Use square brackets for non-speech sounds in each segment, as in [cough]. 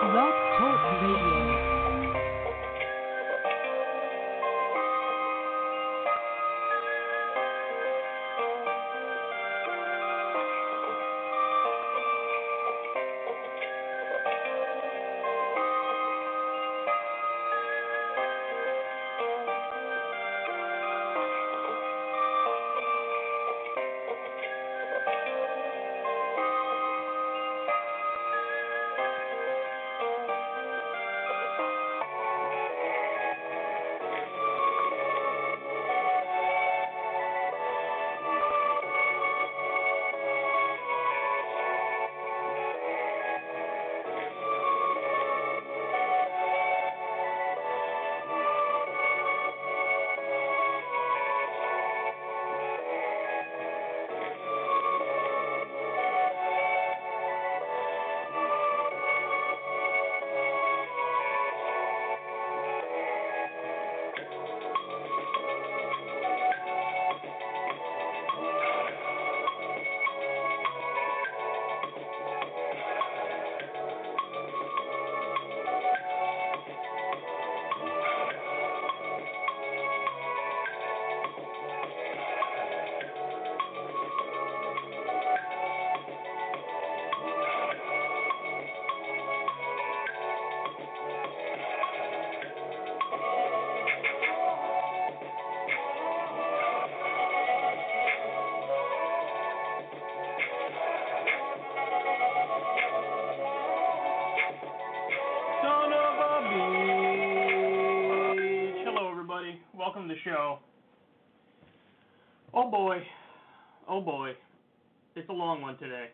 Blog Talk Radio. Oh boy, oh boy, it's a long one today.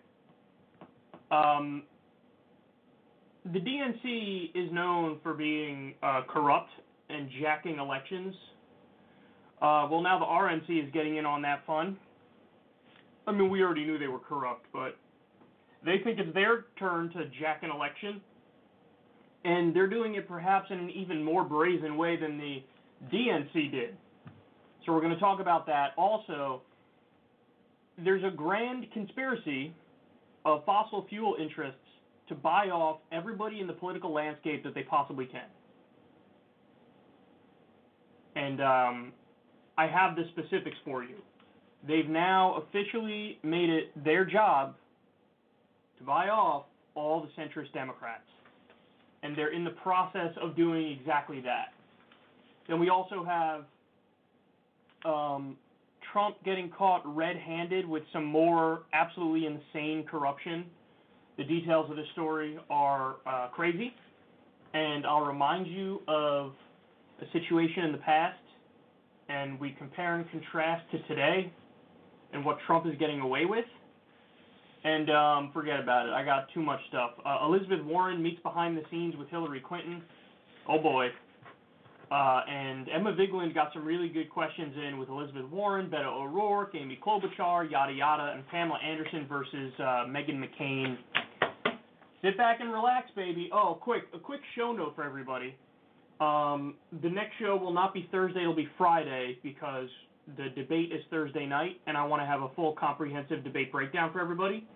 Um, the DNC is known for being uh, corrupt and jacking elections. Uh, well, now the RNC is getting in on that fun. I mean, we already knew they were corrupt, but they think it's their turn to jack an election and they're doing it perhaps in an even more brazen way than the DNC did. So we're going to talk about that. Also, there's a grand conspiracy of fossil fuel interests to buy off everybody in the political landscape that they possibly can. And um, I have the specifics for you. They've now officially made it their job to buy off all the centrist Democrats and they're in the process of doing exactly that. Then we also have um, Trump getting caught red-handed with some more absolutely insane corruption. The details of this story are uh, crazy, and I'll remind you of a situation in the past, and we compare and contrast to today and what Trump is getting away with. And um, forget about it. I got too much stuff. Uh, Elizabeth Warren meets behind the scenes with Hillary Clinton. Oh boy. Uh, and Emma Vigeland got some really good questions in with Elizabeth Warren, Beto O'Rourke, Amy Klobuchar, yada yada, and Pamela Anderson versus uh, Meghan McCain. Sit back and relax, baby. Oh, quick, a quick show note for everybody. Um, the next show will not be Thursday; it'll be Friday because the debate is Thursday night, and I want to have a full comprehensive debate breakdown for everybody.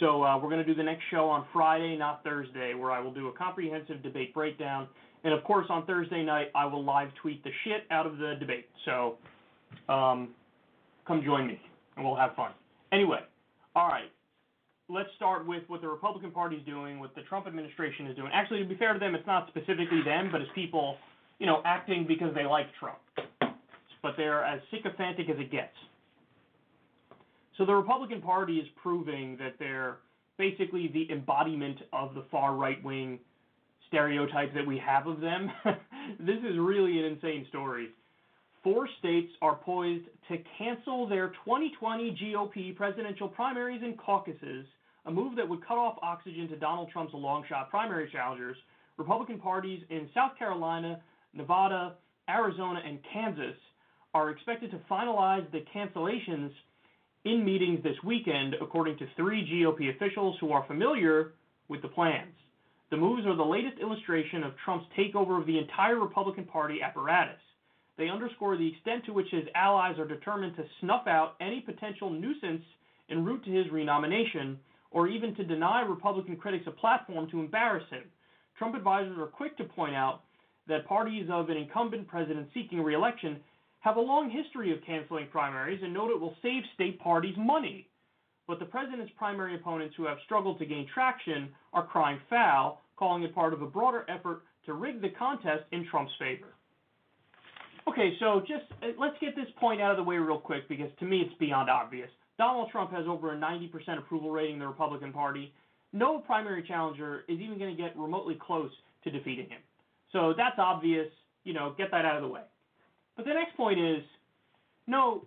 So uh, we're going to do the next show on Friday, not Thursday, where I will do a comprehensive debate breakdown. And of course, on Thursday night, I will live tweet the shit out of the debate. So um, come join me, and we'll have fun. Anyway, all right. Let's start with what the Republican Party is doing, what the Trump administration is doing. Actually, to be fair to them, it's not specifically them, but it's people, you know, acting because they like Trump. But they're as sycophantic as it gets. So the Republican Party is proving that they're basically the embodiment of the far right wing stereotype that we have of them. [laughs] this is really an insane story. Four states are poised to cancel their 2020 GOP presidential primaries and caucuses, a move that would cut off oxygen to Donald Trump's long shot primary challengers. Republican parties in South Carolina, Nevada, Arizona, and Kansas are expected to finalize the cancellations in meetings this weekend, according to three GOP officials who are familiar with the plans. The moves are the latest illustration of Trump's takeover of the entire Republican Party apparatus. They underscore the extent to which his allies are determined to snuff out any potential nuisance en route to his renomination, or even to deny Republican critics a platform to embarrass him. Trump advisors are quick to point out that parties of an incumbent president seeking re-election have a long history of canceling primaries and note it will save state parties money. But the president's primary opponents who have struggled to gain traction are crying foul, calling it part of a broader effort to rig the contest in Trump's favor. Okay, so just uh, let's get this point out of the way real quick because to me it's beyond obvious. Donald Trump has over a 90% approval rating in the Republican Party. No primary challenger is even going to get remotely close to defeating him. So that's obvious. You know, get that out of the way. But the next point is no,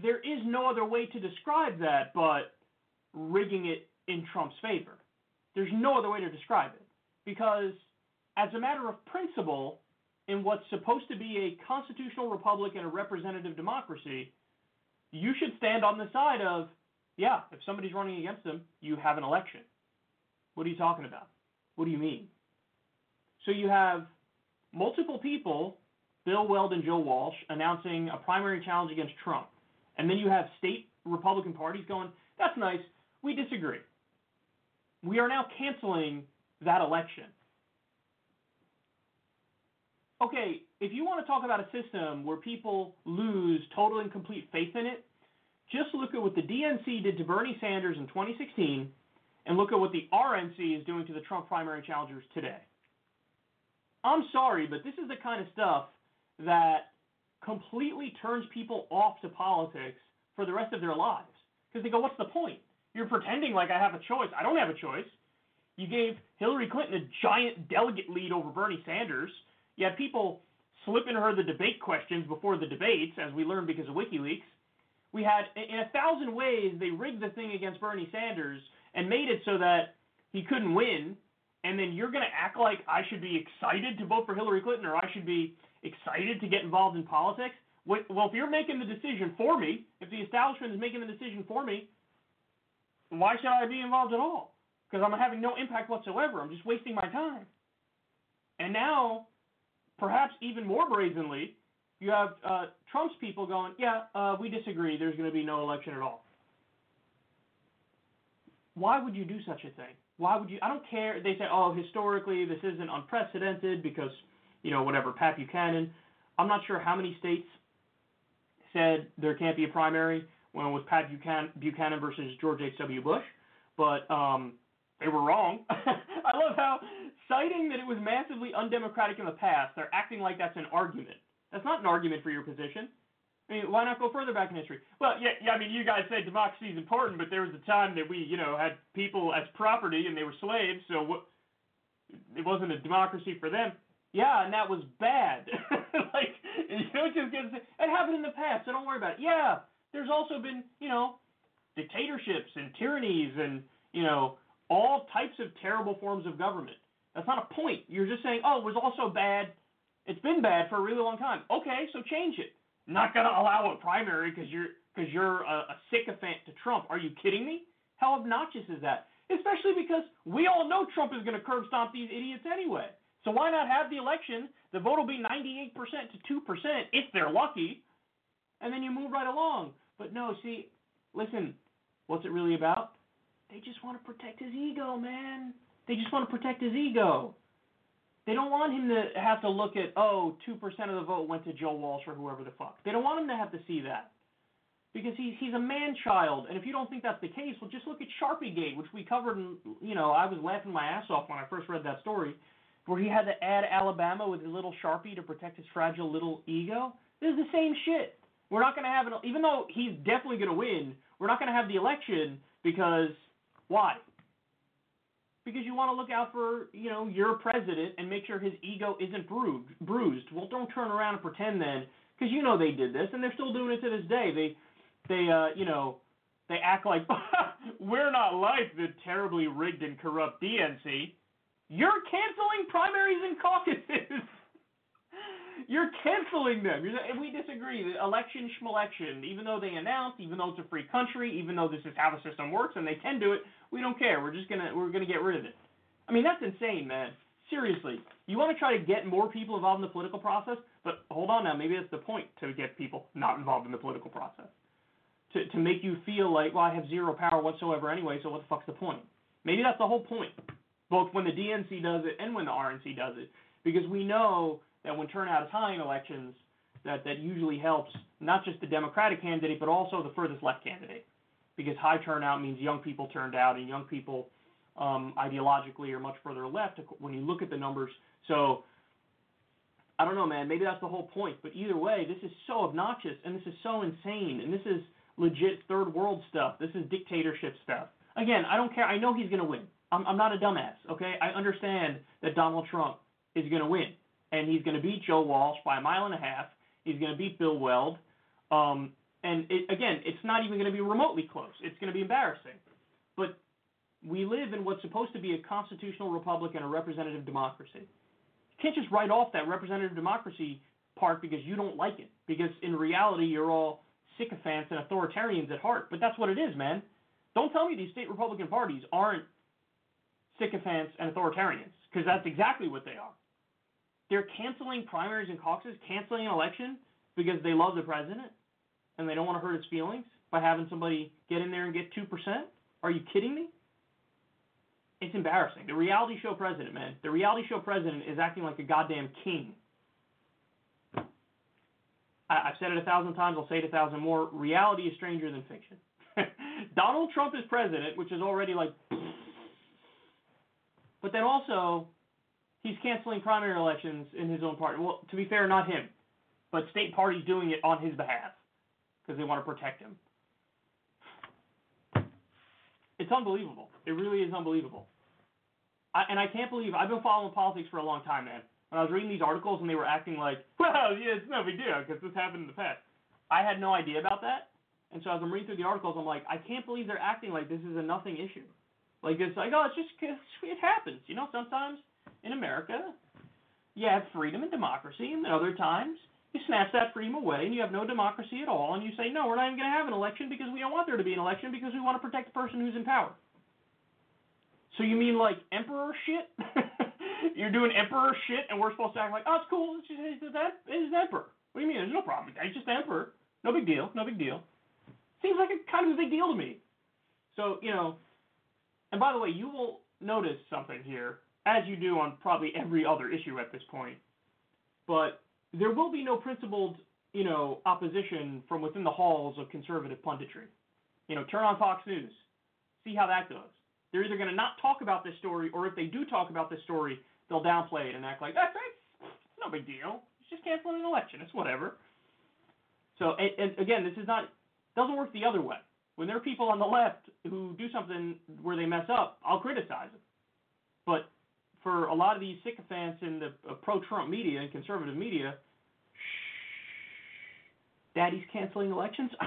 there is no other way to describe that but rigging it in Trump's favor. There's no other way to describe it. Because, as a matter of principle, in what's supposed to be a constitutional republic and a representative democracy, you should stand on the side of, yeah, if somebody's running against them, you have an election. What are you talking about? What do you mean? So you have multiple people, Bill Weld and Joe Walsh, announcing a primary challenge against Trump. And then you have state Republican parties going, that's nice, we disagree. We are now canceling that election okay, if you want to talk about a system where people lose total and complete faith in it, just look at what the DNC did to Bernie Sanders in 2016 and look at what the RNC is doing to the Trump primary challengers today. I'm sorry, but this is the kind of stuff that completely turns people off to politics for the rest of their lives. Because they go, what's the point? You're pretending like I have a choice. I don't have a choice. You gave Hillary Clinton a giant delegate lead over Bernie Sanders. You had people slipping her the debate questions before the debates, as we learned because of WikiLeaks. We had, in a thousand ways, they rigged the thing against Bernie Sanders and made it so that he couldn't win. And then you're going to act like I should be excited to vote for Hillary Clinton or I should be excited to get involved in politics? Well, if you're making the decision for me, if the establishment is making the decision for me, why should I be involved at all? Because I'm having no impact whatsoever. I'm just wasting my time. And now perhaps even more brazenly, you have uh, Trump's people going, yeah, uh, we disagree. There's going to be no election at all. Why would you do such a thing? Why would you? I don't care. They say, oh, historically, this isn't unprecedented because, you know, whatever, Pat Buchanan. I'm not sure how many states said there can't be a primary when it was Pat Buchanan, Buchanan versus George H.W. Bush, but um, they were wrong. [laughs] I love how citing that it was massively undemocratic in the past, they're acting like that's an argument. That's not an argument for your position. I mean, why not go further back in history? Well, yeah, yeah. I mean, you guys say democracy is important, but there was a time that we, you know, had people as property and they were slaves, so what? It wasn't a democracy for them. Yeah, and that was bad. [laughs] like, you know, just get it happened in the past, so don't worry about it. Yeah, there's also been, you know, dictatorships and tyrannies and, you know, all types of terrible forms of government. That's not a point. You're just saying, oh, it was also bad. It's been bad for a really long time. Okay, so change it. Not gonna allow a primary because you're because you're a, a sycophant to Trump. Are you kidding me? How obnoxious is that? Especially because we all know Trump is going to curb stomp these idiots anyway. So why not have the election? The vote will be 98% to 2% if they're lucky, and then you move right along. But no, see, listen, what's it really about? They just want to protect his ego, man. They just want to protect his ego. They don't want him to have to look at, oh, 2% of the vote went to Joe Walsh or whoever the fuck. They don't want him to have to see that. Because he's, he's a man child. And if you don't think that's the case, well, just look at Sharpie Gate, which we covered. And, you know, I was laughing my ass off when I first read that story, where he had to add Alabama with his little Sharpie to protect his fragile little ego. This is the same shit. We're not going to have an, even though he's definitely going to win, we're not going to have the election because, why? because you want to look out for you know your president and make sure his ego isn't bruised. Bruised. Well, don't turn around and pretend then, because you know they did this and they're still doing it to this day. They they uh you know they act like [laughs] we're not like the terribly rigged and corrupt DNC. You're canceling primaries and caucuses. You're canceling them. You're, we disagree. The election schmelection, even though they announced, even though it's a free country, even though this is how the system works and they can do it, we don't care. We're just gonna we're gonna get rid of it. I mean that's insane, man. Seriously, you want to try to get more people involved in the political process, but hold on now. Maybe that's the point to get people not involved in the political process. To to make you feel like, well, I have zero power whatsoever anyway. So what the fuck's the point? Maybe that's the whole point. both when the DNC does it and when the RNC does it, because we know that when turnout is high in elections, that that usually helps not just the Democratic candidate but also the furthest left candidate, because high turnout means young people turned out and young people um, ideologically are much further left when you look at the numbers. So I don't know, man. Maybe that's the whole point. But either way, this is so obnoxious and this is so insane and this is legit third world stuff. This is dictatorship stuff. Again, I don't care. I know he's going to win. I'm, I'm not a dumbass, okay? I understand that Donald Trump is going to win and he's going to beat Joe Walsh by a mile and a half. He's going to beat Bill Weld. Um, and it, again, it's not even going to be remotely close. It's going to be embarrassing. But we live in what's supposed to be a constitutional republic and a representative democracy You can't just write off that representative democracy part because you don't like it. Because in reality, you're all sycophants and authoritarians at heart. But that's what it is, man. Don't tell me these state Republican parties aren't sycophants and authoritarians, because that's exactly what they are. They're canceling primaries and caucuses, canceling an election because they love the president and they don't want to hurt his feelings by having somebody get in there and get 2%. Are you kidding me? It's embarrassing. The reality show president, man. The reality show president is acting like a goddamn king. I, have said it a thousand times. I'll say it a thousand more. Reality is stranger than fiction. [laughs] Donald Trump is president, which is already like. But then also, he's canceling primary elections in his own party. Well, to be fair, not him, but state parties doing it on his behalf because they want to protect him. It's unbelievable. It really is unbelievable. I, and I can't believe I've been following politics for a long time, man. When I was reading these articles and they were acting like, [laughs] well, yeah, it's no big deal because this happened in the past. I had no idea about that. And so as I'm reading through the articles, I'm like, I can't believe they're acting like this is a nothing issue. Like it's like, oh, it's just it happens, you know. Sometimes in America, you have freedom and democracy, and other times you snatch that freedom away and you have no democracy at all, and you say, no, we're not even going to have an election because we don't want there to be an election because we want to protect the person who's in power. So you mean like emperor shit? [laughs] You're doing emperor shit, and we're supposed to act like, oh, it's cool. It's just it's it's emperor. What do you mean? There's no problem. He's just emperor. No big deal. No big deal. Seems like a kind of a big deal to me. So you know, and by the way, you will notice something here, as you do on probably every other issue at this point. But there will be no principled, you know, opposition from within the halls of conservative punditry. You know, turn on Fox News, see how that goes. They're either going to not talk about this story, or if they do talk about this story, they'll downplay it and act like, that's it's no big deal. It's just canceling an election. It's whatever. So, and, and again, this is not doesn't work the other way. When there are people on the left who do something where they mess up, I'll criticize them. But for a lot of these sycophants in the uh, pro-Trump media and conservative media, shh, daddy's canceling elections. [laughs]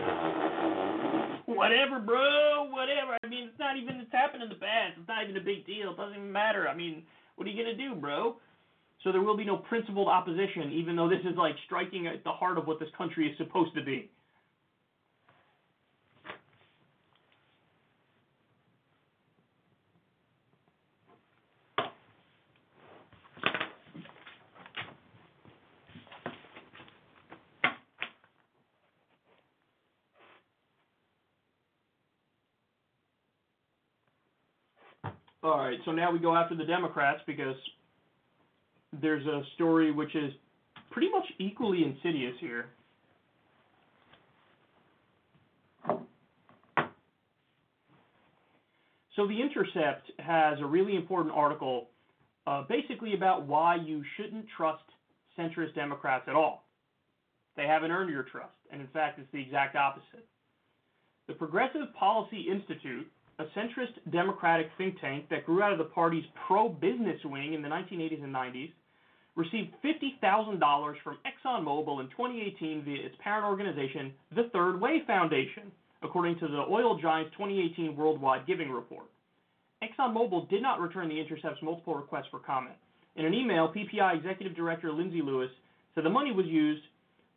whatever, bro, whatever. I mean, it's not even, it's happened in the past. It's not even a big deal. It doesn't even matter. I mean, what are you to do, bro? So there will be no principled opposition, even though this is like striking at the heart of what this country is supposed to be. All right, so now we go after the Democrats because there's a story which is pretty much equally insidious here. So The Intercept has a really important article uh, basically about why you shouldn't trust centrist Democrats at all. They haven't earned your trust, and in fact, it's the exact opposite. The Progressive Policy Institute a centrist Democratic think tank that grew out of the party's pro business wing in the 1980s and 90s, received $50,000 from ExxonMobil in 2018 via its parent organization, the Third Way Foundation, according to the oil giant's 2018 worldwide giving report. ExxonMobil did not return the Intercept's multiple requests for comment. In an email, PPI Executive Director Lindsay Lewis said the money was used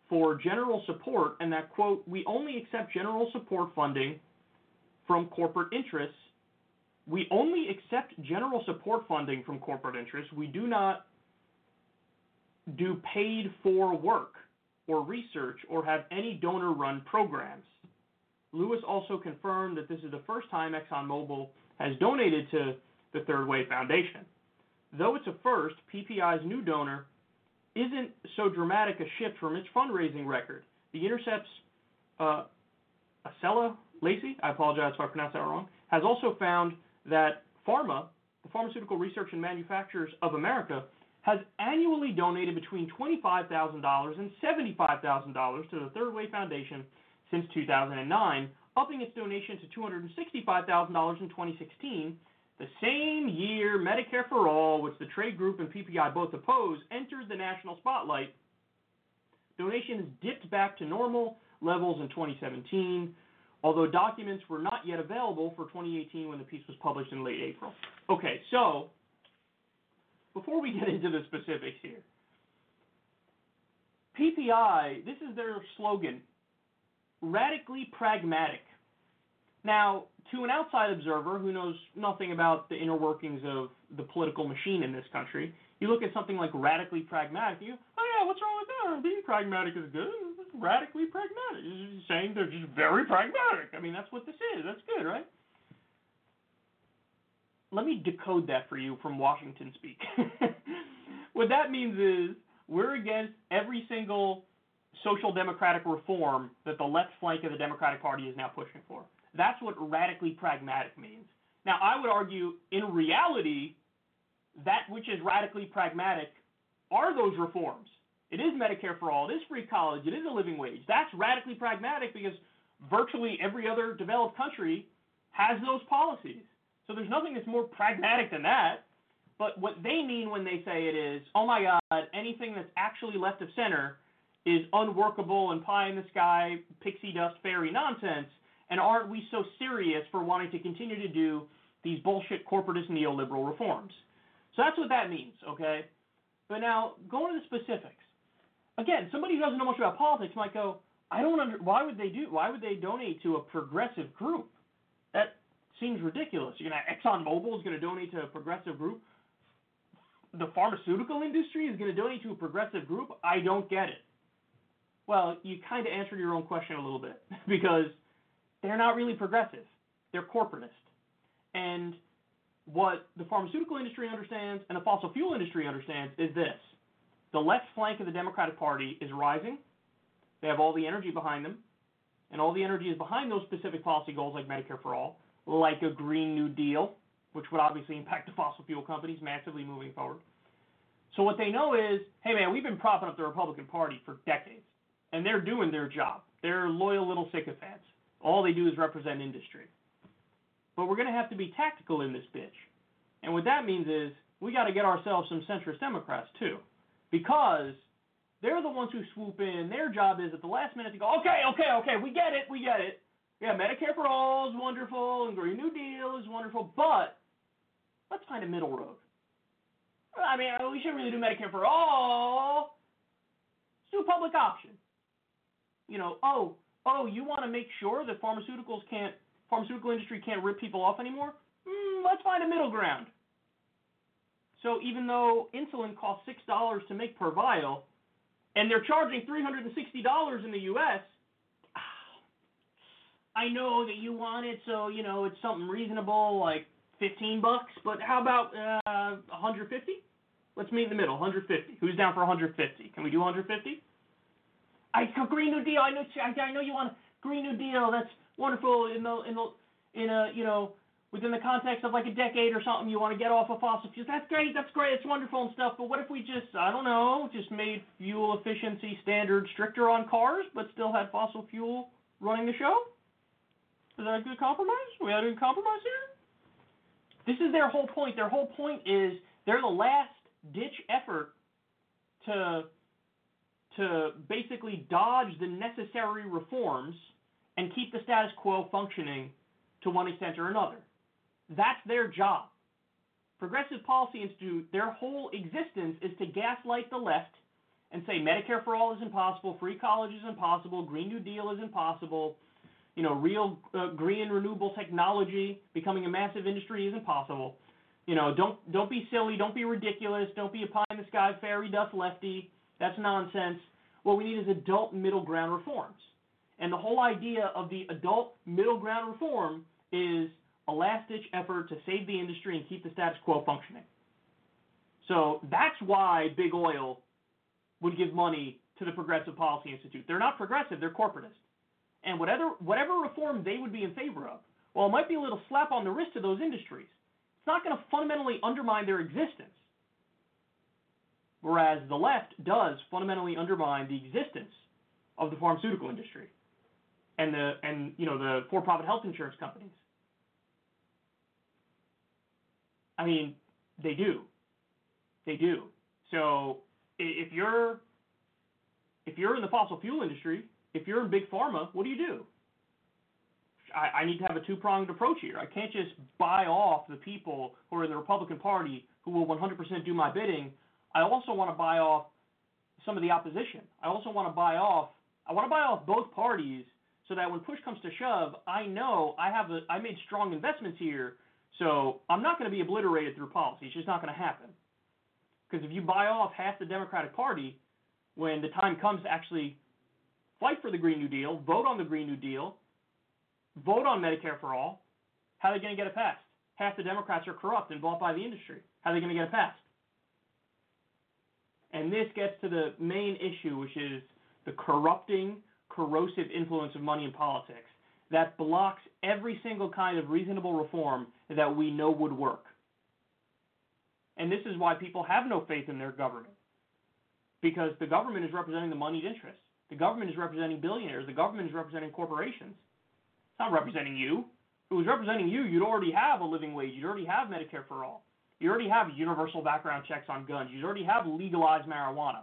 for general support and that, quote, we only accept general support funding from corporate interests. We only accept general support funding from corporate interests. We do not do paid for work or research or have any donor run programs. Lewis also confirmed that this is the first time ExxonMobil has donated to the Third Way Foundation. Though it's a first, PPI's new donor isn't so dramatic a shift from its fundraising record. The Intercept's uh, Akela Lacy, I apologize if I pronounced that wrong, has also found that pharma, the Pharmaceutical Research and Manufacturers of America, has annually donated between $25,000 and $75,000 to the Third Way Foundation since 2009, upping its donation to $265,000 in 2016, the same year Medicare for All, which the trade group and PPI both oppose, entered the national spotlight. Donations dipped back to normal levels in 2017, although documents were not yet available for 2018 when the piece was published in late April. Okay, so before we get [laughs] into the specifics here, PPI, this is their slogan, radically pragmatic. Now, to an outside observer who knows nothing about the inner workings of the political machine in this country, you look at something like radically pragmatic, you, oh yeah, what's wrong with that? Being pragmatic is good. Radically pragmatic. You're saying they're just very pragmatic. I mean, that's what this is. That's good, right? Let me decode that for you from Washington speak. [laughs] what that means is we're against every single social democratic reform that the left flank of the Democratic Party is now pushing for. That's what radically pragmatic means. Now, I would argue in reality, that which is radically pragmatic are those reforms. It is Medicare for all, it is free college, it is a living wage. That's radically pragmatic because virtually every other developed country has those policies. So there's nothing that's more pragmatic than that. But what they mean when they say it is, oh my God, anything that's actually left of center is unworkable and pie in the sky, pixie dust fairy nonsense. And aren't we so serious for wanting to continue to do these bullshit corporatist neoliberal reforms? So that's what that means, okay? But now, going to the specifics. Again, somebody who doesn't know much about politics might go, I don't under why would they do why would they donate to a progressive group? That seems ridiculous. You're gonna ExxonMobil is gonna donate to a progressive group. The pharmaceutical industry is gonna donate to a progressive group. I don't get it. Well, you kind of answered your own question a little bit [laughs] because they're not really progressive. They're corporatist. And what the pharmaceutical industry understands and the fossil fuel industry understands is this. The left flank of the Democratic Party is rising. They have all the energy behind them. And all the energy is behind those specific policy goals like Medicare for All, like a Green New Deal, which would obviously impact the fossil fuel companies massively moving forward. So what they know is, hey man, we've been propping up the Republican Party for decades, and they're doing their job. They're loyal little sycophants. All they do is represent industry. But we're going to have to be tactical in this bitch. And what that means is we got to get ourselves some centrist Democrats too, because they're the ones who swoop in. Their job is at the last minute to go, okay, okay, okay, we get it, we get it. Yeah, Medicare for all is wonderful, and Green New Deal is wonderful, but let's find a middle road. I mean, we shouldn't really do Medicare for all. Let's do a public option. You know, oh, oh, you want to make sure that pharmaceuticals can't, pharmaceutical industry can't rip people off anymore? Mm, let's find a middle ground. So even though insulin costs six dollars to make per vial, and they're charging three hundred and sixty dollars in the U.S., I know that you want it, so you know it's something reasonable, like fifteen bucks. But how about uh, 150? Let's meet in the middle, 150. Who's down for 150? Can we do 150? I Green New Deal. I know. I know you want Green New Deal. That's wonderful in the in the in a you know within the context of like a decade or something. You want to get off of fossil fuels. That's great. That's great. It's wonderful and stuff. But what if we just I don't know just made fuel efficiency standards stricter on cars, but still had fossil fuel running the show? Is that a good compromise? We had a good compromise here? This is their whole point. Their whole point is they're the last ditch effort to to basically dodge the necessary reforms and keep the status quo functioning to one extent or another. That's their job. Progressive Policy Institute, their whole existence is to gaslight the left and say Medicare for all is impossible, free college is impossible, Green New Deal is impossible, you know, real uh, green renewable technology becoming a massive industry is impossible. You know, don't don't be silly, don't be ridiculous, don't be a pie in the sky fairy dust lefty. That's nonsense. What we need is adult middle ground reforms. And the whole idea of the adult middle ground reform is a last-ditch effort to save the industry and keep the status quo functioning. So that's why big oil would give money to the Progressive Policy Institute. They're not progressive, they're corporatist. And whatever whatever reform they would be in favor of, well, it might be a little slap on the wrist to those industries, it's not going to fundamentally undermine their existence. Whereas the left does fundamentally undermine the existence of the pharmaceutical industry and the and you know the for-profit health insurance companies. I mean, they do. They do. So if you're if you're in the fossil fuel industry, if you're in big pharma, what do you do? I, I need to have a two-pronged approach here. I can't just buy off the people who are in the Republican Party who will 100% do my bidding. I also want to buy off some of the opposition. I also want to buy off. I want to buy off both parties so that when push comes to shove, I know I have a I made strong investments here, so I'm not going to be obliterated through policy. It's just not going to happen. Because if you buy off half the Democratic Party, when the time comes to actually fight for the Green New Deal, vote on the Green New Deal, vote on Medicare for all, how are they going to get it passed? Half the Democrats are corrupt and bought by the industry. How are they going to get it passed? And this gets to the main issue, which is the corrupting, corrosive influence of money in politics that blocks every single kind of reasonable reform that we know would work. And this is why people have no faith in their government. Because the government is representing the moneyed interests. The government is representing billionaires. The government is representing corporations. It's not representing you. If it was representing you, you'd already have a living wage. You'd already have Medicare for all. You already have universal background checks on guns. You already have legalized marijuana.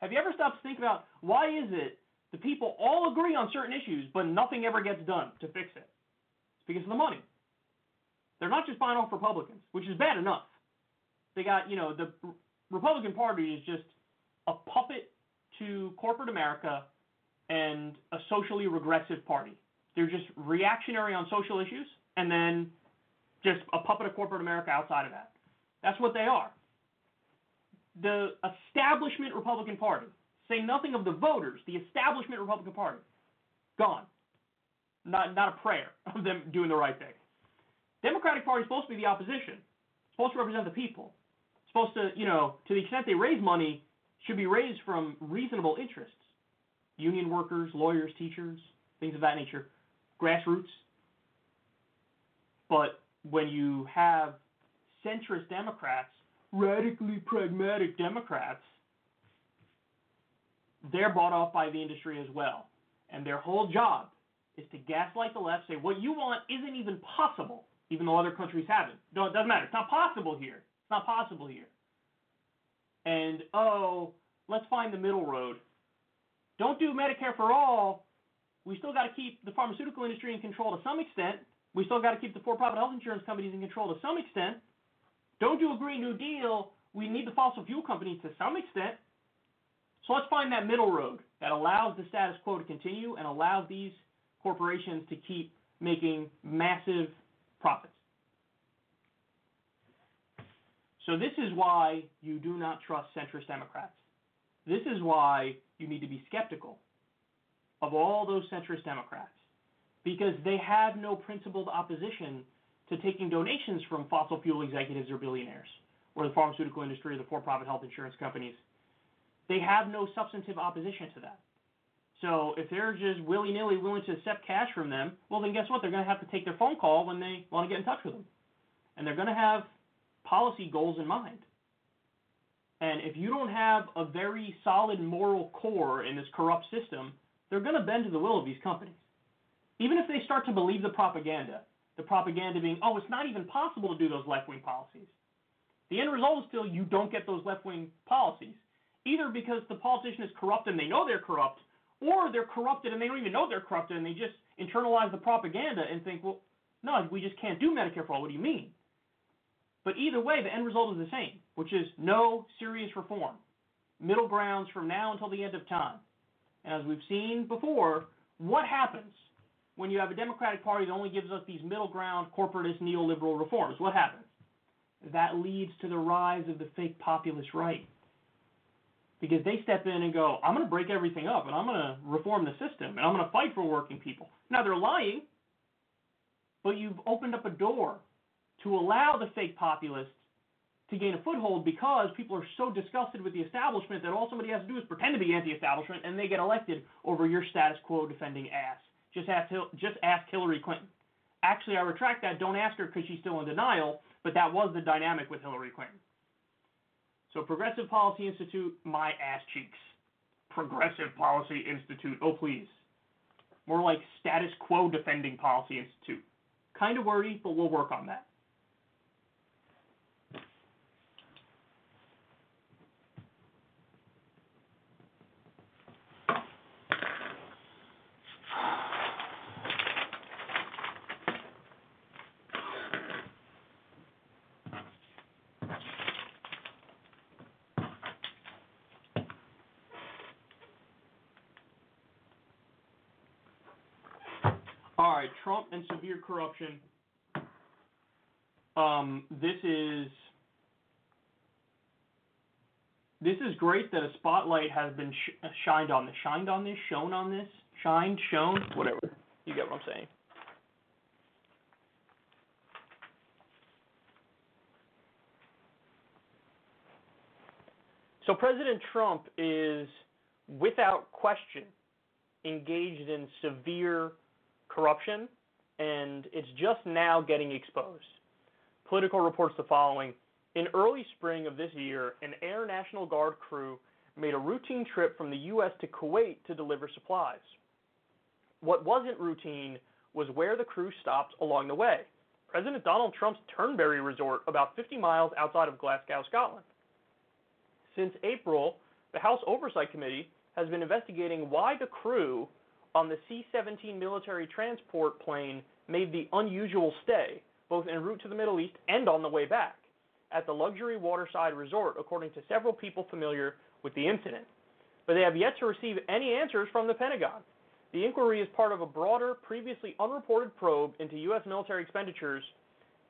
Have you ever stopped to think about why is it the people all agree on certain issues, but nothing ever gets done to fix it? It's because of the money. They're not just buying off Republicans, which is bad enough. They got, you know, the Republican Party is just a puppet to corporate America and a socially regressive party. They're just reactionary on social issues and then just a puppet of corporate America outside of that. That's what they are. The establishment Republican Party, say nothing of the voters, the establishment Republican Party, gone. Not, not a prayer [laughs] of them doing the right thing. Democratic Party is supposed to be the opposition, supposed to represent the people. Supposed to, you know, to the extent they raise money, should be raised from reasonable interests. Union workers, lawyers, teachers, things of that nature, grassroots. But when you have centrist Democrats, radically pragmatic Democrats, they're bought off by the industry as well. And their whole job is to gaslight the left, say what you want isn't even possible, even though other countries have it. No, it doesn't matter. It's not possible here. It's not possible here. And oh, let's find the middle road. Don't do Medicare for all. We still got to keep the pharmaceutical industry in control to some extent. We still got to keep the for-profit health insurance companies in control to some extent. Don't do a Green New Deal. We need the fossil fuel companies to some extent. So let's find that middle road that allows the status quo to continue and allows these corporations to keep making massive profits. So this is why you do not trust centrist Democrats. This is why you need to be skeptical of all those centrist Democrats because they have no principled opposition to taking donations from fossil fuel executives or billionaires, or the pharmaceutical industry or the for profit health insurance companies. They have no substantive opposition to that. So if they're just willy nilly willing to accept cash from them, well, then guess what? They're going to have to take their phone call when they want to get in touch with them. And they're going to have policy goals in mind. And if you don't have a very solid moral core in this corrupt system, they're going to bend to the will of these companies. Even if they start to believe the propaganda, the propaganda being, oh, it's not even possible to do those left wing policies. The end result is still you don't get those left wing policies, either because the politician is corrupt and they know they're corrupt, or they're corrupted and they don't even know they're corrupted and they just internalize the propaganda and think, well, no, we just can't do Medicare for all. What do you mean? But either way, the end result is the same, which is no serious reform, middle grounds from now until the end of time. And as we've seen before, what happens when you have a Democratic Party that only gives us these middle ground corporatist neoliberal reforms? What happens? That leads to the rise of the fake populist right. Because they step in and go, I'm going to break everything up and I'm going to reform the system and I'm going to fight for working people. Now they're lying. but you've opened up a door to allow the fake populists to gain a foothold because people are so disgusted with the establishment that all somebody has to do is pretend to be anti-establishment and they get elected over your status quo defending ass. Just ask, just ask Hillary Clinton. Actually, I retract that. Don't ask her because she's still in denial, but that was the dynamic with Hillary Clinton. So Progressive Policy Institute, my ass cheeks. Progressive Policy Institute, oh please. More like Status Quo Defending Policy Institute. Kind of wordy, but we'll work on that. All right, Trump and severe corruption. Um, this is this is great that a spotlight has been sh- shined on this. Shined on this, shown on this, shined, shown, whatever. You get what I'm saying. So President Trump is, without question, engaged in severe corruption, and it's just now getting exposed. Politico reports the following. In early spring of this year, an Air National Guard crew made a routine trip from the U.S. to Kuwait to deliver supplies. What wasn't routine was where the crew stopped along the way. President Donald Trump's Turnberry Resort, about 50 miles outside of Glasgow, Scotland. Since April, the House Oversight Committee has been investigating why the crew on the C 17 military transport plane made the unusual stay, both en route to the Middle East and on the way back, at the luxury waterside resort, according to several people familiar with the incident. But they have yet to receive any answers from the Pentagon. The inquiry is part of a broader, previously unreported probe into U.S. military expenditures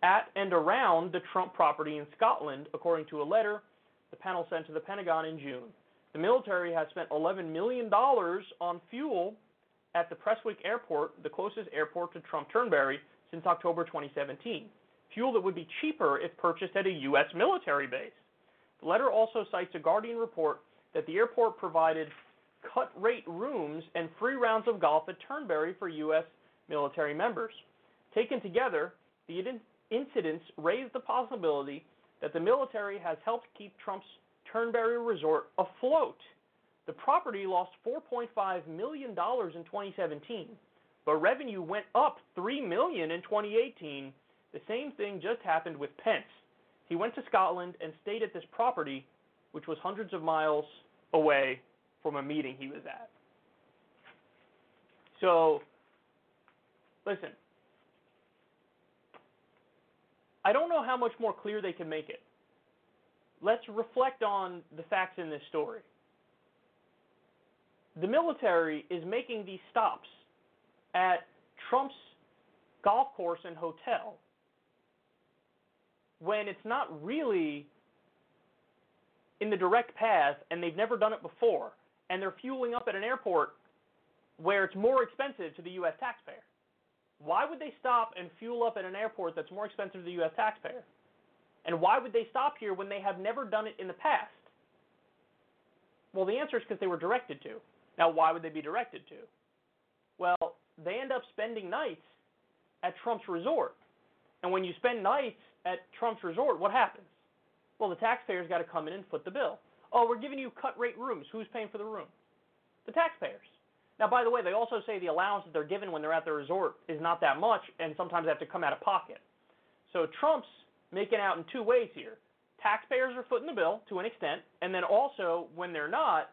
at and around the Trump property in Scotland, according to a letter the panel sent to the Pentagon in June. The military has spent $11 million on fuel at the Prestwick Airport, the closest airport to Trump Turnberry, since October 2017. Fuel that would be cheaper if purchased at a U.S. military base. The letter also cites a Guardian report that the airport provided cut rate rooms and free rounds of golf at Turnberry for U.S. military members. Taken together, the incidents raise the possibility that the military has helped keep Trump's Turnberry resort afloat the property lost $4.5 million in 2017, but revenue went up 3 million in 2018. The same thing just happened with Pence. He went to Scotland and stayed at this property, which was hundreds of miles away from a meeting he was at. So, listen. I don't know how much more clear they can make it. Let's reflect on the facts in this story the military is making these stops at Trump's golf course and hotel when it's not really in the direct path and they've never done it before and they're fueling up at an airport where it's more expensive to the US taxpayer. Why would they stop and fuel up at an airport that's more expensive to the US taxpayer? And why would they stop here when they have never done it in the past? Well, the answer is because they were directed to. Now, why would they be directed to? Well, they end up spending nights at Trump's resort. And when you spend nights at Trump's resort, what happens? Well, the taxpayers got to come in and foot the bill. Oh, we're giving you cut rate rooms. Who's paying for the room? The taxpayers. Now, by the way, they also say the allowance that they're given when they're at the resort is not that much, and sometimes they have to come out of pocket. So Trump's making out in two ways here. Taxpayers are footing the bill to an extent, and then also, when they're not,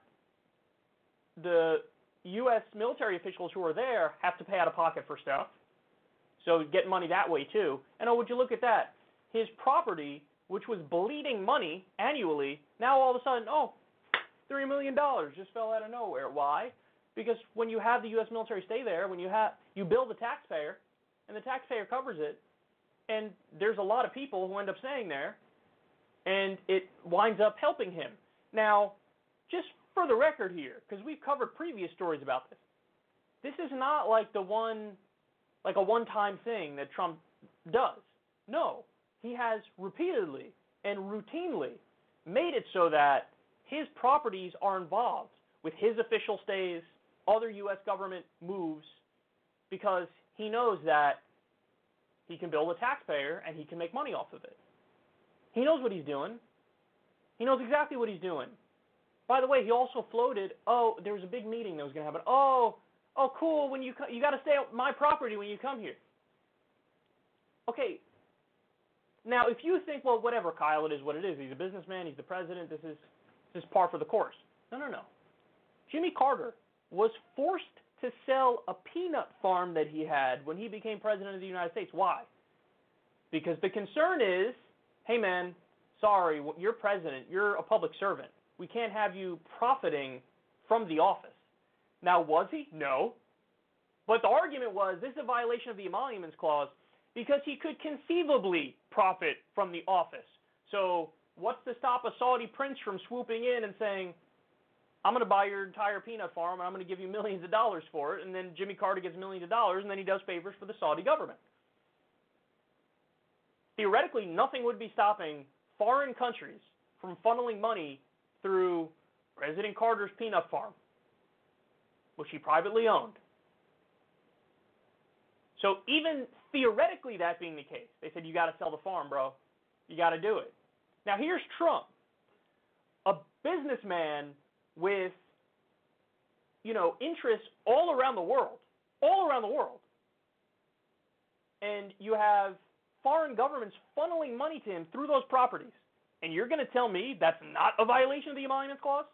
the U.S. military officials who are there have to pay out of pocket for stuff. So get money that way too. And oh, would you look at that? His property, which was bleeding money annually, now all of a sudden, oh, three million dollars just fell out of nowhere. Why? Because when you have the U.S. military stay there, when you have you bill the taxpayer, and the taxpayer covers it, and there's a lot of people who end up staying there, and it winds up helping him. Now, just for the record here, because we've covered previous stories about this, this is not like the one like a one-time thing that Trump does. No, he has repeatedly and routinely made it so that his properties are involved with his official stays, other U.S. government moves, because he knows that he can build a taxpayer and he can make money off of it. He knows what he's doing. He knows exactly what he's doing. By the way, he also floated, oh, there was a big meeting that was going to happen. Oh, oh, cool. When you co- you got to stay on my property when you come here. Okay. Now, if you think, well, whatever, Kyle, it is what it is. He's a businessman. He's the president. This is this is par for the course. No, no, no. Jimmy Carter was forced to sell a peanut farm that he had when he became president of the United States. Why? Because the concern is, hey man, sorry, you're president, you're a public servant. We can't have you profiting from the office. Now, was he? No. But the argument was this is a violation of the emoluments clause because he could conceivably profit from the office. So, what's to stop a Saudi prince from swooping in and saying, I'm going to buy your entire peanut farm and I'm going to give you millions of dollars for it. And then Jimmy Carter gets millions of dollars and then he does favors for the Saudi government. Theoretically, nothing would be stopping foreign countries from funneling money through President Carter's peanut farm, which he privately owned. So even theoretically that being the case, they said you got to sell the farm, bro. You got to do it. Now here's Trump, a businessman with you know interests all around the world, all around the world, and you have foreign governments funneling money to him through those properties, and you're going to tell me that's not a violation of the emoluments clause?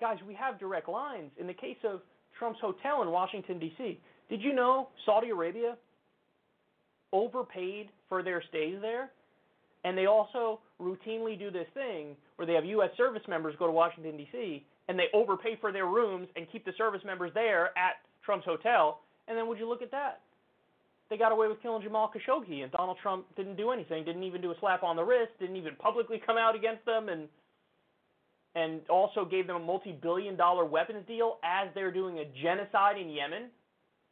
Guys, we have direct lines. In the case of Trump's hotel in Washington D.C., did you know Saudi Arabia overpaid for their stays there? And they also routinely do this thing where they have U.S. service members go to Washington, D.C., and they overpay for their rooms and keep the service members there at Trump's hotel. And then would you look at that? They got away with killing Jamal Khashoggi, and Donald Trump didn't do anything, didn't even do a slap on the wrist, didn't even publicly come out against them, and and also gave them a multi-billion dollar weapons deal as they're doing a genocide in Yemen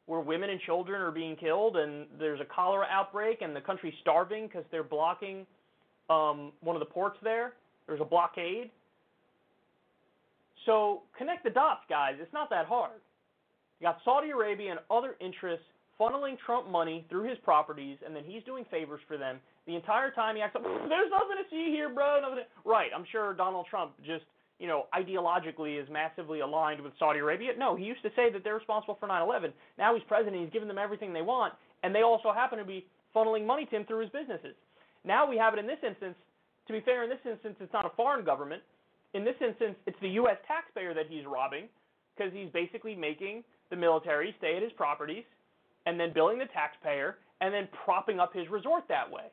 where women and children are being killed and there's a cholera outbreak and the country's starving because they're blocking um, one of the ports there. There's a blockade. So connect the dots, guys. It's not that hard. You got Saudi Arabia and other interests funneling Trump money through his properties, and then he's doing favors for them. The entire time he acts like, there's nothing to see here, bro. Nothing right. I'm sure Donald Trump just, you know, ideologically is massively aligned with Saudi Arabia. No, he used to say that they're responsible for 9 11. Now he's president. He's giving them everything they want, and they also happen to be funneling money to him through his businesses. Now we have it in this instance. To be fair, in this instance, it's not a foreign government. In this instance, it's the U.S. taxpayer that he's robbing because he's basically making the military stay at his properties and then billing the taxpayer and then propping up his resort that way.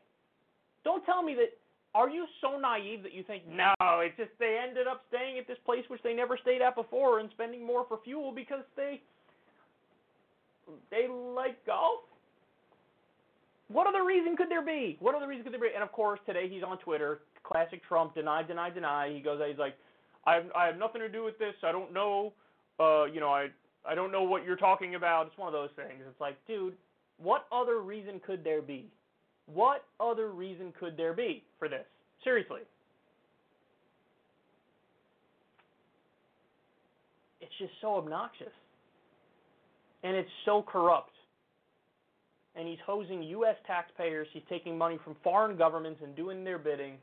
Don't tell me that. Are you so naive that you think no? It's just they ended up staying at this place which they never stayed at before and spending more for fuel because they they like golf. What other reason could there be? What other reason could there be? And of course, today he's on Twitter. Classic Trump, deny, deny, deny. He goes, he's like, I have, I have nothing to do with this. I don't know. Uh, you know, I, I don't know what you're talking about. It's one of those things. It's like, dude, what other reason could there be? What other reason could there be for this? Seriously. It's just so obnoxious. And it's so corrupt and he's hosing U.S. taxpayers. He's taking money from foreign governments and doing their bidding.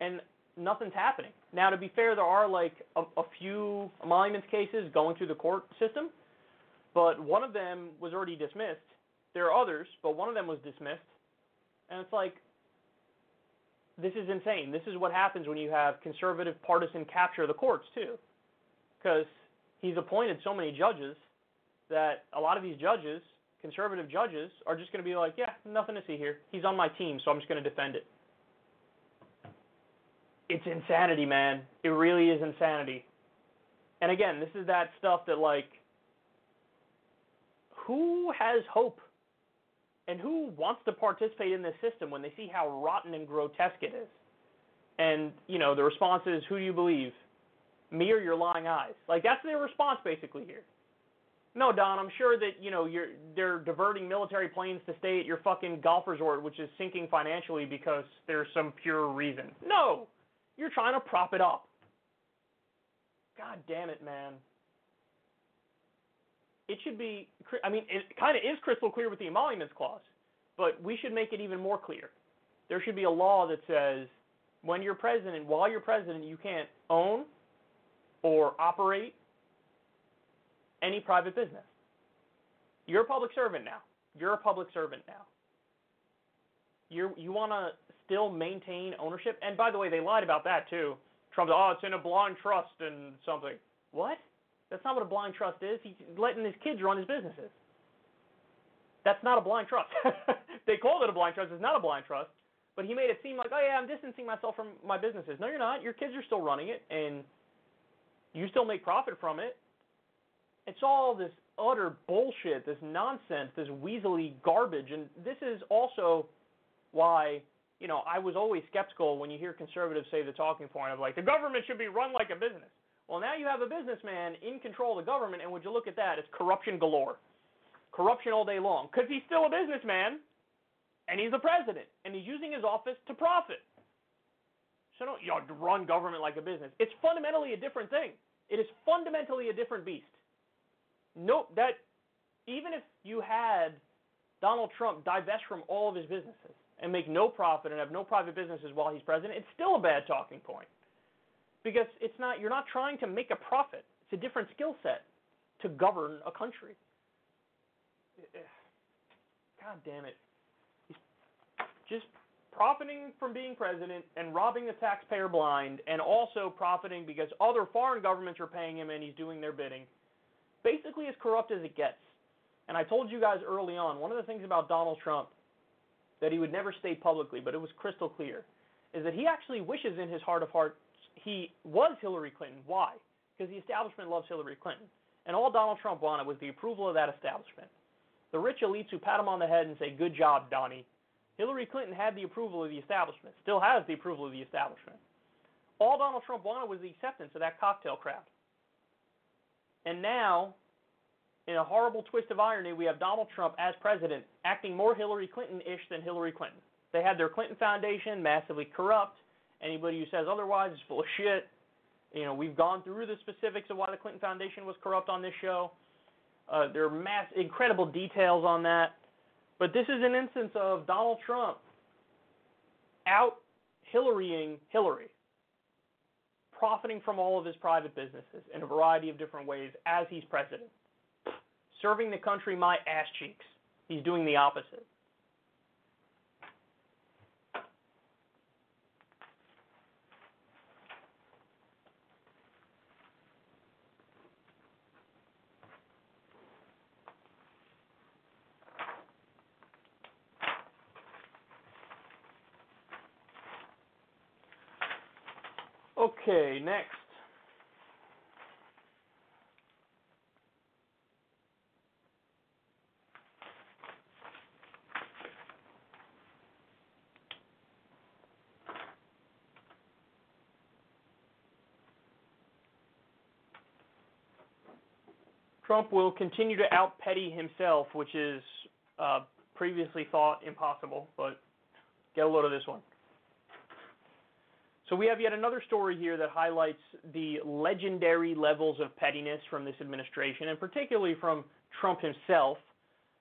And nothing's happening. Now, to be fair, there are like a, a few emoluments cases going through the court system, but one of them was already dismissed. There are others, but one of them was dismissed. And it's like, this is insane. This is what happens when you have conservative partisan capture of the courts, too. Because he's appointed so many judges that a lot of these judges, conservative judges, are just going to be like, yeah, nothing to see here. He's on my team, so I'm just going to defend it. It's insanity, man. It really is insanity. And again, this is that stuff that, like, who has hope and who wants to participate in this system when they see how rotten and grotesque it is? And, you know, the response is, who do you believe? Me or your lying eyes? Like, that's their response basically here. No, Don, I'm sure that you know you're they're diverting military planes to stay at your fucking golf resort, which is sinking financially because there's some pure reason. No, you're trying to prop it up. God damn it, man. It should be. I mean, it kind of is crystal clear with the emoluments clause, but we should make it even more clear. There should be a law that says when you're president, while you're president, you can't own or operate any private business. You're a public servant now. You're a public servant now. You you want to still maintain ownership. And by the way, they lied about that too. Trump, oh, it's in a blind trust and something. What? That's not what a blind trust is. He's letting his kids run his businesses. That's not a blind trust. [laughs] they called it a blind trust. It's not a blind trust. But he made it seem like, oh yeah, I'm distancing myself from my businesses. No, you're not. Your kids are still running it, and you still make profit from it. It's all this utter bullshit, this nonsense, this weaselly garbage. And this is also why, you know, I was always skeptical when you hear conservatives say the talking point of like, the government should be run like a business. Well, now you have a businessman in control of the government, and would you look at that? It's corruption galore. Corruption all day long. Because he's still a businessman, and he's the president, and he's using his office to profit. So don't you know, run government like a business. It's fundamentally a different thing. It is fundamentally a different beast. Nope, that even if you had Donald Trump divest from all of his businesses and make no profit and have no private businesses while he's president, it's still a bad talking point. Because it's not you're not trying to make a profit. It's a different skill set to govern a country. God damn it. He's just profiting from being president and robbing the taxpayer blind and also profiting because other foreign governments are paying him and he's doing their bidding basically as corrupt as it gets. And I told you guys early on, one of the things about Donald Trump that he would never state publicly, but it was crystal clear, is that he actually wishes in his heart of hearts he was Hillary Clinton. Why? Because the establishment loves Hillary Clinton. And all Donald Trump wanted was the approval of that establishment. The rich elites who pat him on the head and say, Good job, Donnie. Hillary Clinton had the approval of the establishment, still has the approval of the establishment. All Donald Trump wanted was the acceptance of that cocktail crowd. And now, in a horrible twist of irony, we have Donald Trump as president acting more Hillary Clinton ish than Hillary Clinton. They had their Clinton Foundation, massively corrupt. Anybody who says otherwise is full of shit. You know, we've gone through the specifics of why the Clinton Foundation was corrupt on this show. Uh, there are mass, incredible details on that. But this is an instance of Donald Trump out Hillarying Hillary profiting from all of his private businesses in a variety of different ways as he's president. Serving the country my ass cheeks. He's doing the opposite. Okay, next. Trump will continue to out petty himself, which is uh, previously thought impossible, but get a load of this one. So we have yet another story here that highlights the legendary levels of pettiness from this administration, and particularly from Trump himself.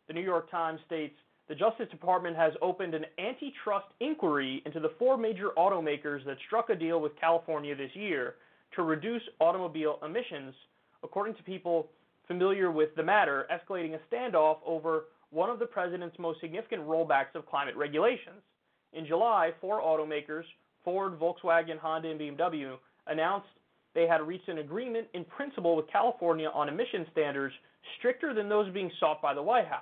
The New York Times states the Justice Department has opened an antitrust inquiry into the four major automakers that struck a deal with California this year to reduce automobile emissions, according to people familiar with the matter, escalating a standoff over one of the president's most significant rollbacks of climate regulations. In July, four automakers Ford, Volkswagen, Honda, and BMW announced they had reached an agreement in principle with California on emission standards stricter than those being sought by the White House.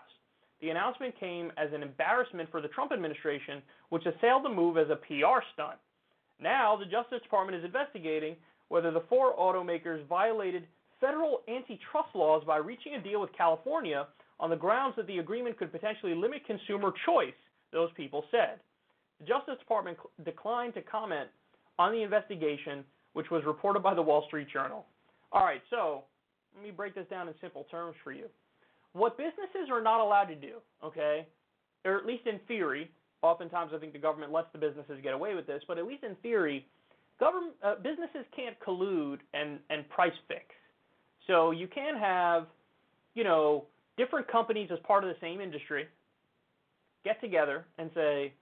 The announcement came as an embarrassment for the Trump administration, which assailed the move as a PR stunt. Now, the Justice Department is investigating whether the four automakers violated federal antitrust laws by reaching a deal with California on the grounds that the agreement could potentially limit consumer choice, those people said. The Justice Department declined to comment on the investigation, which was reported by the Wall Street Journal. All right, so let me break this down in simple terms for you. what businesses are not allowed to do, okay, or at least in theory, oftentimes I think the government lets the businesses get away with this, but at least in theory, government uh, businesses can't collude and and price fix. So you can have, you know, different companies as part of the same industry get together and say,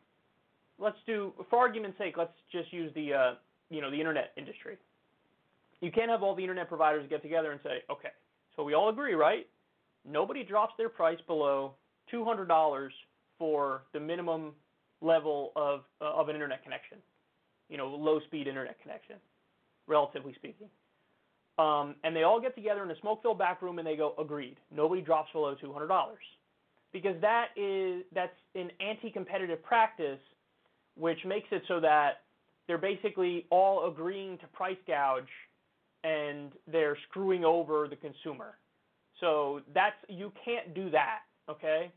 let's do, for argument's sake, let's just use the, uh, you know, the internet industry. You can't have all the internet providers get together and say, okay, so we all agree, right? Nobody drops their price below $200 for the minimum level of uh, of an internet connection, you know, low speed internet connection, relatively speaking. Um, and they all get together in a smoke-filled back room and they go, agreed. Nobody drops below $200 because that is that's an anti-competitive practice, which makes it so that they're basically all agreeing to price gouge, and they're screwing over the consumer. So that's you can't do that. Okay,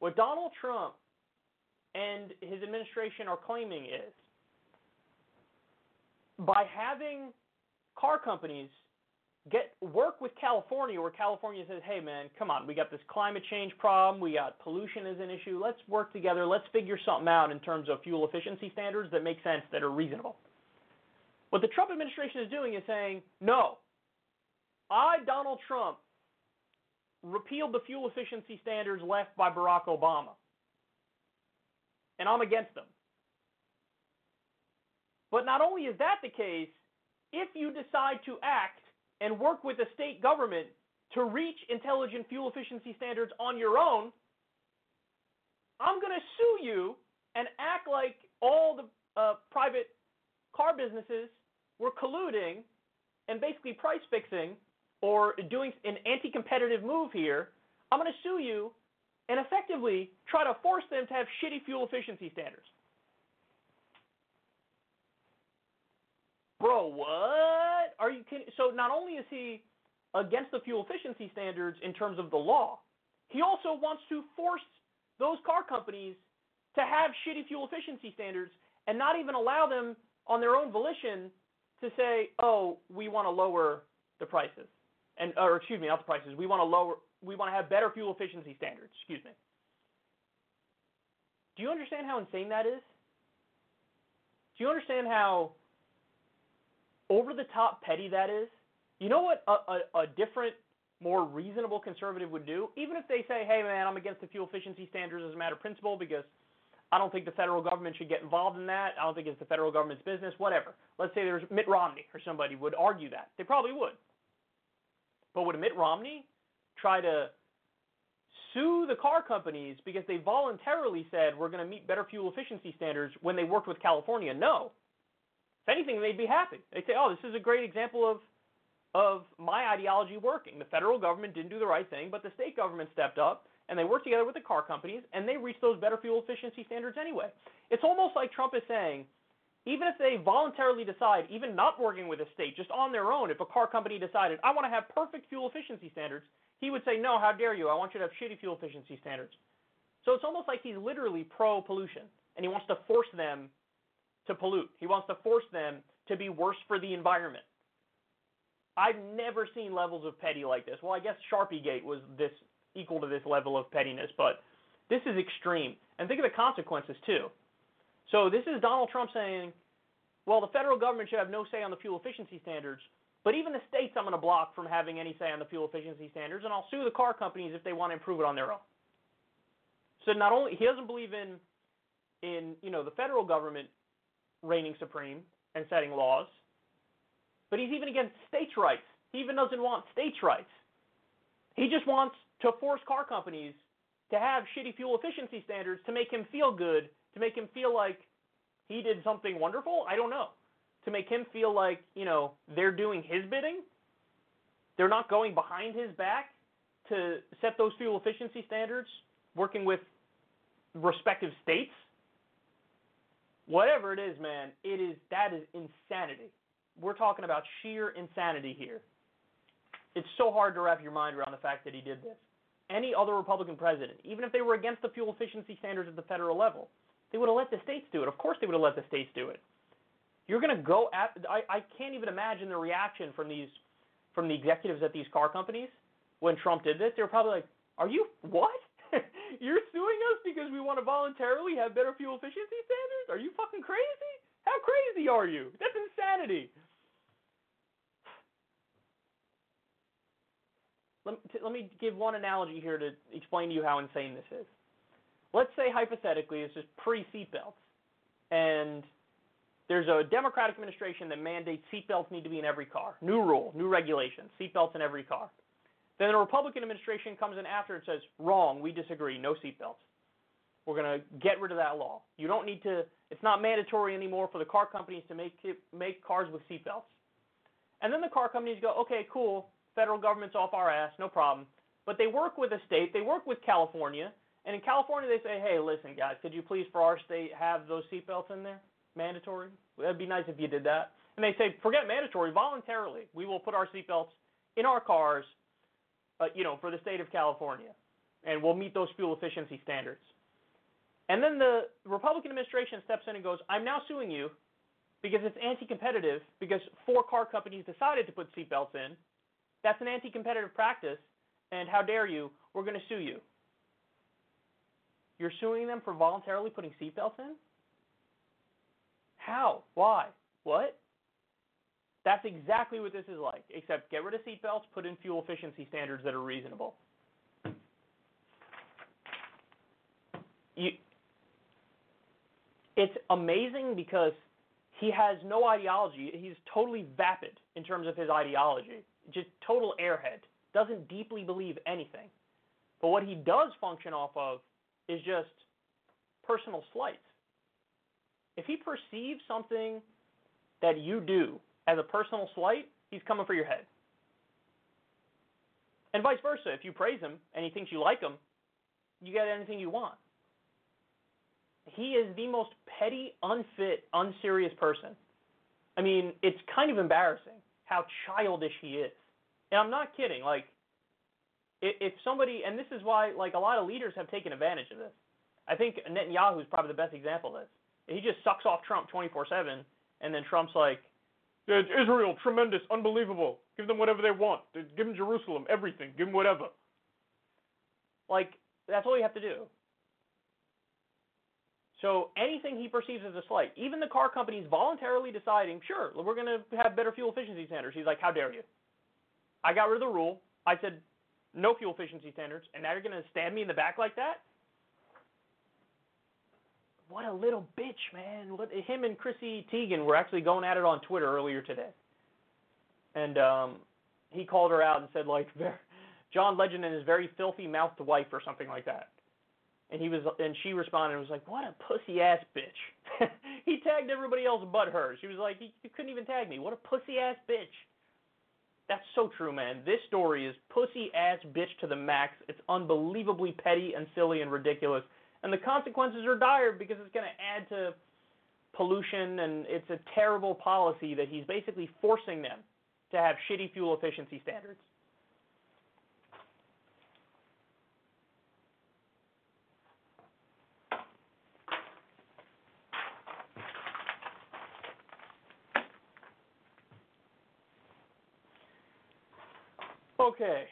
what Donald Trump and his administration are claiming is by having car companies get work with California where California says, "Hey man, come on, we got this climate change problem, we got pollution as an issue. Let's work together. Let's figure something out in terms of fuel efficiency standards that make sense that are reasonable." What the Trump administration is doing is saying, "No. I, Donald Trump, repealed the fuel efficiency standards left by Barack Obama. And I'm against them." But not only is that the case, if you decide to act and work with the state government to reach intelligent fuel efficiency standards on your own, I'm going to sue you and act like all the uh, private car businesses were colluding and basically price fixing or doing an anti competitive move here. I'm going to sue you and effectively try to force them to have shitty fuel efficiency standards. Bro, what? Are you kidding? So not only is he against the fuel efficiency standards in terms of the law, he also wants to force those car companies to have shitty fuel efficiency standards and not even allow them on their own volition to say, "Oh, we want to lower the prices." And or excuse me, not the prices. We want to lower we want to have better fuel efficiency standards, excuse me. Do you understand how insane that is? Do you understand how over the top petty that is. You know what a, a, a different, more reasonable conservative would do? Even if they say, hey, man, I'm against the fuel efficiency standards as a matter of principle because I don't think the federal government should get involved in that. I don't think it's the federal government's business, whatever. Let's say there's Mitt Romney or somebody would argue that. They probably would. But would Mitt Romney try to sue the car companies because they voluntarily said we're going to meet better fuel efficiency standards when they worked with California? No. If anything, they'd be happy. They'd say, "Oh, this is a great example of of my ideology working. The federal government didn't do the right thing, but the state government stepped up and they worked together with the car companies and they reached those better fuel efficiency standards anyway." It's almost like Trump is saying, even if they voluntarily decide, even not working with a state, just on their own, if a car company decided, I want to have perfect fuel efficiency standards, he would say, No, how dare you? I want you to have shitty fuel efficiency standards. So it's almost like he's literally pro pollution and he wants to force them to pollute. He wants to force them to be worse for the environment. I've never seen levels of petty like this. Well, I guess Sharpiegate was this equal to this level of pettiness, but this is extreme. And think of the consequences too. So this is Donald Trump saying, well, the federal government should have no say on the fuel efficiency standards, but even the states I'm going to block from having any say on the fuel efficiency standards, and I'll sue the car companies if they want to improve it on their own. So not only he doesn't believe in in you know the federal government reigning supreme and setting laws. But he's even against states' rights. He even doesn't want states' rights. He just wants to force car companies to have shitty fuel efficiency standards to make him feel good, to make him feel like he did something wonderful. I don't know. To make him feel like, you know, they're doing his bidding. They're not going behind his back to set those fuel efficiency standards, working with respective states whatever it is, man, it is that is insanity. We're talking about sheer insanity here. It's so hard to wrap your mind around the fact that he did this. Any other Republican president, even if they were against the fuel efficiency standards at the federal level, they would have let the states do it. Of course, they would have let the states do it. You're going to go at. I, I can't even imagine the reaction from these, from the executives at these car companies when Trump did this. They were probably like, Are you what? [laughs] You're suing us because we want to voluntarily have better fuel efficiency standards? Are you fucking crazy? How crazy are you? That's insanity. Let, t- let me give one analogy here to explain to you how insane this is. Let's say hypothetically this is pre seatbelts, and there's a Democratic administration that mandates seatbelts need to be in every car. New rule, new regulation, seatbelts in every car. Then the Republican administration comes in after and says, wrong, we disagree, no seatbelts. We're going to get rid of that law. You don't need to, it's not mandatory anymore for the car companies to make, it, make cars with seatbelts. And then the car companies go, okay, cool, federal government's off our ass, no problem. But they work with a state, they work with California, and in California they say, hey, listen, guys, could you please, for our state, have those seatbelts in there? Mandatory? That'd be nice if you did that. And they say, forget mandatory, voluntarily, we will put our seatbelts in our cars uh, you know, for the state of California, and we'll meet those fuel efficiency standards. And then the Republican administration steps in and goes, I'm now suing you because it's anti-competitive because four car companies decided to put seatbelts in. That's an anti-competitive practice, and how dare you? We're going to sue you. You're suing them for voluntarily putting seatbelts in? How? Why? What? That's exactly what this is like, except get rid of seatbelts, put in fuel efficiency standards that are reasonable. You, it's amazing because he has no ideology. He's totally vapid in terms of his ideology. Just total airhead. Doesn't deeply believe anything. But what he does function off of is just personal slights. If he perceives something that you do as a personal slight, he's coming for your head. And vice versa. If you praise him and he thinks you like him, you get anything you want. He is the most petty, unfit, unserious person. I mean, it's kind of embarrassing how childish he is. And I'm not kidding. Like, if somebody, and this is why, like, a lot of leaders have taken advantage of this. I think Netanyahu is probably the best example of this. He just sucks off Trump 24 7, and then Trump's like, Israel, tremendous, unbelievable. Give them whatever they want. Give them Jerusalem, everything. Give them whatever. Like, that's all you have to do. So anything he perceives as a slight, even the car companies voluntarily deciding, sure, we're going to have better fuel efficiency standards. He's like, how dare you? I got rid of the rule. I said no fuel efficiency standards, and now you're going to stab me in the back like that? What a little bitch, man. What, him and Chrissy Teigen were actually going at it on Twitter earlier today, and um, he called her out and said like, [laughs] John Legend and his very filthy mouthed wife or something like that. And he was, and she responded and was like, "What a pussy ass bitch." [laughs] he tagged everybody else but her. She was like, "You couldn't even tag me. What a pussy ass bitch." That's so true, man. This story is pussy ass bitch to the max. It's unbelievably petty and silly and ridiculous and the consequences are dire because it's going to add to pollution and it's a terrible policy that he's basically forcing them to have shitty fuel efficiency standards. Okay.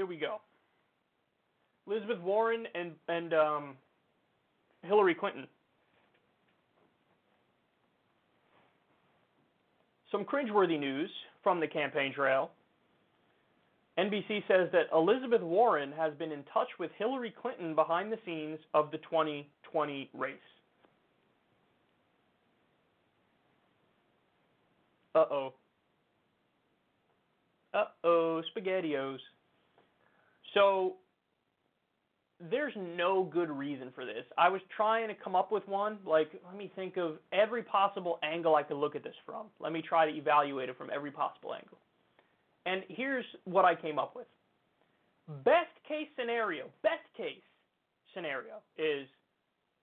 Here we go. Elizabeth Warren and and um, Hillary Clinton. Some cringeworthy news from the campaign trail. NBC says that Elizabeth Warren has been in touch with Hillary Clinton behind the scenes of the 2020 race. Uh oh. Uh oh, SpaghettiOs. So there's no good reason for this. I was trying to come up with one. Like, let me think of every possible angle I could look at this from. Let me try to evaluate it from every possible angle. And here's what I came up with. Best case scenario, best case scenario is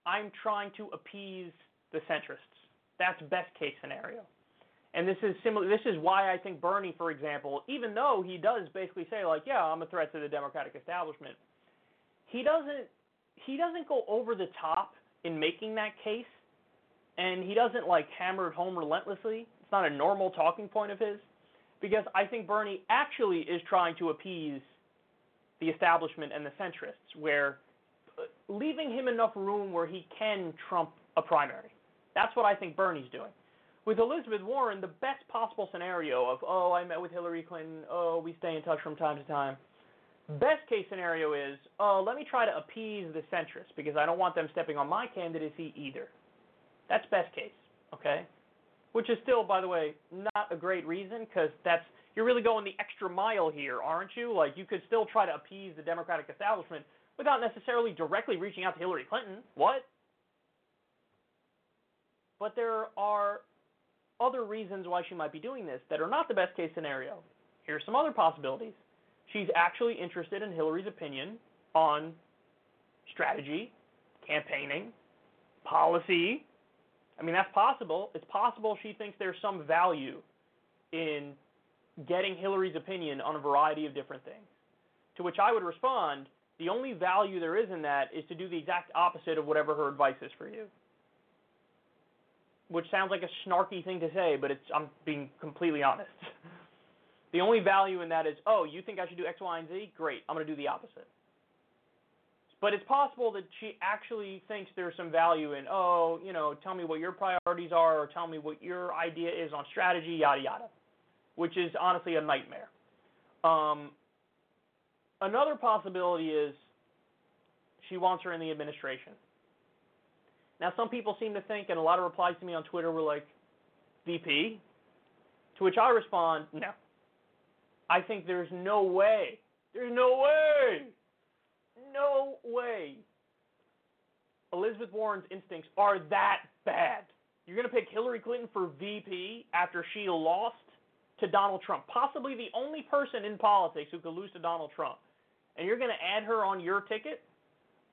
I'm trying to appease the centrists. That's best case scenario. And this is similar. This is why I think Bernie, for example, even though he does basically say like, yeah, I'm a threat to the Democratic establishment, he doesn't he doesn't go over the top in making that case, and he doesn't like hammer it home relentlessly. It's not a normal talking point of his. because I think Bernie actually is trying to appease the establishment and the centrists, where uh, leaving him enough room where he can trump a primary. That's what I think Bernie's doing. With Elizabeth Warren, the best possible scenario of, oh, I met with Hillary Clinton, oh, we stay in touch from time to time. Best case scenario is, oh, let me try to appease the centrists because I don't want them stepping on my candidacy either. That's best case, okay? Which is still, by the way, not a great reason because that's you're really going the extra mile here, aren't you? Like you could still try to appease the Democratic establishment without necessarily directly reaching out to Hillary Clinton. What? But there are other reasons why she might be doing this that are not the best case scenario. Here's some other possibilities. She's actually interested in Hillary's opinion on strategy, campaigning, policy. I mean, that's possible. It's possible she thinks there's some value in getting Hillary's opinion on a variety of different things. To which I would respond, the only value there is in that is to do the exact opposite of whatever her advice is for you. Which sounds like a snarky thing to say, but it's I'm being completely honest. [laughs] the only value in that is, oh, you think I should do X, Y, and Z? Great, I'm going to do the opposite. But it's possible that she actually thinks there's some value in, oh, you know, tell me what your priorities are, or tell me what your idea is on strategy, yada yada, which is honestly a nightmare. Um, another possibility is she wants her in the administration. Now, some people seem to think, and a lot of replies to me on Twitter were like, VP? To which I respond, no. I think there's no way, there's no way, no way Elizabeth Warren's instincts are that bad. You're going to pick Hillary Clinton for VP after she lost to Donald Trump, possibly the only person in politics who could lose to Donald Trump, and you're going to add her on your ticket?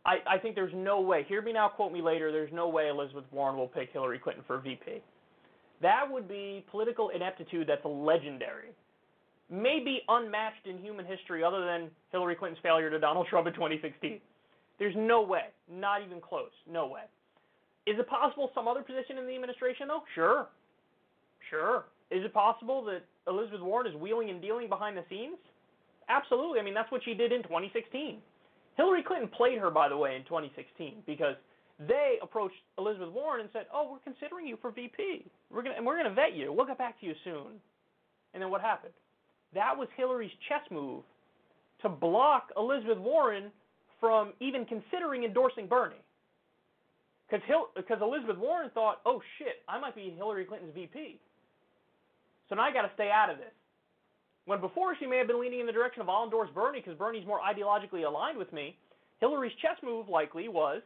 I, I think there's no way. Hear me now, quote me later. There's no way Elizabeth Warren will pick Hillary Clinton for VP. That would be political ineptitude that's legendary. Maybe unmatched in human history other than Hillary Clinton's failure to Donald Trump in 2016. There's no way. Not even close. No way. Is it possible some other position in the administration, though? Sure. Sure. Is it possible that Elizabeth Warren is wheeling and dealing behind the scenes? Absolutely. I mean, that's what she did in 2016. Hillary Clinton played her, by the way, in 2016 because they approached Elizabeth Warren and said, "Oh, we're considering you for VP. We're gonna and we're gonna vet you. We'll get back to you soon." And then what happened? That was Hillary's chess move to block Elizabeth Warren from even considering endorsing Bernie. Because because Elizabeth Warren thought, "Oh shit, I might be Hillary Clinton's VP." So now I got to stay out of this. When before she may have been leaning in the direction of I'll endorse Bernie because Bernie's more ideologically aligned with me, Hillary's chess move likely was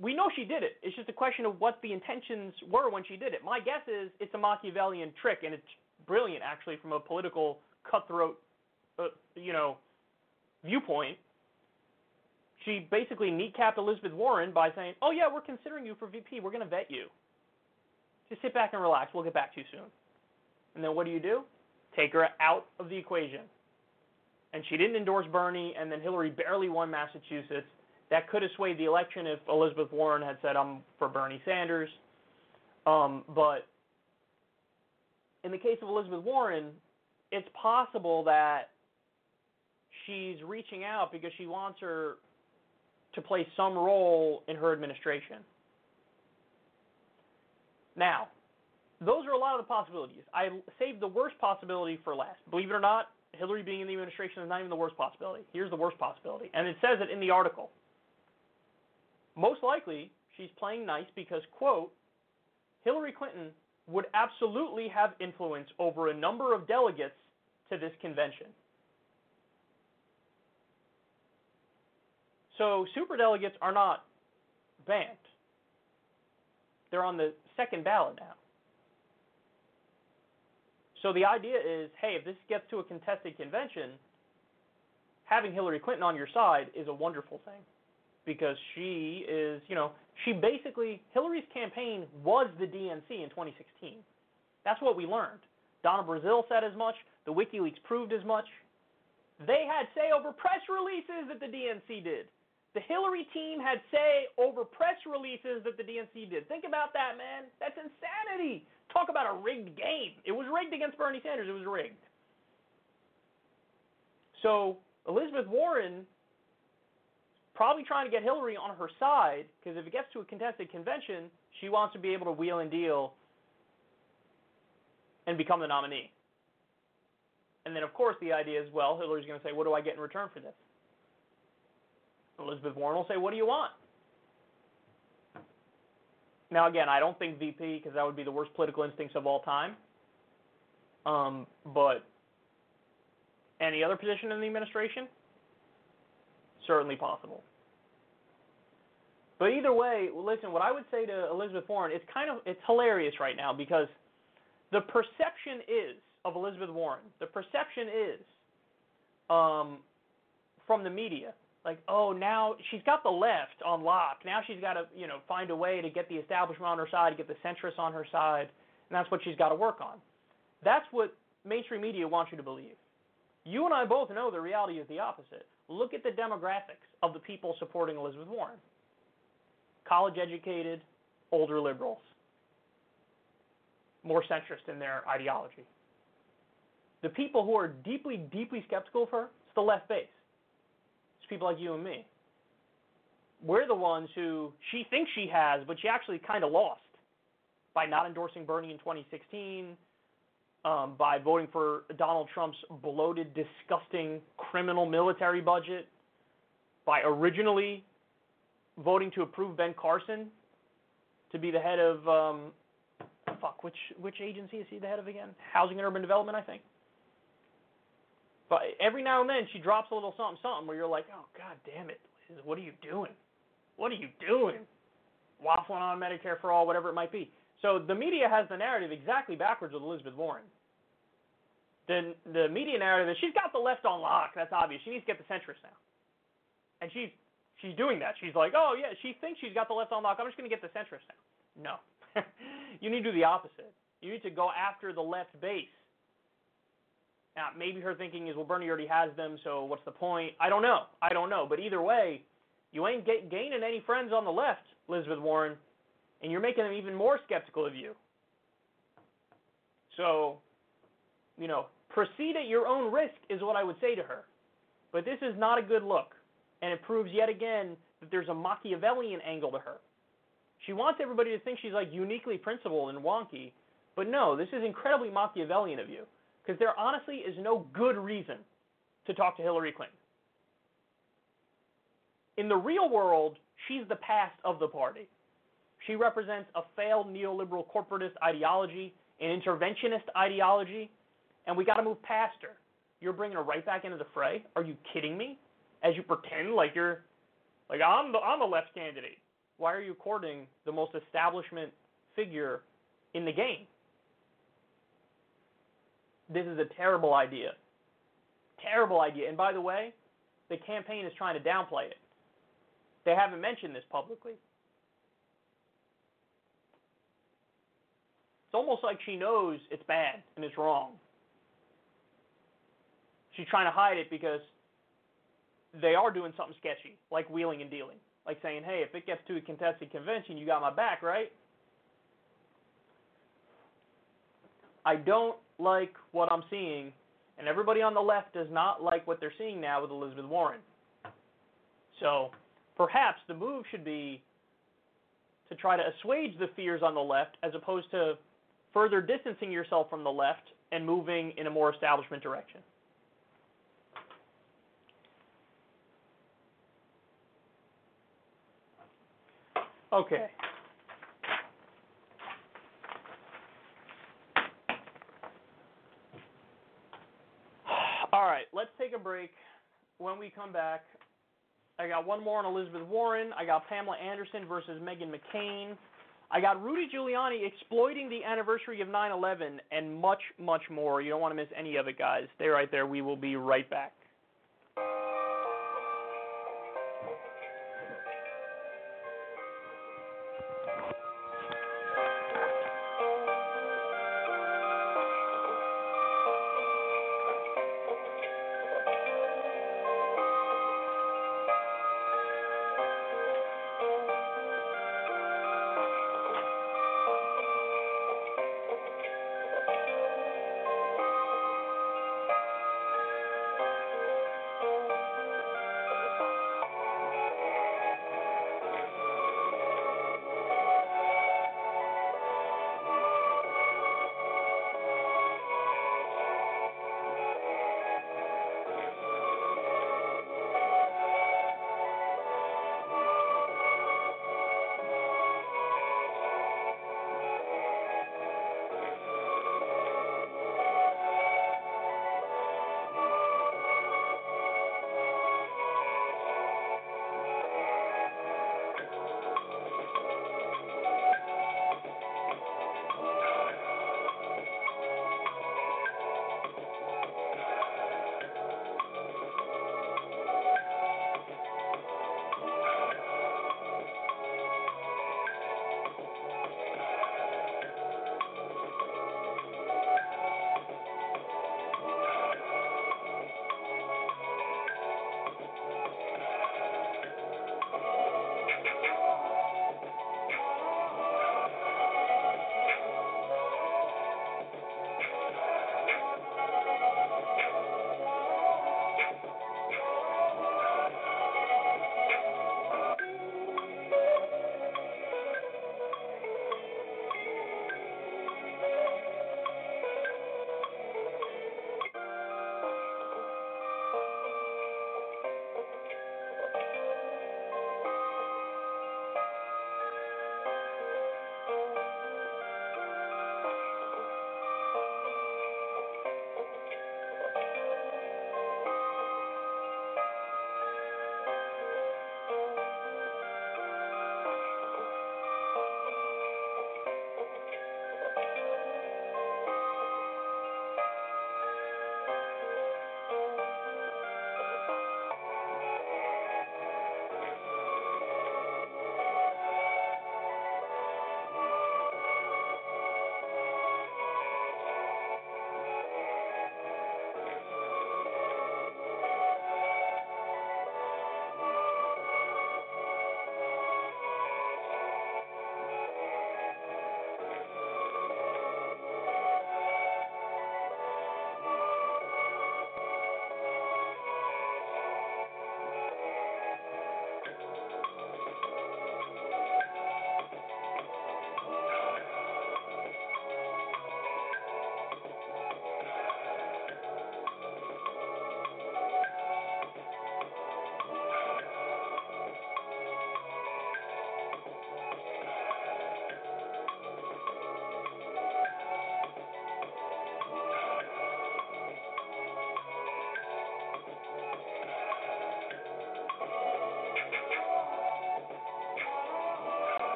we know she did it. It's just a question of what the intentions were when she did it. My guess is it's a Machiavellian trick, and it's brilliant actually from a political cutthroat, uh, you know, viewpoint. She basically kneecapped Elizabeth Warren by saying, "Oh yeah, we're considering you for VP. We're going to vet you. Just sit back and relax. We'll get back to you soon." And then what do you do? Take her out of the equation. And she didn't endorse Bernie, and then Hillary barely won Massachusetts. That could have swayed the election if Elizabeth Warren had said, I'm for Bernie Sanders. Um, but in the case of Elizabeth Warren, it's possible that she's reaching out because she wants her to play some role in her administration. Now, those are a lot of the possibilities. I saved the worst possibility for last. Believe it or not, Hillary being in the administration is not even the worst possibility. Here's the worst possibility, and it says it in the article. Most likely, she's playing nice because, quote, Hillary Clinton would absolutely have influence over a number of delegates to this convention. So, superdelegates are not banned. They're on the second ballot now. So the idea is, hey, if this gets to a contested convention, having Hillary Clinton on your side is a wonderful thing because she is, you know, she basically Hillary's campaign was the DNC in 2016. That's what we learned. Donna Brazile said as much. The WikiLeaks proved as much. They had say over press releases that the DNC did. The Hillary team had say over press releases that the DNC did. Think about that, man. That's insanity. Talk about a rigged game. It was rigged against Bernie Sanders. It was rigged. So Elizabeth Warren probably trying to get Hillary on her side because if it gets to a contested convention, she wants to be able to wheel and deal and become the nominee. And then, of course, the idea is, well, Hillary's going to say, what do I get in return for this? Elizabeth Warren will say, what do you want? Now, again, I don't think VP because that would be the worst political instincts of all time. Um, but any other position in the administration? Certainly possible. But either way, listen, what I would say to Elizabeth Warren, it's kind of it's hilarious right now because the perception is of Elizabeth Warren, the perception is um, from the media, like, oh, now she's got the left on lock. Now she's got to, you know, find a way to get the establishment on her side, get the centrists on her side, and that's what she's got to work on. That's what mainstream media wants you to believe. You and I both know the reality is the opposite. Look at the demographics of the people supporting Elizabeth Warren college educated, older liberals, more centrist in their ideology. The people who are deeply, deeply skeptical of her, it's the left base. People like you and me. We're the ones who she thinks she has, but she actually kind of lost by not endorsing Bernie in 2016, um, by voting for Donald Trump's bloated, disgusting criminal military budget, by originally voting to approve Ben Carson to be the head of um, fuck which which agency is he the head of again? Housing and Urban Development, I think. But every now and then she drops a little something something where you're like, oh god damn it, Liz, what are you doing? What are you doing? Waffling on Medicare for all, whatever it might be. So the media has the narrative exactly backwards with Elizabeth Warren. Then the media narrative is she's got the left on lock. That's obvious. She needs to get the centrist now, and she's she's doing that. She's like, oh yeah, she thinks she's got the left on lock. I'm just going to get the centrist now. No, [laughs] you need to do the opposite. You need to go after the left base. Now, maybe her thinking is, well, Bernie already has them, so what's the point? I don't know. I don't know. But either way, you ain't get, gaining any friends on the left, Elizabeth Warren, and you're making them even more skeptical of you. So, you know, proceed at your own risk is what I would say to her. But this is not a good look, and it proves yet again that there's a Machiavellian angle to her. She wants everybody to think she's like uniquely principled and wonky, but no, this is incredibly Machiavellian of you because there honestly is no good reason to talk to Hillary Clinton. In the real world, she's the past of the party. She represents a failed neoliberal corporatist ideology, an interventionist ideology, and we got to move past her. You're bringing her right back into the fray? Are you kidding me? As you pretend like you're like I'm the I'm the left candidate. Why are you courting the most establishment figure in the game? This is a terrible idea. Terrible idea. And by the way, the campaign is trying to downplay it. They haven't mentioned this publicly. It's almost like she knows it's bad and it's wrong. She's trying to hide it because they are doing something sketchy, like wheeling and dealing. Like saying, hey, if it gets to a contested convention, you got my back, right? I don't like what I'm seeing, and everybody on the left does not like what they're seeing now with Elizabeth Warren. So perhaps the move should be to try to assuage the fears on the left as opposed to further distancing yourself from the left and moving in a more establishment direction. Okay. All right, let's take a break. When we come back, I got one more on Elizabeth Warren. I got Pamela Anderson versus Meghan McCain. I got Rudy Giuliani exploiting the anniversary of 9 11 and much, much more. You don't want to miss any of it, guys. Stay right there. We will be right back.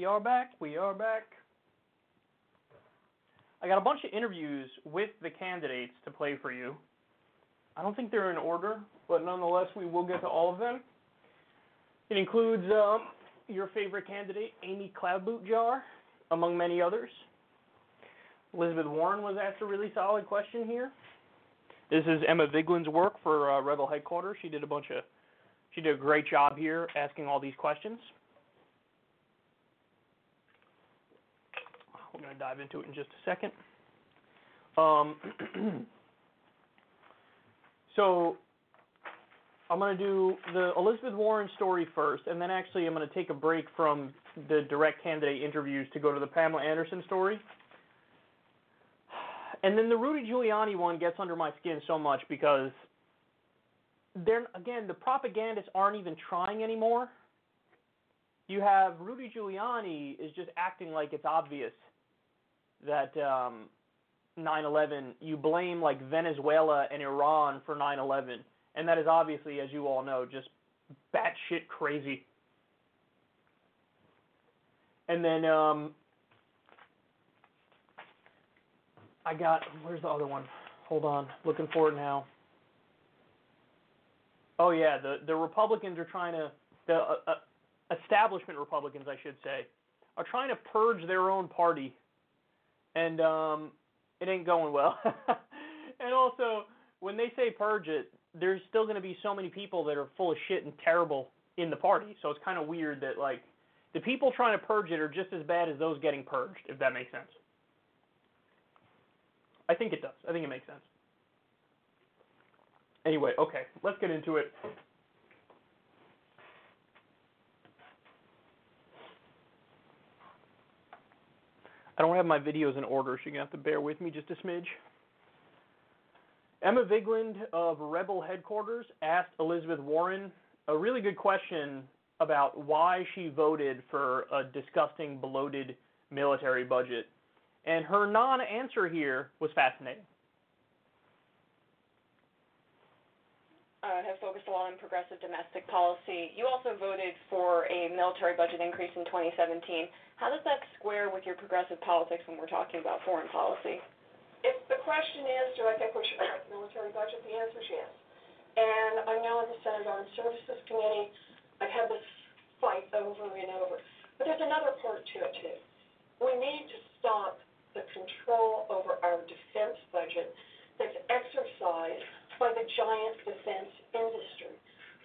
We are back. We are back. I got a bunch of interviews with the candidates to play for you. I don't think they're in order, but nonetheless, we will get to all of them. It includes uh, your favorite candidate, Amy Klobuchar, among many others. Elizabeth Warren was asked a really solid question here. This is Emma Vigeland's work for uh, Rebel headquarters. She did a bunch of, she did a great job here asking all these questions. We're going to dive into it in just a second. Um, [clears throat] so I'm going to do the Elizabeth Warren story first, and then actually I'm going to take a break from the direct candidate interviews to go to the Pamela Anderson story. [sighs] And then the Rudy Giuliani one gets under my skin so much because they're again the propagandists aren't even trying anymore. You have Rudy Giuliani is just acting like it's obvious that um, 9/11 you blame like Venezuela and Iran for 9/11, and that is obviously, as you all know, just batshit crazy. And then um, I got where's the other one? Hold on, looking for it now. Oh yeah, the the Republicans are trying to the uh, uh, establishment Republicans, I should say, are trying to purge their own party, and um, it ain't going well. [laughs] and also, when they say purge it, there's still going to be so many people that are full of shit and terrible in the party. So it's kind of weird that like the people trying to purge it are just as bad as those getting purged, if that makes sense. I think it does. I think it makes sense. Anyway, okay, let's get into it. I don't have my videos in order, so you're going to have to bear with me just a smidge. Emma Vigeland of Rebel Headquarters asked Elizabeth Warren a really good question about why she voted for a disgusting, bloated military budget. And her non answer here was fascinating. Uh, have focused a lot on progressive domestic policy. You also voted for a military budget increase in 2017. How does that square with your progressive politics when we're talking about foreign policy? If the question is, do I think we should cut the military budget, the answer is yes. And I know in the Senate Armed Services Committee, I've had this fight over and over. But there's another part to it too. We need to stop the control over our defense budget that's exercised by the giant defense industry.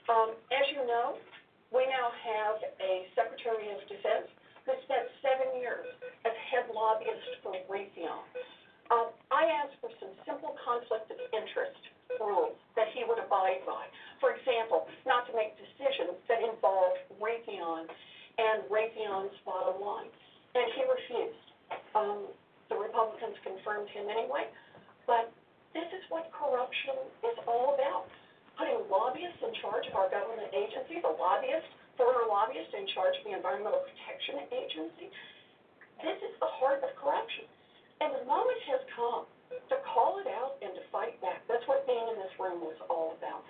Um, as you know, we now have a Secretary of Defense who spent seven years as head lobbyist for Raytheon. Um, I asked for some simple conflict of interest rules that he would abide by. For example, not to make decisions that involve Raytheon and Raytheon's bottom line. And he refused. Um, the Republicans confirmed him anyway, but this is what corruption is all about. Putting lobbyists in charge of our government agencies, a lobbyist, former lobbyist in charge of the Environmental Protection Agency. This is the heart of corruption. And the moment has come to call it out and to fight back. That's what being in this room was all about.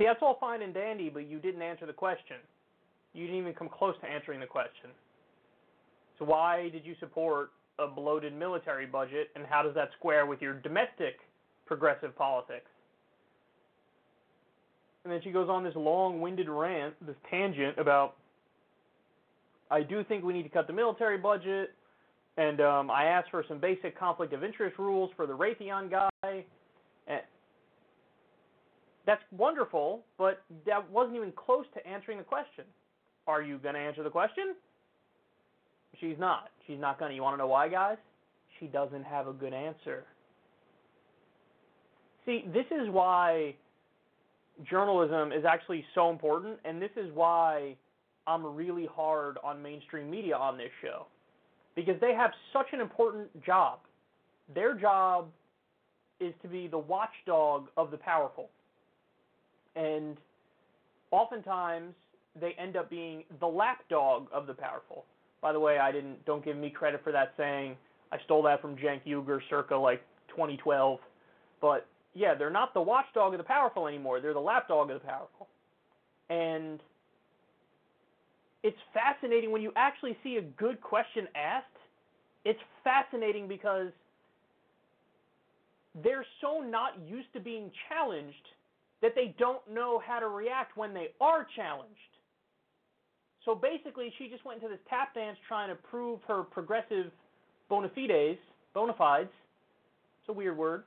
See, that's all fine and dandy, but you didn't answer the question. You didn't even come close to answering the question. So why did you support a bloated military budget, and how does that square with your domestic progressive politics? And then she goes on this long-winded rant, this tangent about, I do think we need to cut the military budget, and um, I asked for some basic conflict of interest rules for the Raytheon guy. And that's wonderful, but that wasn't even close to answering the question. Are you going to answer the question? She's not. She's not going to. You want to know why, guys? She doesn't have a good answer. See, this is why journalism is actually so important, and this is why I'm really hard on mainstream media on this show. Because they have such an important job. Their job is to be the watchdog of the powerful. And oftentimes, they end up being the lapdog of the powerful. By the way, I didn't. Don't give me credit for that saying. I stole that from Cenk Uygur circa like 2012. But yeah, they're not the watchdog of the powerful anymore. They're the lapdog of the powerful. And it's fascinating when you actually see a good question asked. It's fascinating because they're so not used to being challenged that they don't know how to react when they are challenged. So basically, she just went into this tap dance trying to prove her progressive bona fides, bona fides. It's a weird word.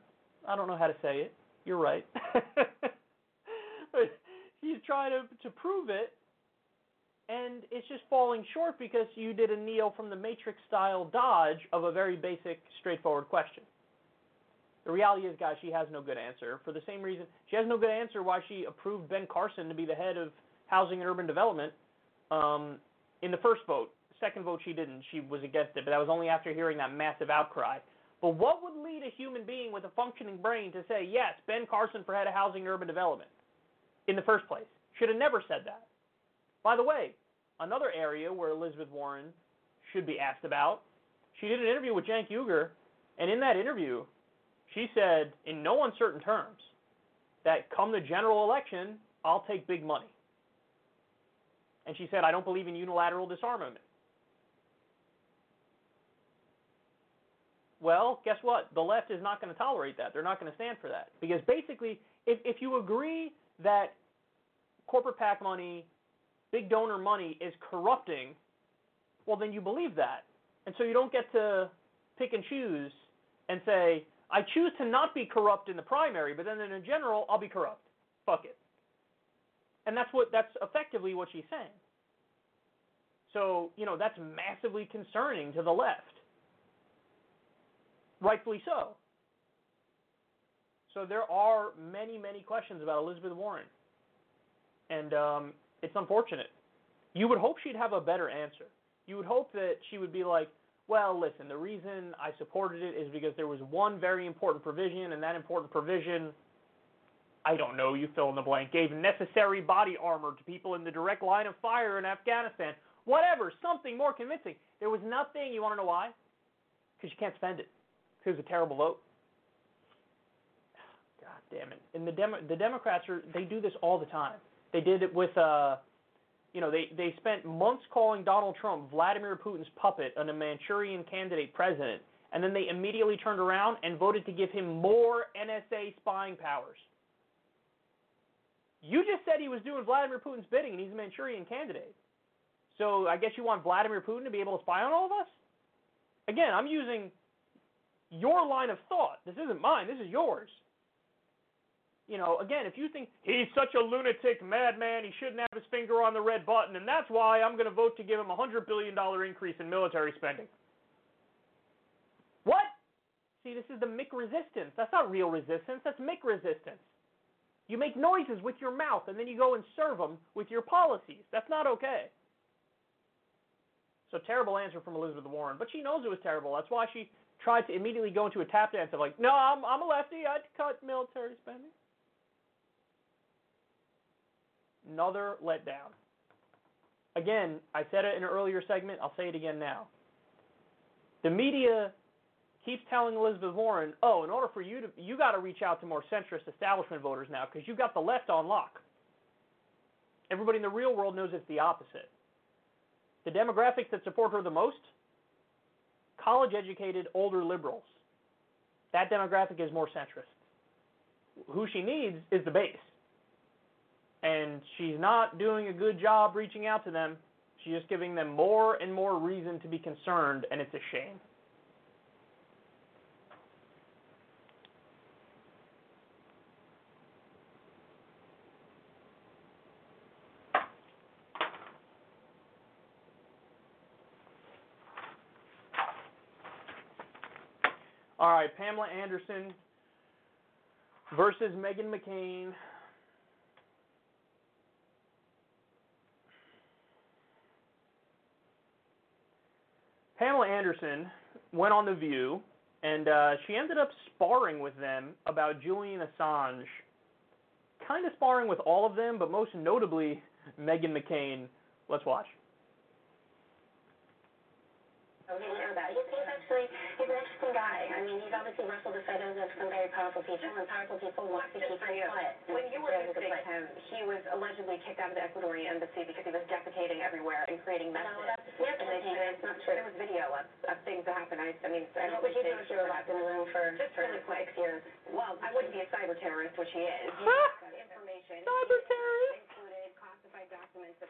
I don't know how to say it. You're right. but [laughs] she's trying to, to prove it, and it's just falling short because you did a Neo from the Matrix style dodge of a very basic, straightforward question. The reality is, guys, she has no good answer. For the same reason, she has no good answer why she approved Ben Carson to be the head of Housing and Urban Development um, in the first vote. Second vote, she didn't. She was against it, but that was only after hearing that massive outcry. But what would lead a human being with a functioning brain to say, yes, Ben Carson for head of Housing and Urban Development in the first place? Should have never said that. By the way, another area where Elizabeth Warren should be asked about, she did an interview with Cenk Uygur, and in that interview, she said, in no uncertain terms, that come the general election, I'll take big money. And she said, I don't believe in unilateral disarmament. Well, guess what? The left is not going to tolerate that. They're not going to stand for that. Because basically, if, if you agree that corporate PAC money, big donor money is corrupting, well, then you believe that. And so you don't get to pick and choose and say, I choose to not be corrupt in the primary, but then in general, I'll be corrupt. Fuck it. And that's what that's effectively what she's saying. So, you know, that's massively concerning to the left. Rightfully so. So there are many, many questions about Elizabeth Warren. And um, it's unfortunate. You would hope she'd have a better answer. You would hope that she would be like, well, listen, the reason I supported it is because there was one very important provision, and that important provision, I don't know, you fill in the blank, gave necessary body armor to people in the direct line of fire in Afghanistan. Whatever, something more convincing. There was nothing, you want to know why? Because you can't spend it. Because it's a terrible vote. God damn it. And the, the Democrats, are they do this all the time. They did it with, uh, you know, they, they spent months calling Donald Trump Vladimir Putin's puppet and a Manchurian candidate president, and then they immediately turned around and voted to give him more NSA spying powers. You just said he was doing Vladimir Putin's bidding, and he's a Manchurian candidate. So I guess you want Vladimir Putin to be able to spy on all of us? Again, I'm using your line of thought. This isn't mine, this is yours. You know, again, if you think he's such a lunatic madman, he shouldn't have his finger on the red button, and that's why I'm going to vote to give him a $100 billion increase in military spending. What? See, this is the Mick resistance. That's not real resistance, that's Mick resistance. You make noises with your mouth, and then you go and serve them with your policies. That's not okay. So terrible answer from Elizabeth Warren, but she knows it was terrible. That's why she tried to immediately go into a tap dance of like, no, I'm I'm a lefty. I'd cut military spending. Another letdown. Again, I said it in an earlier segment. I'll say it again now. The media keeps telling Elizabeth Warren, "Oh, in order for you to, you got to reach out to more centrist establishment voters now because you've got the left on lock." Everybody in the real world knows it's the opposite. The demographics that support her the most college educated older liberals. That demographic is more centrist. Who she needs is the base. And she's not doing a good job reaching out to them. She's just giving them more and more reason to be concerned, and it's a shame. All right, Pamela Anderson versus Meghan McCain. Pamela Anderson went on The View, and uh, she ended up sparring with them about Julian Assange. Kind of sparring with all of them, but most notably Meghan McCain. Let's watch. Actually interesting guy. I mean, he's obviously rustled the feathers of some very powerful people, and powerful people want to keep him quiet. When you were It's visiting him, he was allegedly kicked out of the Ecuadorian embassy because he was defecating everywhere and creating No, that's mere And they campaign. said That's not there was video of, of things that happened. I, I mean, I What would you do if you were locked in a room for, Just for really quick. six years? Well, I wouldn't be a cyber terrorist, which he is. [laughs] He information. Cyber terrorist.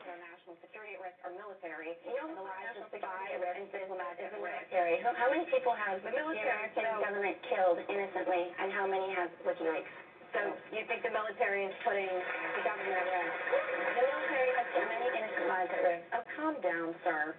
Included classified documents that put our national security at risk or military, and the lives of national security spies at risk and diplomats is the military. So how many people have The the American so- government killed innocently, and how many have WikiLeaks? So you think the military is putting the government at risk? The military has put many innocent lives at risk. Oh, calm down, sir.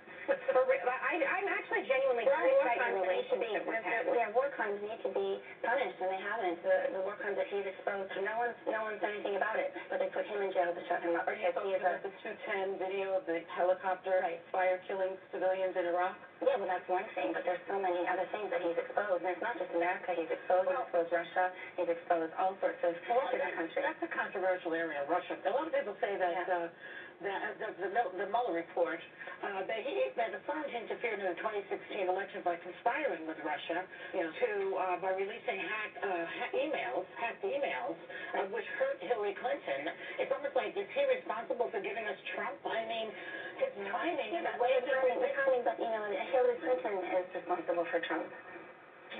For re- I, I'm actually genuinely curious war about your crimes that need to be, relationship with him. yeah, war crimes need to be punished, and they haven't. The, the war crimes that he's exposed, no one's, no one's done anything about it, but they put him in jail to shut him up because he is a, about the 210 video of the helicopter Right. fire killing civilians in Iraq? yeah, well, that's one thing, but there's so many other things that he's exposed, and it's not just America he's exposed, he's exposed Russia, he's exposed all sorts of Well, different countries. That's a controversial area, Russia. A lot of people say that, Yeah. uh, that the, the, the Mueller report, uh, that he, that Assange interfered in the 2016 election by conspiring with Russia Yeah. to, uh, by releasing hack, uh, ha- emails, hacked emails, uh, which hurt Hillary Clinton. It's almost like, is he responsible for giving us Trump? I mean, his timing and the way The timing, the timing, but, you know, Hillary Clinton is responsible for Trump.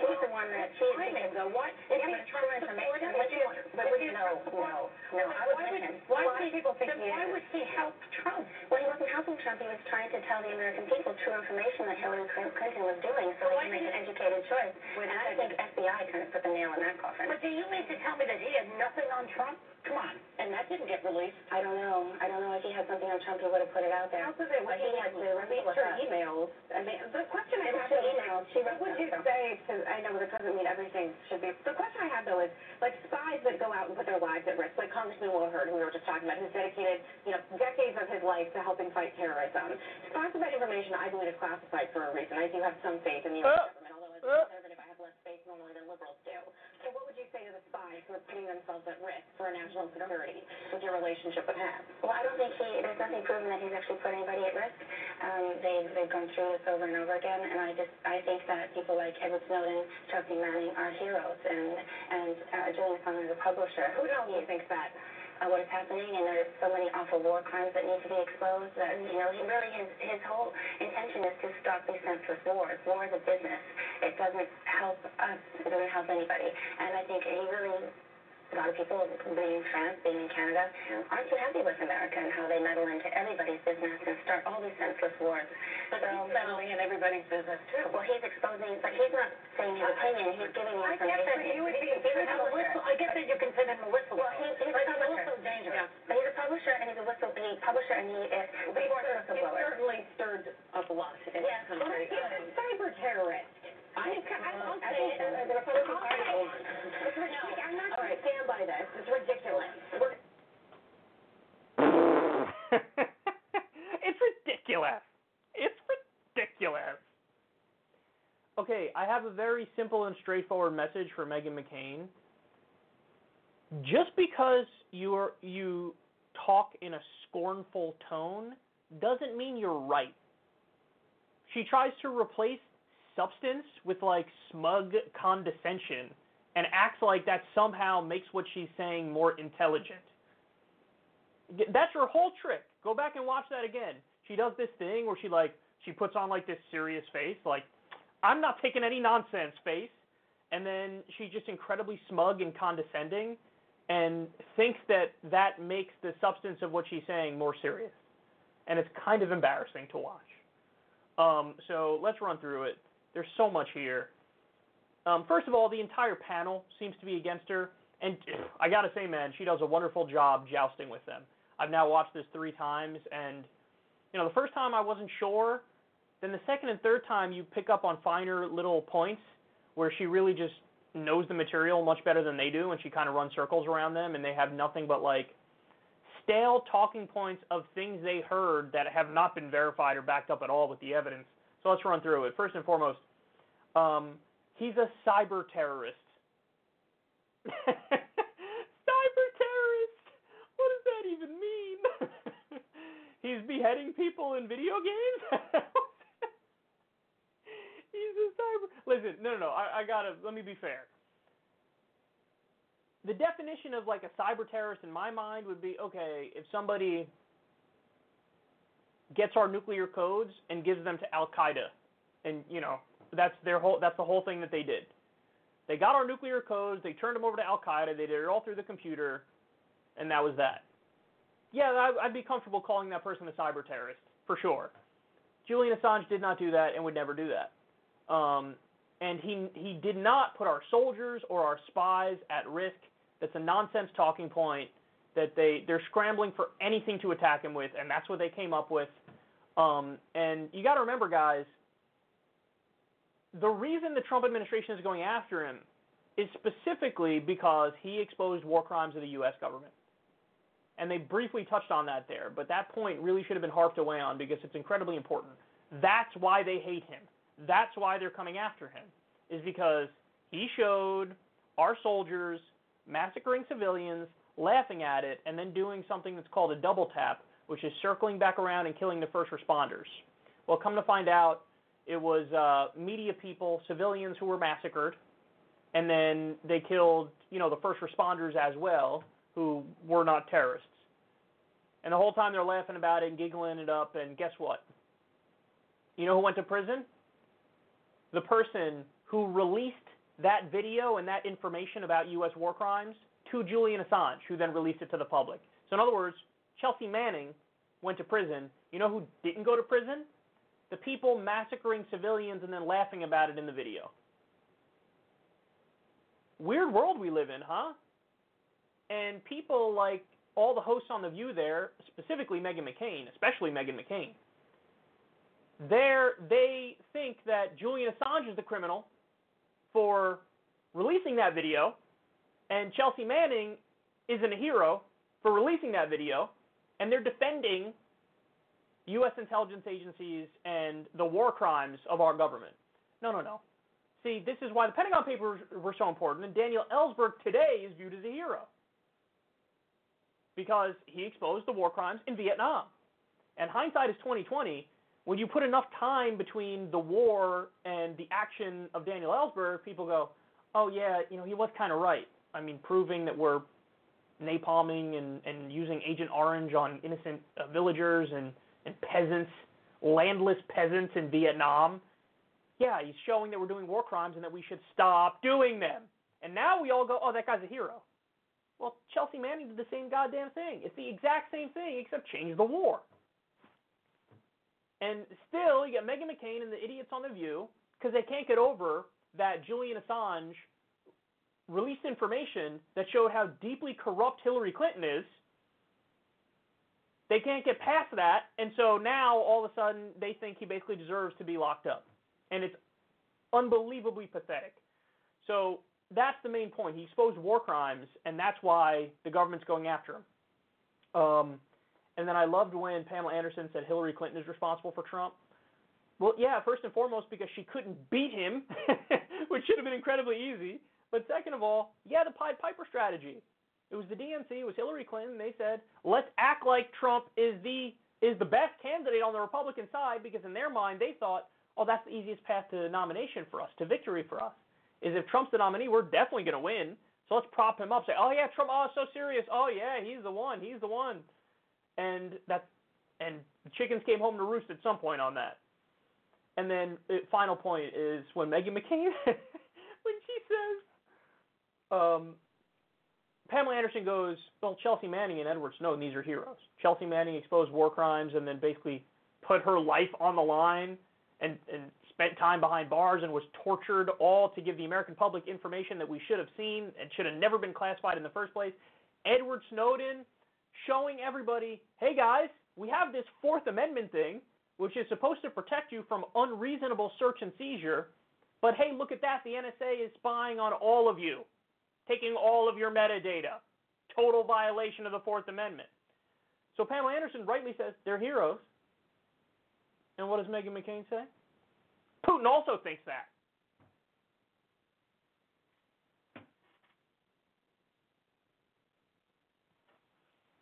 She's the one that, she's timing, though, what? It's Trump true information. What Is you want- but is what he you- a Trump no, no, I was why with would, him. why A lot of would- people think he why would he help Trump? Well, he wasn't helping Trump. He was trying to tell the American people true information that Hillary Clinton was doing so they can make an educated choice. And I think FBI kind of put the nail in that coffin. But do you mean to tell me that he had nothing on Trump? Come on. And that didn't get released. I don't know. I don't know if he had something on Trump, he would have put it out there. How could it, But he had to release her emails? I mean, the question I have is, emails. She would you say to, I know that doesn't mean everything should be, the question I have though is, like spies that go out and put their lives at risk, like Congressman Will Hurd, who we were just talking about, who's dedicated, you know, decades of his life to helping fight terrorism. Classified information, I believe, is classified for a reason. I do have some faith in the U.S. Uh, government, although as uh. a conservative, I have less faith normally than liberals do. So what would you say to the spies who are putting themselves at risk for national security with your relationship with him? Well, I don't think he, there's nothing proven that he's actually put anybody at risk. Um, they've, they've gone through this over and over again, and I just, I think that people like Edward Snowden, Chelsea Manning are heroes, and, and uh, Julian Assange is a publisher. Who knows who thinks that? Uh, what is happening, and there's so many awful war crimes that need to be exposed that, you know, he really, his, his whole intention is to stop these senseless wars. War is a business. It doesn't help us. It doesn't help anybody. And I think he really, a lot of people, being in France, being in Canada, aren't too happy with America and how they meddle into everybody's business and start all these senseless wars. But So, he's meddling in everybody's business, too. well, he's exposing, but he's not saying his opinion. He's giving the I get that he would be He's a whistle, I get that you consider him a whistleblower. Well, he- he's a But he's also dangerous. But he's a publisher and he's a whistle, he's a publisher and he is a He sports he certainly stirred up a lot in this Yeah. Well, country. he's a um, cyber terrorist. I, I, I'll I say think it. the Republican I'll Party. say it. It's ridiculous. I'm not All going right. to stand by this. It's ridiculous. We're [laughs] it's ridiculous. It's ridiculous. Okay, I have a very simple and straightforward message for Meghan McCain. Just because you are you talk in a scornful tone doesn't mean you're right. She tries to replace substance with like smug condescension and acts like that somehow makes what she's saying more intelligent. That's her whole trick. Go back and watch that again. She does this thing where she like she puts on like this serious face, like I'm not taking any nonsense face, and then she's just incredibly smug and condescending, and thinks that that makes the substance of what she's saying more serious, and it's kind of embarrassing to watch. Um, so let's run through it. There's so much here. Um, first of all, the entire panel seems to be against her, and I gotta say, man, she does a wonderful job jousting with them. I've now watched this three times, and you know, the first time I wasn't sure. Then the second and third time, you pick up on finer little points where she really just knows the material much better than they do, and she kind of runs circles around them, and they have nothing but like stale talking points of things they heard that have not been verified or backed up at all with the evidence. So let's run through it. First and foremost, um, he's a cyber terrorist. [laughs] cyber terrorist. What does that even mean? [laughs] he's beheading people in video games. [laughs] he's a cyber. Listen, no, no, no. I, I gotta let me be fair. The definition of like a cyber terrorist in my mind would be okay if somebody gets our nuclear codes and gives them to Al Qaeda, and you know that's their whole that's the whole thing that they did. They got our nuclear codes, they turned them over to Al Qaeda, they did it all through the computer, and that was that. Yeah, I'd be comfortable calling that person a cyber terrorist for sure. Julian Assange did not do that and would never do that. Um, and he he did not put our soldiers or our spies at risk. That's a nonsense talking point that they they're scrambling for anything to attack him with, and that's what they came up with. Um, and you got to remember, guys, the reason the Trump administration is going after him is specifically because he exposed war crimes of the U.S. government. And they briefly touched on that there, but that point really should have been harped away on because it's incredibly important. That's why they hate him. That's why they're coming after him, is because he showed our soldiers massacring civilians, laughing at it, and then doing something that's called a double tap, which is circling back around and killing the first responders. Well, come to find out, it was uh, media people, civilians who were massacred, and then they killed, you know, the first responders as well, who were not terrorists. And the whole time they're laughing about it and giggling it up, and guess what? You know who went to prison? The person who released that video and that information about U.S. war crimes to Julian Assange, who then released it to the public. So, in other words, Chelsea Manning went to prison. You know who didn't go to prison? The people massacring civilians and then laughing about it in the video. Weird world we live in, huh? And people like all the hosts on The View there, specifically Meghan McCain, especially Meghan McCain, there they think that Julian Assange is the criminal for releasing that video, and Chelsea Manning isn't a hero for releasing that video, and they're defending U.S. intelligence agencies and the war crimes of our government. No, no, no. See, this is why the Pentagon Papers were so important, and Daniel Ellsberg today is viewed as a hero because he exposed the war crimes in Vietnam. And hindsight is 2020. When you put enough time between the war and the action of Daniel Ellsberg, people go, "Oh yeah, you know, he was kind of right." I mean, proving that we're napalming and, and using Agent Orange on innocent uh, villagers and, and peasants, landless peasants in Vietnam. Yeah, he's showing that we're doing war crimes and that we should stop doing them. And now we all go, oh, that guy's a hero. Well, Chelsea Manning did the same goddamn thing. It's the exact same thing, except change the war. And still, you got Meghan McCain and the idiots on The View because they can't get over that Julian Assange released information that showed how deeply corrupt Hillary Clinton is. They can't get past that, and so now all of a sudden they think he basically deserves to be locked up. And it's unbelievably pathetic. So that's the main point. He exposed war crimes, and that's why the government's going after him. Um, and then I loved when Pamela Anderson said Hillary Clinton is responsible for Trump. Well, yeah, first and foremost because she couldn't beat him, [laughs] which should have been incredibly easy. But second of all, yeah, the Pied Piper strategy. It was the DNC, it was Hillary Clinton. They said, let's act like Trump is the is the best candidate on the Republican side because in their mind they thought, oh, that's the easiest path to nomination for us, to victory for us. Is if Trump's the nominee, we're definitely going to win. So let's prop him up. Say, oh yeah, Trump, oh so serious. Oh yeah, he's the one. He's the one. And that, and the chickens came home to roost at some point on that. And then the uh, final point is when Meghan McCain, [laughs] when she says, um, Pamela Anderson goes, well, Chelsea Manning and Edward Snowden, these are heroes. Chelsea Manning exposed war crimes and then basically put her life on the line and, and spent time behind bars and was tortured all to give the American public information that we should have seen and should have never been classified in the first place. Edward Snowden showing everybody, hey guys, we have this Fourth Amendment thing, which is supposed to protect you from unreasonable search and seizure. But hey, look at that. The NSA is spying on all of you taking all of your metadata. Total violation of the Fourth Amendment. So Pamela Anderson rightly says they're heroes. And what does Meghan McCain say? Putin also thinks that.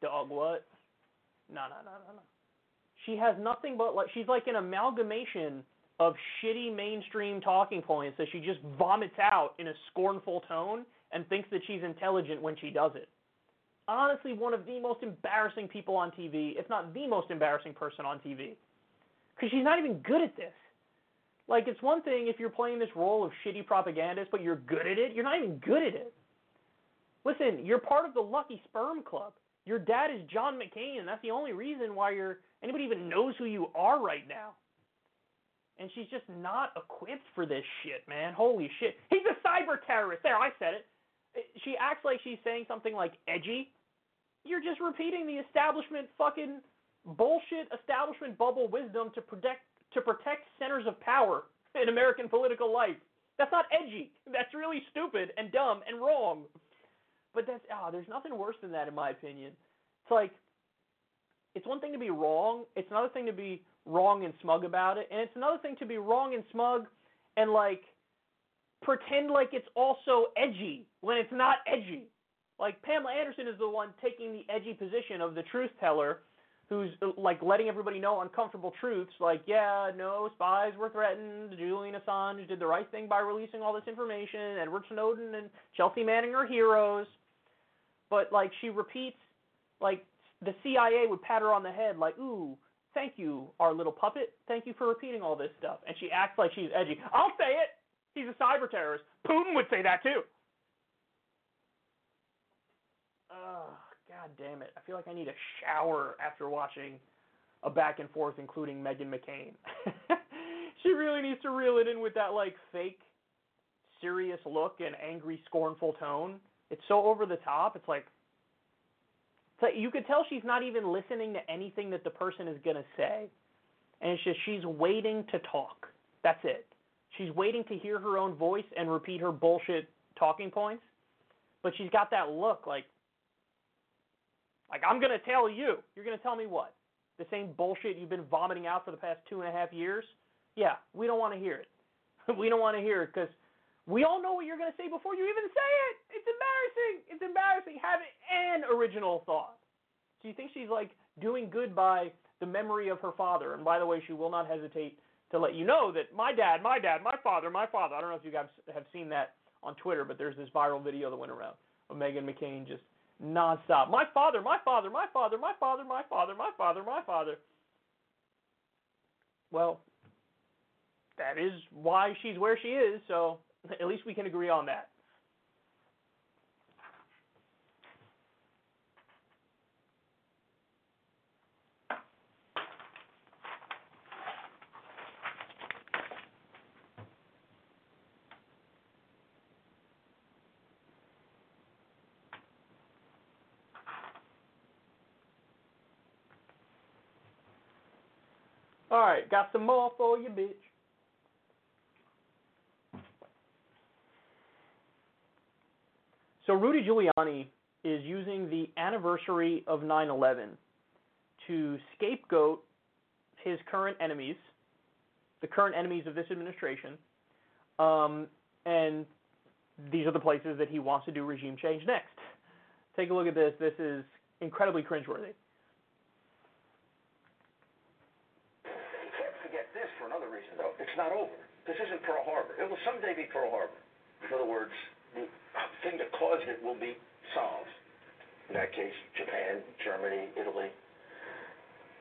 Dog, what? No, no, no, no, no. She has nothing but like she's like an amalgamation of shitty mainstream talking points that she just vomits out in a scornful tone and thinks that she's intelligent when she does it. Honestly, one of the most embarrassing people on TV, if not the most embarrassing person on TV. Because she's not even good at this. Like, it's one thing if you're playing this role of shitty propagandist, but you're good at it. You're not even good at it. Listen, you're part of the Lucky Sperm Club. Your dad is John McCain, and that's the only reason why you're anybody even knows who you are right now. And she's just not equipped for this shit, man. Holy shit. He's a cyber terrorist. There, I said it. She acts like she's saying something like edgy. You're just repeating the establishment fucking bullshit establishment bubble wisdom to protect to protect centers of power in American political life. That's not edgy. That's really stupid and dumb and wrong. But that's ah, there's nothing worse than that in my opinion. It's like it's one thing to be wrong, it's another thing to be wrong and smug about it, and it's another thing to be wrong and smug and like pretend like it's also edgy when it's not edgy. Like Pamela Anderson is the one taking the edgy position of the truth teller who's like letting everybody know uncomfortable truths like yeah no spies were threatened julian assange did the right thing by releasing all this information edward snowden and chelsea manning are heroes. But like she repeats like the cia would pat her on the head like ooh thank you our little puppet. Thank you for repeating all this stuff. And she acts like she's edgy. I'll say it he's a cyber terrorist putin would say that too Ugh. God damn it. I feel like I need a shower after watching a back and forth including Meghan McCain. [laughs] she really needs to reel it in with that like fake serious look and angry scornful tone. It's so over the top. It's like it's like you could tell she's not even listening to anything that the person is going to say. And it's just she's waiting to talk. That's it. She's waiting to hear her own voice and repeat her bullshit talking points. But she's got that look like like, I'm to tell you. You're to tell me what? The same bullshit you've been vomiting out for the past two and a half years? Yeah, we don't want to hear it. [laughs] we don't want to hear it because we all know what you're to say before you even say it. It's embarrassing. It's embarrassing. Have an original thought. So you think she's like doing good by the memory of her father. And by the way, she will not hesitate to let you know that my dad, my dad, my father, my father. I don't know if you guys have seen that on Twitter, but there's this viral video that went around of Meghan McCain just nonstop. My father, my father, my father, my father, my father, my father, my father. Well, that is why she's where she is, so at least we can agree on that. All right, got some more for you, bitch. So Rudy Giuliani is using the anniversary of 9/11 to scapegoat his current enemies, the current enemies of this administration, um, and these are the places that he wants to do regime change next. Take a look at this. This is incredibly cringeworthy. It's not over. This isn't Pearl Harbor. It will someday be Pearl Harbor. In other words, the thing that caused it will be solved. In that case, Japan, Germany, Italy.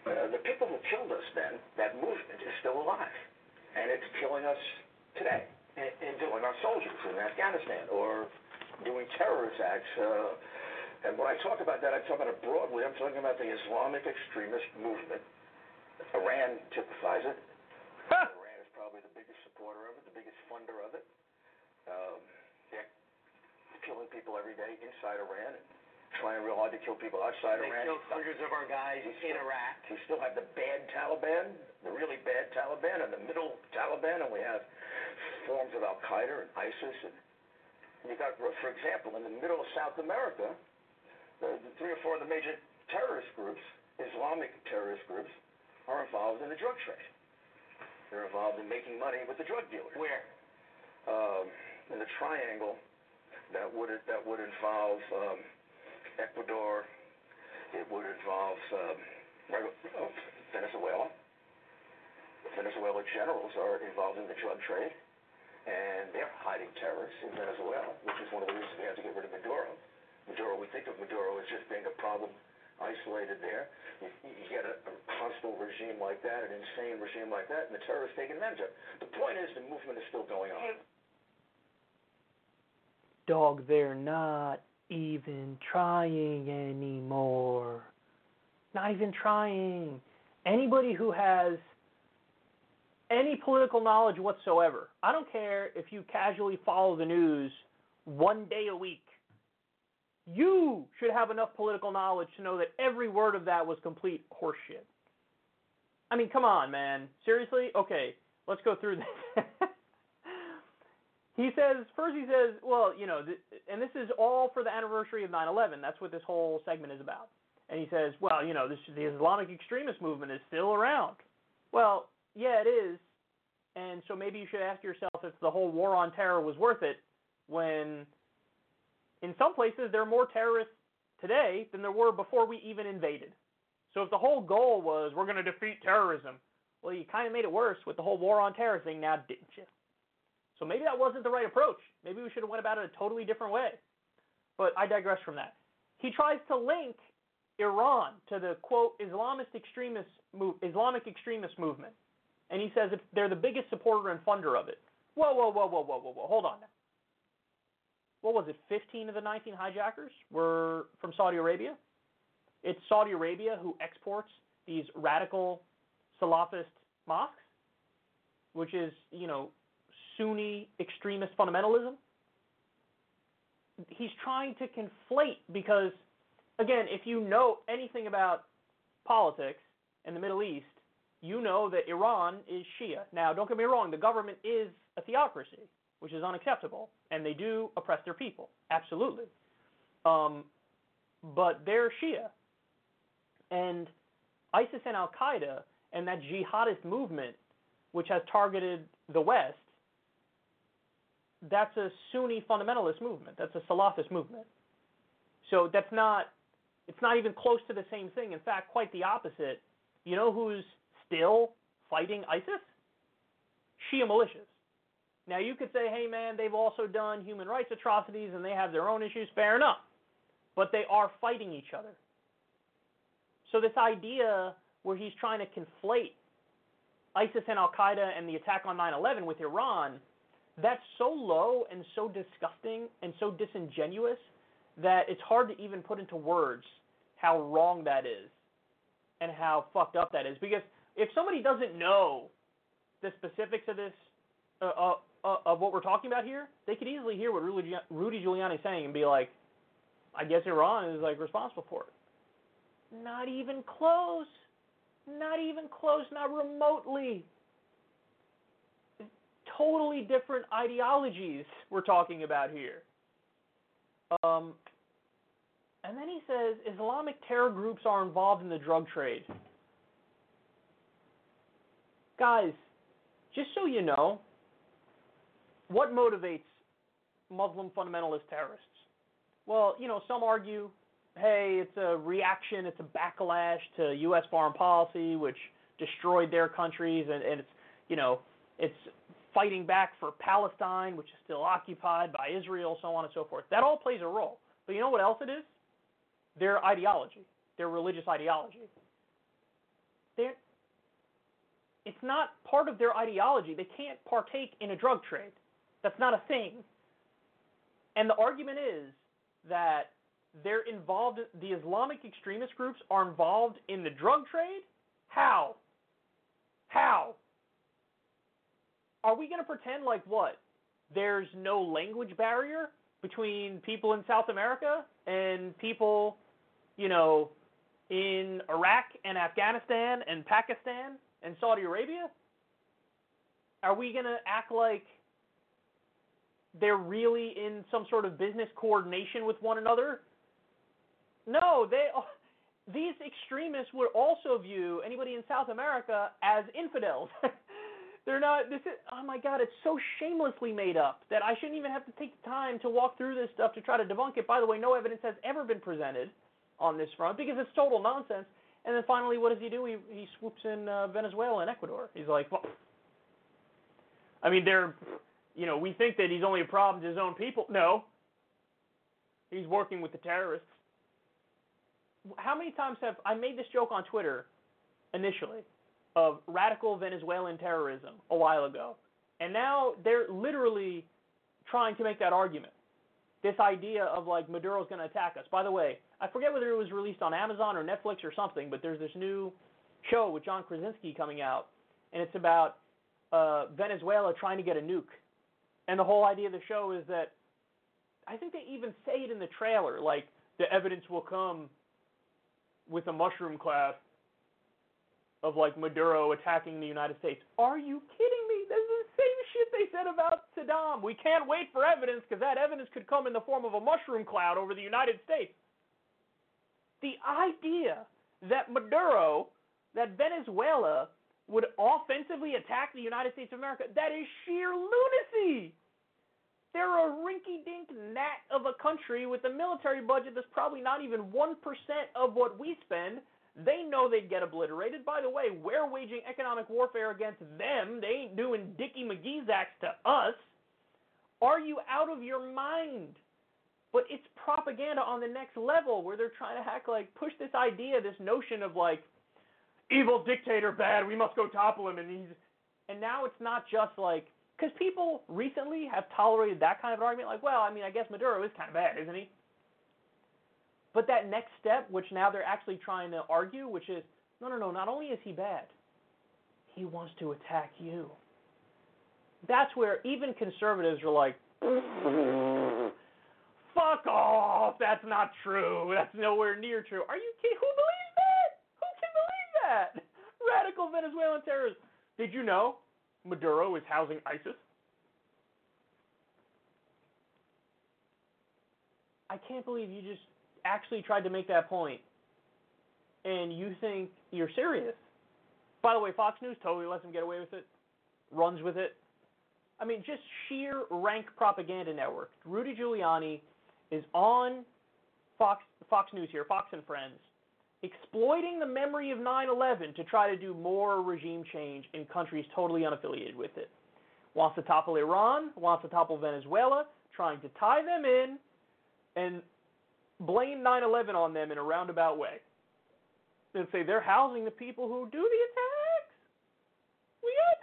Uh, the people who killed us then, that movement is still alive. And it's killing us today. And, killing our soldiers in Afghanistan or doing terrorist acts. Uh, and when I talk about that, I talk about it broadly. I'm talking about the Islamic extremist movement. Iran typifies it is probably the biggest supporter of it, the biggest funder of it. Um, they're killing people every day inside Iran and trying real hard to kill people outside They Iran. killed hundreds of our guys in Iraq. We still have the bad Taliban, the really bad Taliban, and the middle Taliban, and we have forms of Al Qaeda and ISIS. And you got, for example, in the middle of South America, the, the three or four of the major terrorist groups, Islamic terrorist groups, are involved in the drug trade. They're involved in making money with the drug dealers. Where? Um, in the triangle, that would that would involve um, Ecuador. It would involve um, oh, Venezuela. Venezuela generals are involved in the drug trade, and they're hiding terrorists in Venezuela, which is one of the reasons we have to get rid of Maduro. Maduro, we think of Maduro as just being a problem isolated there. You, you get a, a hostile regime like that, an insane regime like that, and the terrorists taking advantage of it. The point is, the movement is still going on. Dog, they're not even trying anymore. Not even trying. Anybody who has any political knowledge whatsoever, I don't care if you casually follow the news one day a week, you should have enough political knowledge to know that every word of that was complete horseshit. I mean, come on, man. Seriously? Okay, let's go through this. [laughs] he says, first he says, well, you know, th- and this is all for the anniversary of 9/11. That's what this whole segment is about. And he says, well, you know, this, the Islamic extremist movement is still around. Well, yeah, it is. And so maybe you should ask yourself if the whole war on terror was worth it when in some places there are more terrorists today than there were before we even invaded. So if the whole goal was we're going to defeat terrorism, well, you kind of made it worse with the whole war on terror thing now, didn't you? So maybe that wasn't the right approach. Maybe we should have went about it a totally different way. But I digress from that. He tries to link Iran to the quote Islamist extremist move, Islamic extremist movement, and he says they're the biggest supporter and funder of it. Whoa, whoa, whoa, whoa, whoa, whoa, whoa! Hold on now. What was it? 15 of the 19 hijackers were from Saudi Arabia. It's Saudi Arabia who exports these radical Salafist mosques, which is you know Sunni extremist fundamentalism. He's trying to conflate because, again, if you know anything about politics in the Middle East, you know that Iran is Shia. Now, don't get me wrong, the government is a theocracy, which is unacceptable, and they do oppress their people, absolutely. Um, but they're Shia. And ISIS and Al Qaeda and that jihadist movement, which has targeted the West, that's a Sunni fundamentalist movement. That's a Salafist movement. So that's not it's not even close to the same thing. In fact, quite the opposite. You know who's still fighting ISIS? Shia militias. Now you could say, hey man, they've also done human rights atrocities and they have their own issues. Fair enough. But they are fighting each other. So this idea where he's trying to conflate ISIS and Al Qaeda and the attack on 9/11 with Iran that's so low and so disgusting and so disingenuous that it's hard to even put into words how wrong that is and how fucked up that is. Because if somebody doesn't know the specifics of this, uh, uh, of what we're talking about here, they could easily hear what Rudy, Rudy Giuliani is saying and be like, I guess Iran is like responsible for it. Not even close. Not even close. Not remotely totally different ideologies we're talking about here. Um, and then he says Islamic terror groups are involved in the drug trade. Guys, just so you know, what motivates Muslim fundamentalist terrorists? Well, you know, some argue, hey, it's a reaction, it's a backlash to U.S. foreign policy, which destroyed their countries, and, and it's, you know, it's fighting back for Palestine, which is still occupied by Israel, so on and so forth. That all plays a role. But you know what else it is? Their ideology, their religious ideology. They're, it's not part of their ideology. They can't partake in a drug trade. That's not a thing. And the argument is that they're involved, the Islamic extremist groups are involved in the drug trade? How? How? are we going to pretend like what? There's no language barrier between people in South America and people, you know, in Iraq and Afghanistan and Pakistan and Saudi Arabia? Are we going to act like they're really in some sort of business coordination with one another? No, they these extremists would also view anybody in South America as infidels. [laughs] They're not. This is. Oh my God! It's so shamelessly made up that I shouldn't even have to take the time to walk through this stuff to try to debunk it. By the way, no evidence has ever been presented on this front because it's total nonsense. And then finally, what does he do? He he swoops in uh, Venezuela and Ecuador. He's like, well, I mean, they're, you know, we think that he's only a problem to his own people. No, he's working with the terrorists. How many times have I made this joke on Twitter initially of radical Venezuelan terrorism a while ago, and now they're literally trying to make that argument. This idea of like Maduro's going to attack us. By the way, I forget whether it was released on Amazon or Netflix or something, but there's this new show with John Krasinski coming out, and it's about uh, Venezuela trying to get a nuke. And the whole idea of the show is that I think they even say it in the trailer, like the evidence will come with a mushroom cloud of like Maduro attacking the United States. Are you kidding me? This is the same shit they said about Saddam. We can't wait for evidence because that evidence could come in the form of a mushroom cloud over the United States. The idea that Maduro, that Venezuela would offensively attack the United States of America, that is sheer lunacy. They're a rinky dink gnat of a country with a military budget that's probably not even 1% of what we spend. They know they'd get obliterated. By the way, we're waging economic warfare against them. They ain't doing Dickie McGee's acts to us. Are you out of your mind? But it's propaganda on the next level where they're trying to hack like push this idea, this notion of like evil dictator bad, we must go topple him and he's and now it's not just like because people recently have tolerated that kind of argument, like, well, I mean, I guess Maduro is kind of bad, isn't he? But that next step, which now they're actually trying to argue, which is, no, no, no, not only is he bad, he wants to attack you. That's where even conservatives are like, fuck off, that's not true, that's nowhere near true. Are you kidding? Who believes that? Who can believe that? Radical Venezuelan terrorists. Did you know Maduro is housing ISIS? I can't believe you just actually tried to make that point and you think you're serious. By the way, Fox News totally lets him get away with it, runs with it. I mean, just sheer rank propaganda network. Rudy Giuliani is on Fox Fox News here, Fox and Friends, exploiting the memory of 9/11 to try to do more regime change in countries totally unaffiliated with it. Wants to topple Iran, wants to topple Venezuela, trying to tie them in and blame 9/11 on them in a roundabout way. And say they're housing the people who do the attacks. We gotta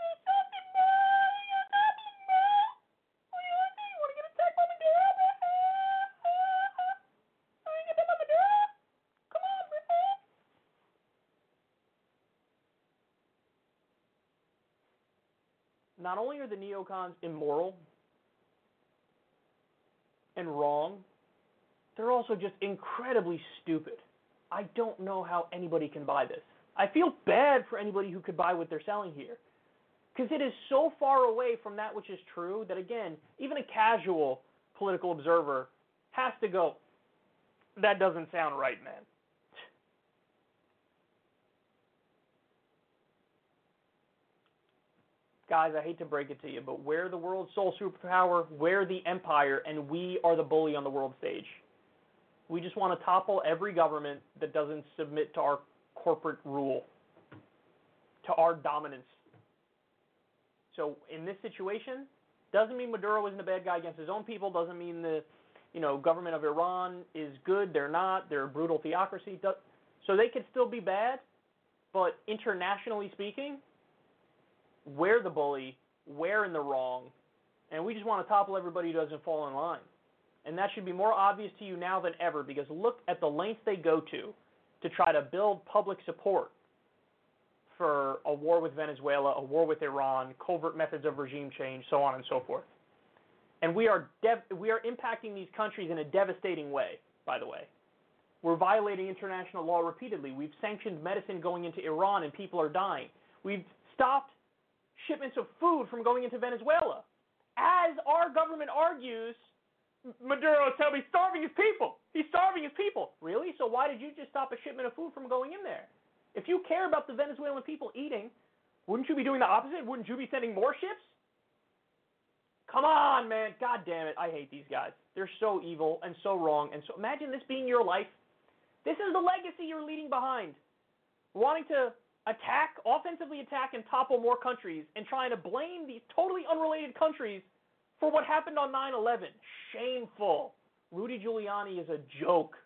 Not only are the neocons immoral and wrong, they're also just incredibly stupid. I don't know how anybody can buy this. I feel bad for anybody who could buy what they're selling here. Because it is so far away from that which is true that, again, even a casual political observer has to go, that doesn't sound right, man. Guys, I hate to break it to you, but we're the world's sole superpower, we're the empire, and we are the bully on the world stage. We just want to topple every government that doesn't submit to our corporate rule, to our dominance. So in this situation, doesn't mean Maduro isn't a bad guy against his own people. Doesn't mean the, you know, government of Iran is good. They're not. They're a brutal theocracy. So they could still be bad, but internationally speaking, we're the bully. We're in the wrong, and we just want to topple everybody who doesn't fall in line. And that should be more obvious to you now than ever because look at the lengths they go to to try to build public support for a war with Venezuela, a war with Iran, covert methods of regime change, so on and so forth. And we are dev- we are impacting these countries in a devastating way, by the way. We're violating international law repeatedly. We've sanctioned medicine going into Iran and people are dying. We've stopped shipments of food from going into Venezuela. As our government argues, Maduro is telling he's starving his people. He's starving his people. Really? So why did you just stop a shipment of food from going in there? If you care about the Venezuelan people eating, wouldn't you be doing the opposite? Wouldn't you be sending more ships? Come on, man. God damn it. I hate these guys. They're so evil and so wrong. And so imagine this being your life. This is the legacy you're leading behind. wanting to attack, offensively attack, and topple more countries, and trying to blame these totally unrelated countries for what happened on 9 11. Shameful. Rudy Giuliani is a joke.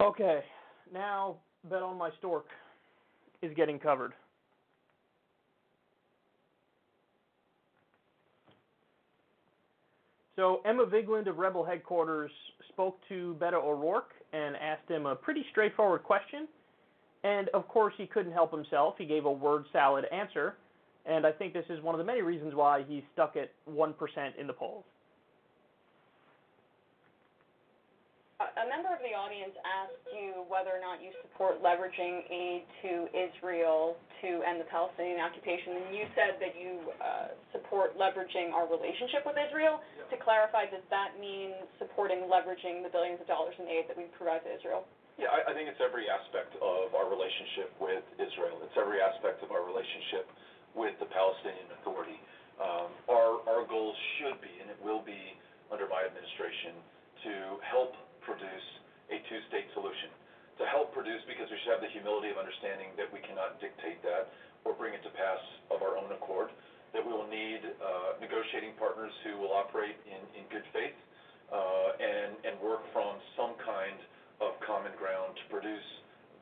Okay, now Bet on My Stork is getting covered. So Emma Vigeland of Rebel headquarters spoke to Beto O'Rourke and asked him a pretty straightforward question. And of course, he couldn't help himself. He gave a word salad answer. And I think this is one of the many reasons why he's stuck at 1% in the polls. The audience asked you whether or not you support leveraging aid to Israel to end the Palestinian occupation, and you said that you uh, support leveraging our relationship with Israel. To clarify, does that mean supporting leveraging the billions of dollars in aid that we provide to Israel? Yeah, I, I think it's every aspect of our relationship with Israel. It's every aspect of our relationship with the Palestinian Authority. Um, our, our goal should be, and it will be under my administration, to help produce a two-state solution. To help produce, because we should have the humility of understanding that we cannot dictate that or bring it to pass of our own accord, that we will need uh, negotiating partners who will operate in, in good faith uh, and, and work from some kind of common ground to produce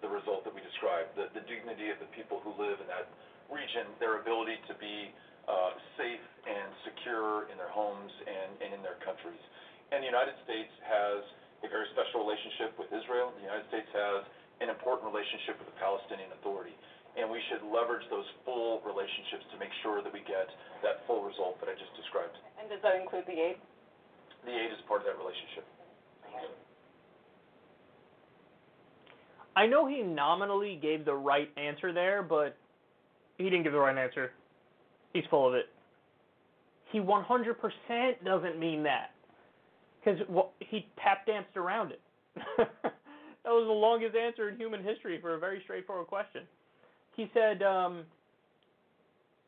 the result that we described, the, the dignity of the people who live in that region, their ability to be uh, safe and secure in their homes and, and in their countries. And the United States has a very special relationship with Israel. The United States has an important relationship with the Palestinian Authority. And we should leverage those full relationships to make sure that we get that full result that I just described. And does that include the aid? The aid is part of that relationship. I know he nominally gave the right answer there, but he didn't give the right answer. He's full of it. He 100% doesn't mean that because well, he tap danced around it. [laughs] that was the longest answer in human history for a very straightforward question. He said, um,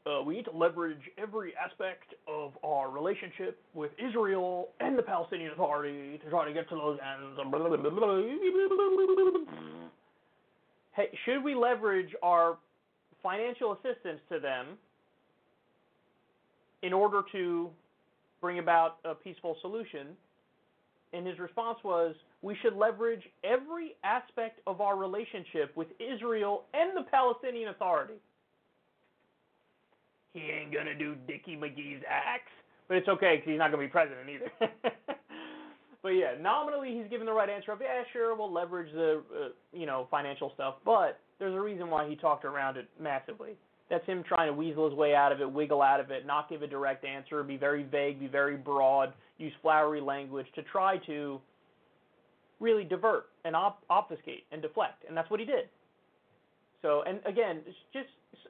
uh, "We need to leverage every aspect of our relationship with Israel and the Palestinian Authority to try to get to those ends." Hey, should we leverage our financial assistance to them in order to bring about a peaceful solution? And his response was, we should leverage every aspect of our relationship with Israel and the Palestinian Authority. He ain't gonna do Dickie McGee's acts, but it's okay because he's not gonna be president either. [laughs] but yeah, nominally he's given the right answer of yeah, sure, we'll leverage the uh, you know financial stuff, but there's a reason why he talked around it massively. That's him trying to weasel his way out of it, wiggle out of it, not give a direct answer, be very vague, be very broad, use flowery language to try to really divert and op- obfuscate and deflect, and that's what he did. So, and again, just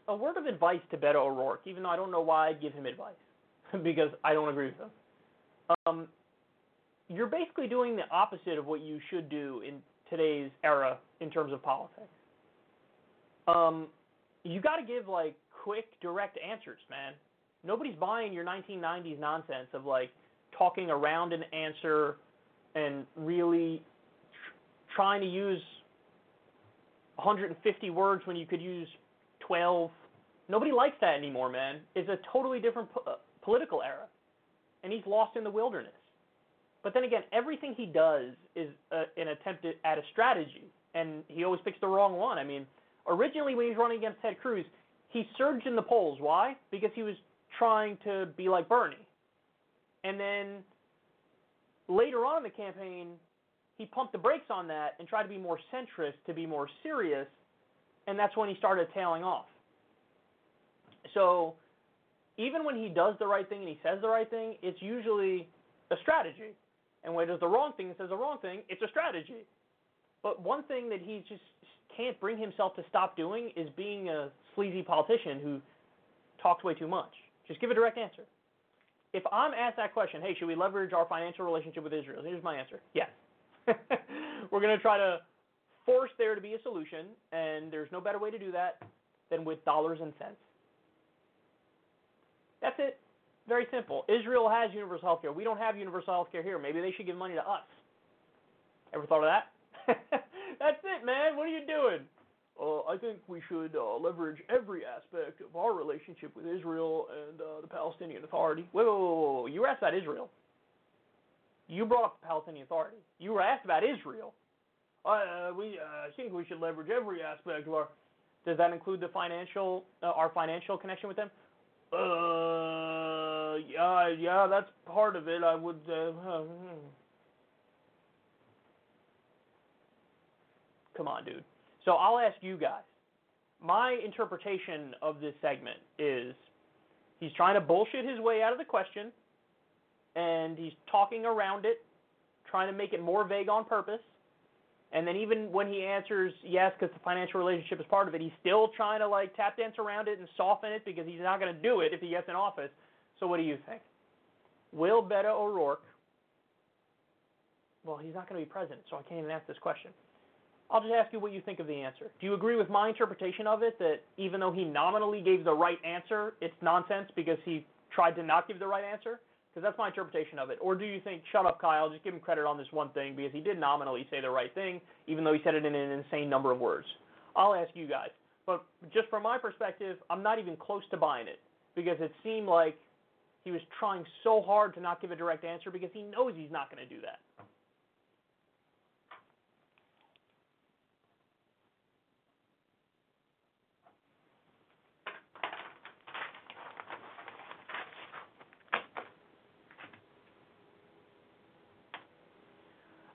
a word of advice to Beto O'Rourke, even though I don't know why I'd give him advice, [laughs] because I don't agree with him. Um, you're basically doing the opposite of what you should do in today's era in terms of politics. Um, you got to give like quick, direct answers, man. Nobody's buying your 1990s nonsense of like talking around an answer and really tr- trying to use 150 words when you could use 12. Nobody likes that anymore, man. It's a totally different po- uh, political era, and he's lost in the wilderness. But then again, everything he does is uh, an attempt at a strategy, and he always picks the wrong one. I mean, originally when he was running against Ted Cruz, he surged in the polls. Why? Because he was trying to be like Bernie. And then later on in the campaign, he pumped the brakes on that and tried to be more centrist, to be more serious, and that's when he started tailing off. So even when he does the right thing and he says the right thing, it's usually a strategy. And when he does the wrong thing and says the wrong thing, it's a strategy. But one thing that he just can't bring himself to stop doing is being a sleazy politician who talks way too much. Just give a direct answer. If I'm asked that question, hey, should we leverage our financial relationship with Israel? Here's my answer yes. [laughs] We're going to try to force there to be a solution, and there's no better way to do that than with dollars and cents. That's it. Very simple. Israel has universal health care. We don't have universal health care here. Maybe they should give money to us. Ever thought of that? [laughs] That's it, man. What are you doing? Uh, I think we should uh, leverage every aspect of our relationship with Israel and uh, the Palestinian Authority. Wait, wait, wait, wait. You were asked about Israel. You brought up the Palestinian Authority. You were asked about Israel. Uh, we uh, think we should leverage every aspect of our. Does that include the financial, uh, our financial connection with them? Uh, yeah, yeah, that's part of it. I would. Hmm. Come on, dude. So I'll ask you guys. My interpretation of this segment is he's trying to bullshit his way out of the question, and he's talking around it, trying to make it more vague on purpose. And then even when he answers yes, because the financial relationship is part of it, he's still trying to like tap dance around it and soften it because he's not going to do it if he gets in office. So what do you think? Will Beto O'Rourke? Well, he's not going to be president, so I can't even ask this question. I'll just ask you what you think of the answer. Do you agree with my interpretation of it that even though he nominally gave the right answer, it's nonsense because he tried to not give the right answer? Because that's my interpretation of it. Or do you think, shut up, Kyle, just give him credit on this one thing because he did nominally say the right thing, even though he said it in an insane number of words? I'll ask you guys. But just from my perspective, I'm not even close to buying it because it seemed like he was trying so hard to not give a direct answer because he knows he's not going to do that.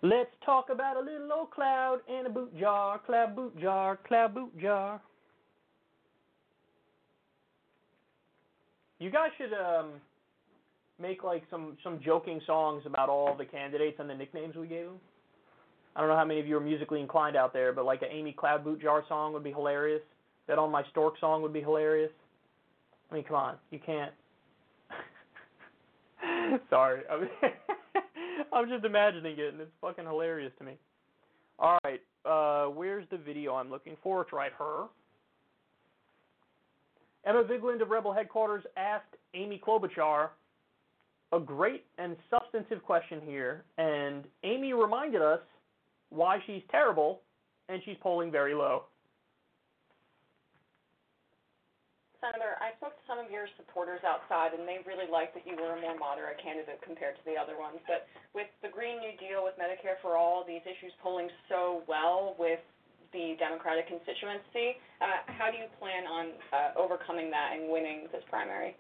Let's talk about a little old cloud and a boot jar, cloud boot jar, cloud boot jar. You guys should um, make like some some joking songs about all the candidates and the nicknames we gave them. I don't know how many of you are musically inclined out there, but like an Amy Cloud Boot Jar song would be hilarious. That on my Stork song would be hilarious. I mean, come on, you can't. [laughs] Sorry, [laughs] [laughs] I'm just imagining it, and it's fucking hilarious to me. All right, uh, where's the video I'm looking for? It's right here. Emma Vigeland of Rebel Headquarters asked Amy Klobuchar a great and substantive question here, and Amy reminded us why she's terrible, and she's polling very low. Senator, I spoke to some of your supporters outside, and they really liked that you were a more moderate candidate compared to the other ones. But with the Green New Deal, with Medicare for All, these issues polling so well with the Democratic constituency, uh, how do you plan on uh, overcoming that and winning this primary?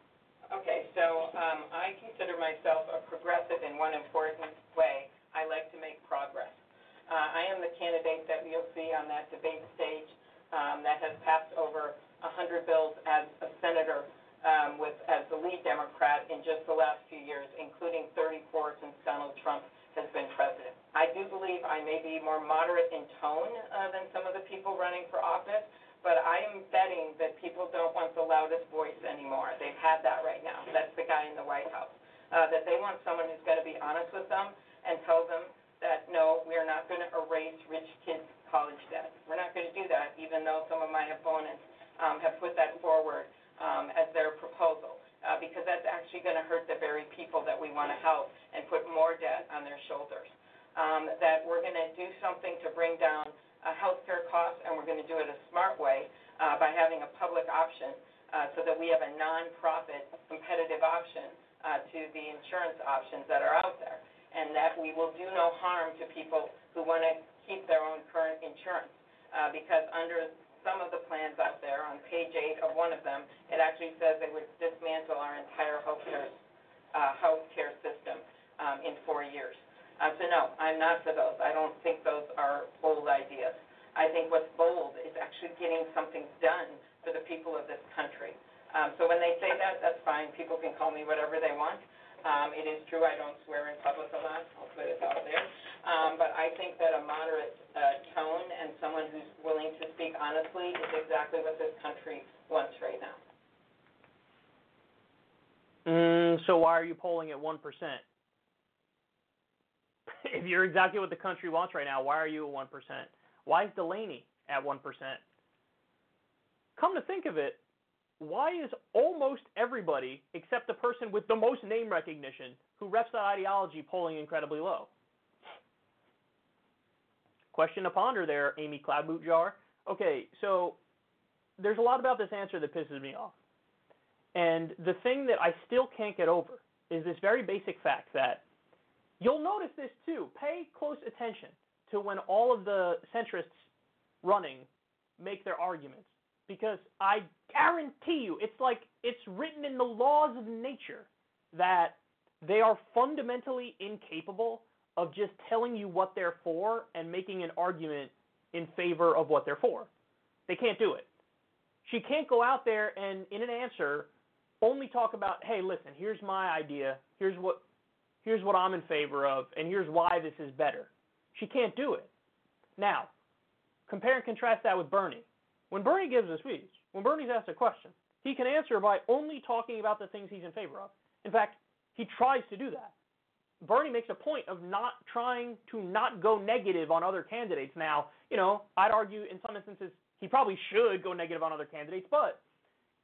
Okay, so um, I consider myself a progressive in one important way. I like to make progress. Uh, I am the candidate that you'll see on that debate stage um, that has passed over 100 bills as a senator um, with as the lead Democrat in just the last few years, including 34 since Donald Trump has been president. I do believe I may be more moderate in tone uh, than some of the people running for office, but I am betting that people don't want the loudest voice anymore. They've had that right now. That's the guy in the White House. Uh, that they want someone who's going to be honest with them and tell them that no, we are not going to erase rich kids' college debt. We're not going to do that, even though some of my opponents um, have put that forward um, as their proposal, uh, because that's actually going to hurt the very people that we want to help and put more debt on their shoulders. Um, that we're going to do something to bring down uh, healthcare costs, and we're going to do it a smart way uh, by having a public option uh, so that we have a nonprofit competitive option uh, to the insurance options that are out there, and that we will do no harm to people who want to keep their own current insurance. Uh, because under some of the plans out there, on page eight of one of them, it actually says they would dismantle our entire healthcare, uh, healthcare system um, in four years. Uh, so no, I'm not for those. I don't think those are bold ideas. I think what's bold is actually getting something done for the people of this country. Um, so when they say that, that's fine. People can call me whatever they want. Um, it is true I don't swear in public a lot. I'll put it out there. Um, but I think that a moderate uh, tone and someone who's willing to speak honestly is exactly what this country wants right now. Mm, so why are you polling at one percent? [laughs] if you're exactly what the country wants right now, why are you at one percent? Why is Delaney at 1%? Come to think of it, why is almost everybody except the person with the most name recognition who reps that ideology polling incredibly low? Question to ponder there, Amy Cloudbootjar. Okay, so there's a lot about this answer that pisses me off. And the thing that I still can't get over is this very basic fact that you'll notice this too. Pay close attention to when all of the centrists running make their arguments because I guarantee you it's like it's written in the laws of nature that they are fundamentally incapable of just telling you what they're for and making an argument in favor of what they're for. They can't do it. She can't go out there and in an answer only talk about, "Hey, listen, here's my idea. Here's what here's what I'm in favor of and here's why this is better." She can't do it. Now, compare and contrast that with Bernie. When Bernie gives a speech, when Bernie's asked a question, he can answer by only talking about the things he's in favor of. In fact, he tries to do that. Bernie makes a point of not trying to not go negative on other candidates. Now, you know, I'd argue in some instances he probably should go negative on other candidates, but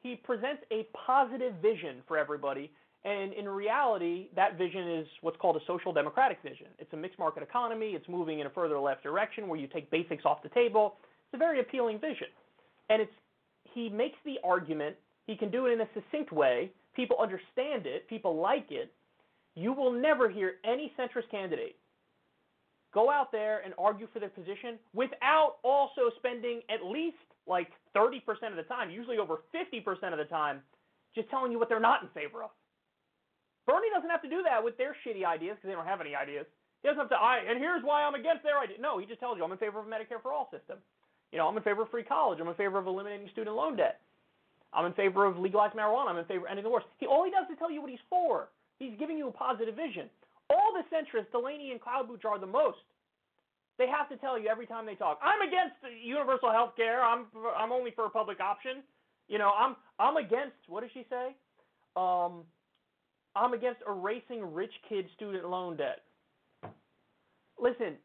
he presents a positive vision for everybody. And in reality, that vision is what's called a social democratic vision. It's a mixed market economy. It's moving in a further left direction where you take basics off the table. It's a very appealing vision. And it's he makes the argument. He can do it in a succinct way. People understand it. People like it you will never hear any centrist candidate go out there and argue for their position without also spending at least like 30% of the time, usually over 50% of the time, just telling you what they're not in favor of. Bernie doesn't have to do that with their shitty ideas because they don't have any ideas. He doesn't have to, I, and here's why I'm against their idea. No, he just tells you I'm in favor of a Medicare for all system. You know, I'm in favor of free college. I'm in favor of eliminating student loan debt. I'm in favor of legalized marijuana. I'm in favor of ending the wars. He all he does is tell you what he's for. He's giving you a positive vision. All the centrists, Delaney and Cloudbootjar are the most. They have to tell you every time they talk, I'm against universal health care. I'm I'm only for a public option. You know, I'm I'm against what does she say? Um, I'm against erasing rich kid student loan debt. Listen,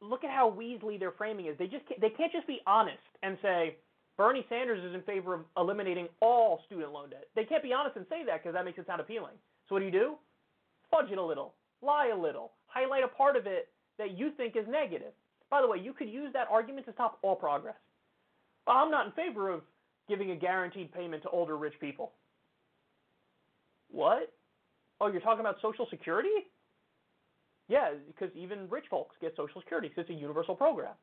look at how Weasley their framing is. They just can't, they can't just be honest and say Bernie Sanders is in favor of eliminating all student loan debt. They can't be honest and say that because that makes it sound appealing. So what do you do? Fudge it a little, lie a little, highlight a part of it that you think is negative. By the way, you could use that argument to stop all progress. Well, I'm not in favor of giving a guaranteed payment to older rich people. What? Oh, you're talking about Social Security? Yeah, because even rich folks get Social Security because it's a universal program.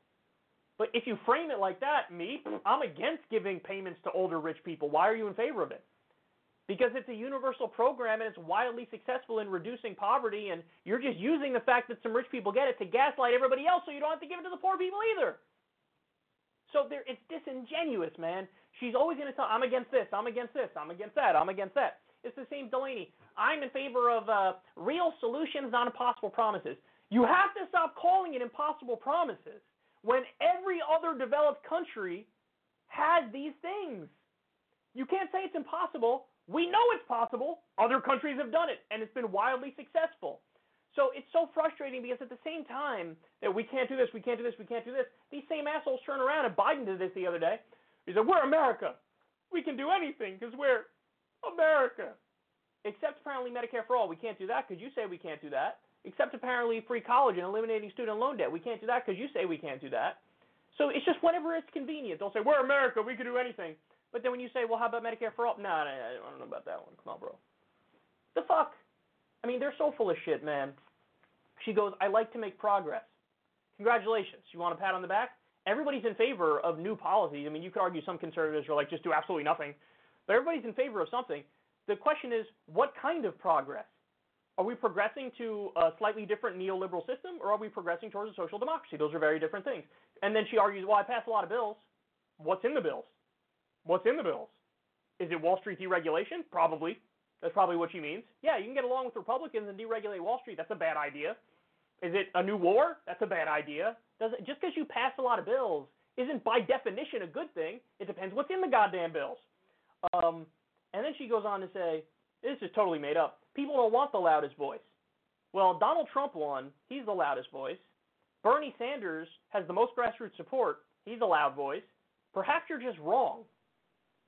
But if you frame it like that, me, I'm against giving payments to older rich people. Why are you in favor of it? because it's a universal program and it's wildly successful in reducing poverty and you're just using the fact that some rich people get it to gaslight everybody else so you don't have to give it to the poor people either. So it's disingenuous, man. She's always going to tell I'm against this, I'm against this, I'm against that, I'm against that. It's the same Delaney. I'm in favor of uh, real solutions, not impossible promises. You have to stop calling it impossible promises when every other developed country has these things. You can't say it's impossible we know it's possible. Other countries have done it, and it's been wildly successful. So it's so frustrating because at the same time that we can't do this, we can't do this, we can't do this, these same assholes turn around and Biden did this the other day. He said, We're America. We can do anything because we're America. Except apparently Medicare for all. We can't do that because you say we can't do that. Except apparently free college and eliminating student loan debt. We can't do that because you say we can't do that. So it's just whenever it's convenient. They'll say, We're America. We can do anything. But then when you say, well, how about Medicare for all? No, no, I don't know about that one. Come on, bro. The fuck? I mean, they're so full of shit, man. She goes, I like to make progress. Congratulations. You want a pat on the back? Everybody's in favor of new policies. I mean, you could argue some conservatives are like, just do absolutely nothing. But everybody's in favor of something. The question is, what kind of progress? Are we progressing to a slightly different neoliberal system, or are we progressing towards a social democracy? Those are very different things. And then she argues, well, I passed a lot of bills. What's in the bills? What's in the bills? Is it Wall Street deregulation? Probably. That's probably what she means. Yeah, you can get along with Republicans and deregulate Wall Street. That's a bad idea. Is it a new war? That's a bad idea. Does it, just because you pass a lot of bills isn't by definition a good thing. It depends what's in the goddamn bills. Um, and then she goes on to say, this is totally made up. People don't want the loudest voice. Well, Donald Trump won. He's the loudest voice. Bernie Sanders has the most grassroots support. He's a loud voice. Perhaps you're just wrong.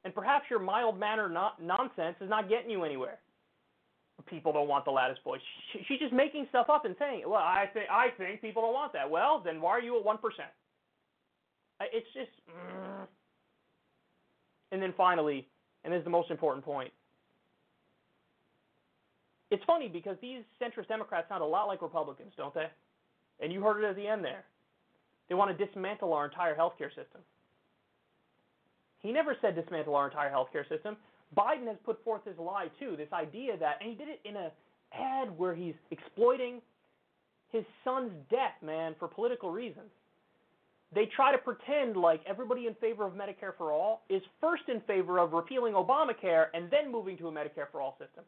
And perhaps your mild manner not nonsense is not getting you anywhere. People don't want the loudest voice. She, she's just making stuff up and saying, "Well, I think I think people don't want that." Well, then why are you at one percent? It's just. Mm. And then finally, and is the most important point. It's funny because these centrist Democrats sound a lot like Republicans, don't they? And you heard it at the end there. They want to dismantle our entire healthcare system. He never said dismantle our entire healthcare system. Biden has put forth his lie too, this idea that, and he did it in a ad where he's exploiting his son's death, man, for political reasons. They try to pretend like everybody in favor of Medicare for all is first in favor of repealing Obamacare and then moving to a Medicare for all system.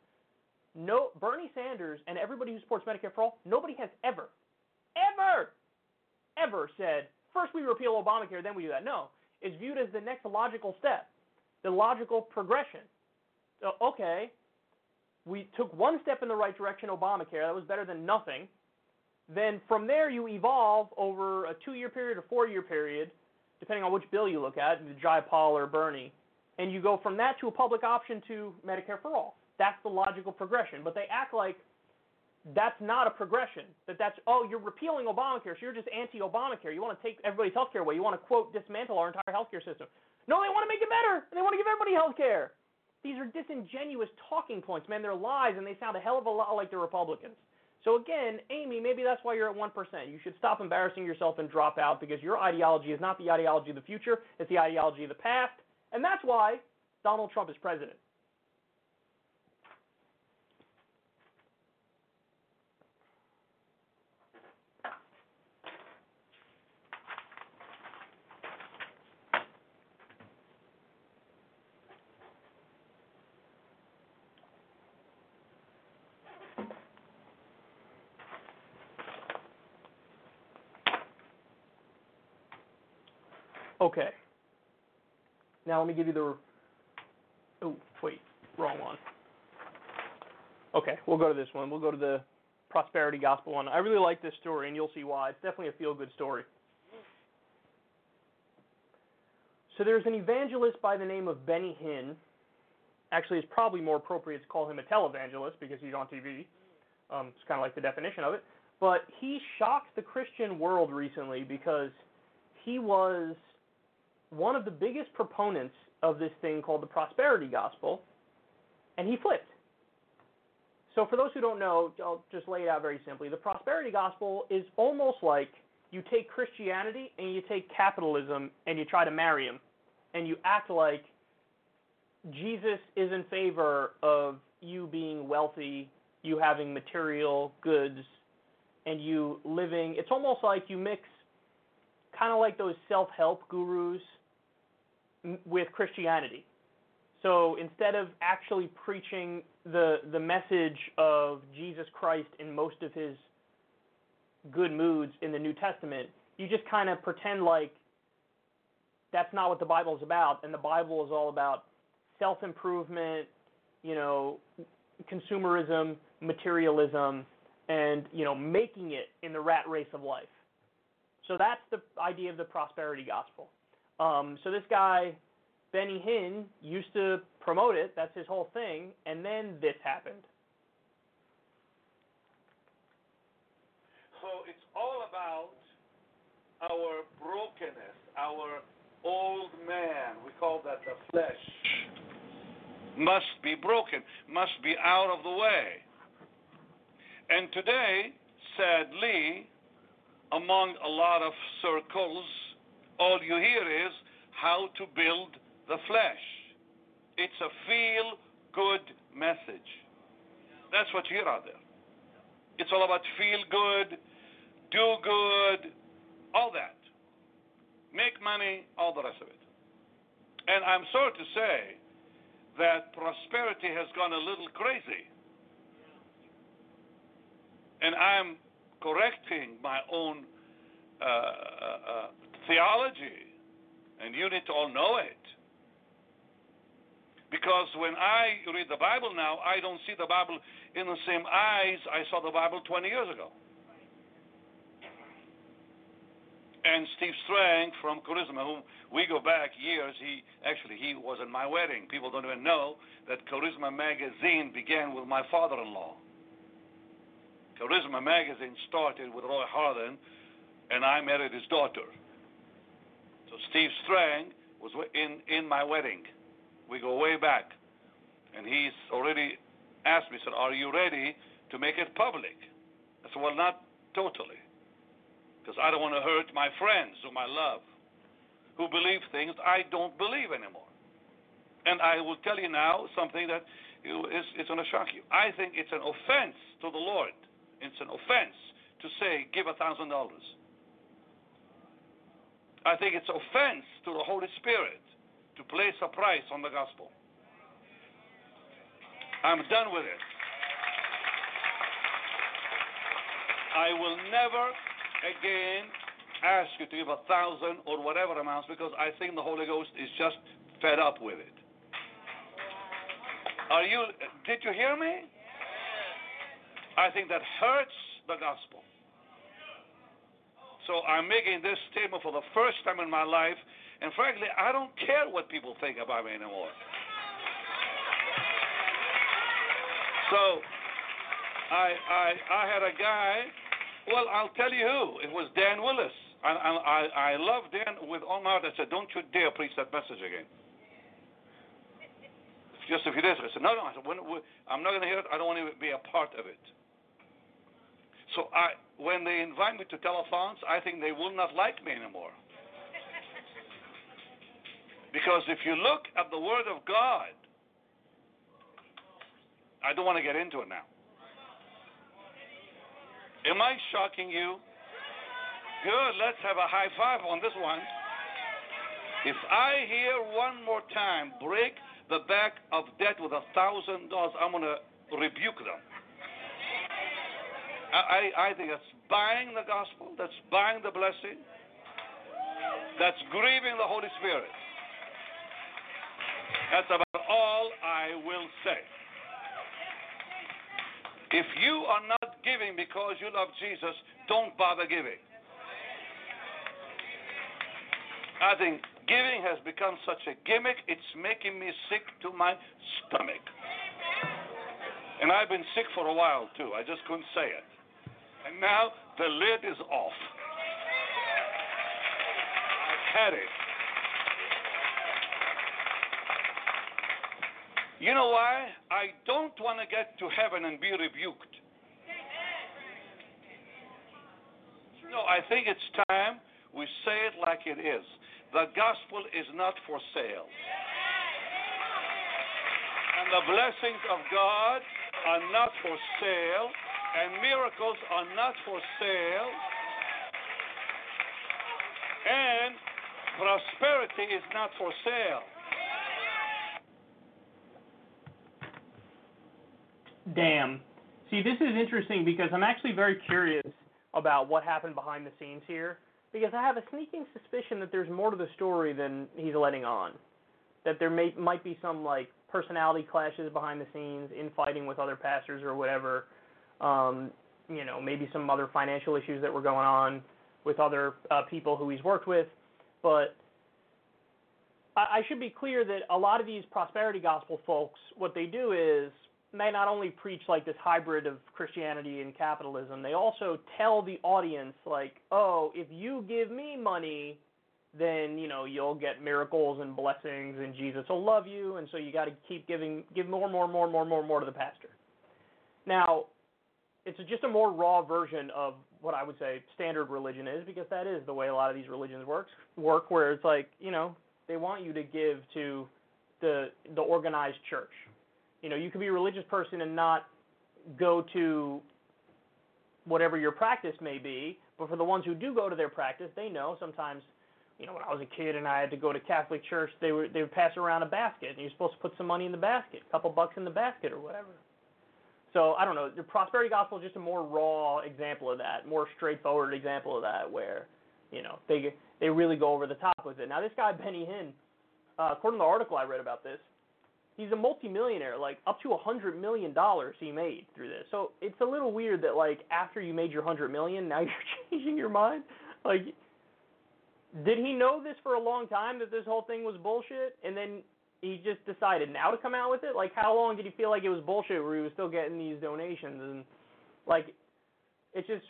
No, Bernie Sanders and everybody who supports Medicare for all, nobody has ever, ever, ever said first we repeal Obamacare, then we do that. No, it's viewed as the next logical step, the logical progression. So, okay, we took one step in the right direction, Obamacare. That was better than nothing. Then from there, you evolve over a two year period or four year period, depending on which bill you look at, Jayapal or Bernie. And you go from that to a public option to Medicare for all. That's the logical progression. But they act like that's not a progression. That that's oh you're repealing Obamacare, so you're just anti-Obamacare. You want to take everybody's health care away. You want to quote dismantle our entire healthcare system. No, they want to make it better. And they want to give everybody health care. These are disingenuous talking points, man. They're lies, and they sound a hell of a lot like the Republicans. So again, Amy, maybe that's why you're at one percent. You should stop embarrassing yourself and drop out because your ideology is not the ideology of the future; it's the ideology of the past, and that's why Donald Trump is president. Now let me give you the. Oh, wait, wrong one. Okay, we'll go to this one. We'll go to the prosperity gospel one. I really like this story, and you'll see why. It's definitely a feel good story. So there's an evangelist by the name of Benny Hinn. Actually, it's probably more appropriate to call him a televangelist because he's on TV. Um, it's kind of like the definition of it. But he shocked the Christian world recently because he was one of the biggest proponents of this thing called the prosperity gospel, and he flipped. So, for those who don't know, I'll just lay it out very simply. The prosperity gospel is almost like you take Christianity and you take capitalism and you try to marry them, and you act like Jesus is in favor of you being wealthy, you having material goods, and you living. It's almost like you mix kind of like those self help gurus with Christianity. So instead of actually preaching the the message of Jesus Christ in most of his good moods in the New Testament, you just kind of pretend like that's not what the Bible is about, and the Bible is all about self improvement, you know, consumerism, materialism, and you know, making it in the rat race of life. So that's the idea of the prosperity gospel. Um, so this guy, Benny Hinn, used to promote it. That's his whole thing. And then this happened. So it's all about our brokenness, our old man. We call that the flesh. Must be broken, must be out of the way. And today, sadly, among a lot of circles, all you hear is how to build the flesh. It's a feel good message. That's what you hear out there. It's all about feel good, do good, all that. Make money, all the rest of it. And I'm sorry to say that prosperity has gone a little crazy. And I'm correcting my own uh, uh, uh theology, and you need to all know it. Because when I read the Bible now, I don't see the Bible in the same eyes I saw the Bible 20 years ago. and Steve Strang from Charisma, whom we go back years. He actually he was in my wedding. People don't even know that Charisma magazine began with my father-in-law. Charisma magazine started with Roy Harthern, and I married his daughter. So Steve Strang was in in my wedding. We go way back, and he's already asked me, said, "Are you ready to make it public?" I said, "Well, not totally." because I don't want to hurt my friends whom I love, who believe things I don't believe anymore. And I will tell you now something that is, is going to shock you. I think it's an offense to the Lord. It's an offense to say, give a thousand dollars. I think it's offense to the Holy Spirit to place a price on the gospel. I'm done with it. I will never again ask you to give a thousand or whatever amounts because I think the Holy Ghost is just fed up with it. Are you? Did you hear me? I think that hurts the gospel. So I'm making this statement for the first time in my life, and frankly, I don't care what people think about me anymore. So I I I had a guy well, I'll tell you who. It was Dan Willis. I, I, I love Dan with all my heart. I said, don't you dare preach that message again. Just a few days ago. I said, no, no. I said, when, when, I'm not going to hear it. I don't want to be a part of it. So I, when they invite me to telethons, I think they will not like me anymore. Because if you look at the Word of God, I don't want to get into it now. Am I shocking you? Good. Let's have a high five on this one. If I hear one more time break the back of debt with a thousand dollars, I'm going to rebuke them. I, I think that's buying the gospel, that's buying the blessing, that's grieving the Holy Spirit. That's about all I will say. If you are not giving because you love Jesus, don't bother giving. I think giving has become such a gimmick, it's making me sick to my stomach. And I've been sick for a while too. I just couldn't say it. And now the lid is off. I've had it. You know why? I don't want to get to heaven and be rebuked. No, I think it's time we say it like it is. The gospel is not for sale. And the blessings of God are not for sale, and miracles are not for sale, and prosperity is not for sale. Damn. See, this is interesting because I'm actually very curious about what happened behind the scenes here because I have a sneaking suspicion that there's more to the story than he's letting on. That there may might be some like personality clashes behind the scenes, infighting with other pastors or whatever. Um, you know, maybe some other financial issues that were going on with other uh, people who he's worked with. But I, I should be clear that a lot of these prosperity gospel folks, what they do is they not only preach like this hybrid of Christianity and capitalism, they also tell the audience like, "Oh, if you give me money, then you know you'll get miracles and blessings, and Jesus will love you, and so you got to keep giving, give more, more, more, more, more, more to the pastor." Now, it's just a more raw version of what I would say standard religion is, because that is the way a lot of these religions works work, where it's like you know they want you to give to the the organized church you know, you can be a religious person and not go to whatever your practice may be, but for the ones who do go to their practice, they know sometimes, you know, when I was a kid and I had to go to Catholic church, they were they would pass around a basket and you're supposed to put some money in the basket, a couple bucks in the basket or whatever. So I don't know. The prosperity gospel is just a more raw example of that, more straightforward example of that, where you know they they really go over the top with it. Now this guy Benny Hinn, uh, according to the article I read about this, he's a multimillionaire. Like up to a hundred million dollars he made through this. So it's a little weird that like after you made your hundred million, now [laughs] you're changing your mind. Like did he know this for a long time that this whole thing was bullshit, and then he just decided now to come out with it? Like, how long did he feel like it was bullshit where he was still getting these donations and like, it's just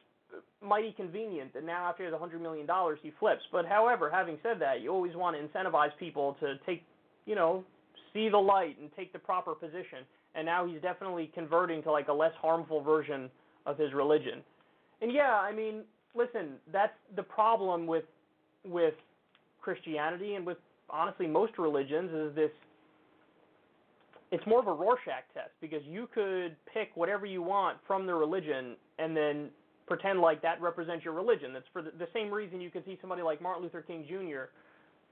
mighty convenient that now after he has a hundred million dollars he flips. But however, having said that, you always want to incentivize people to take, you know, see the light and take the proper position. And now he's definitely converting to like a less harmful version of his religion. And yeah, I mean, listen, that's the problem with with Christianity and with honestly most religions is this it's more of a Rorschach test because you could pick whatever you want from the religion and then pretend like that represents your religion. That's for the, the same reason you can see somebody like Martin Luther King Jr.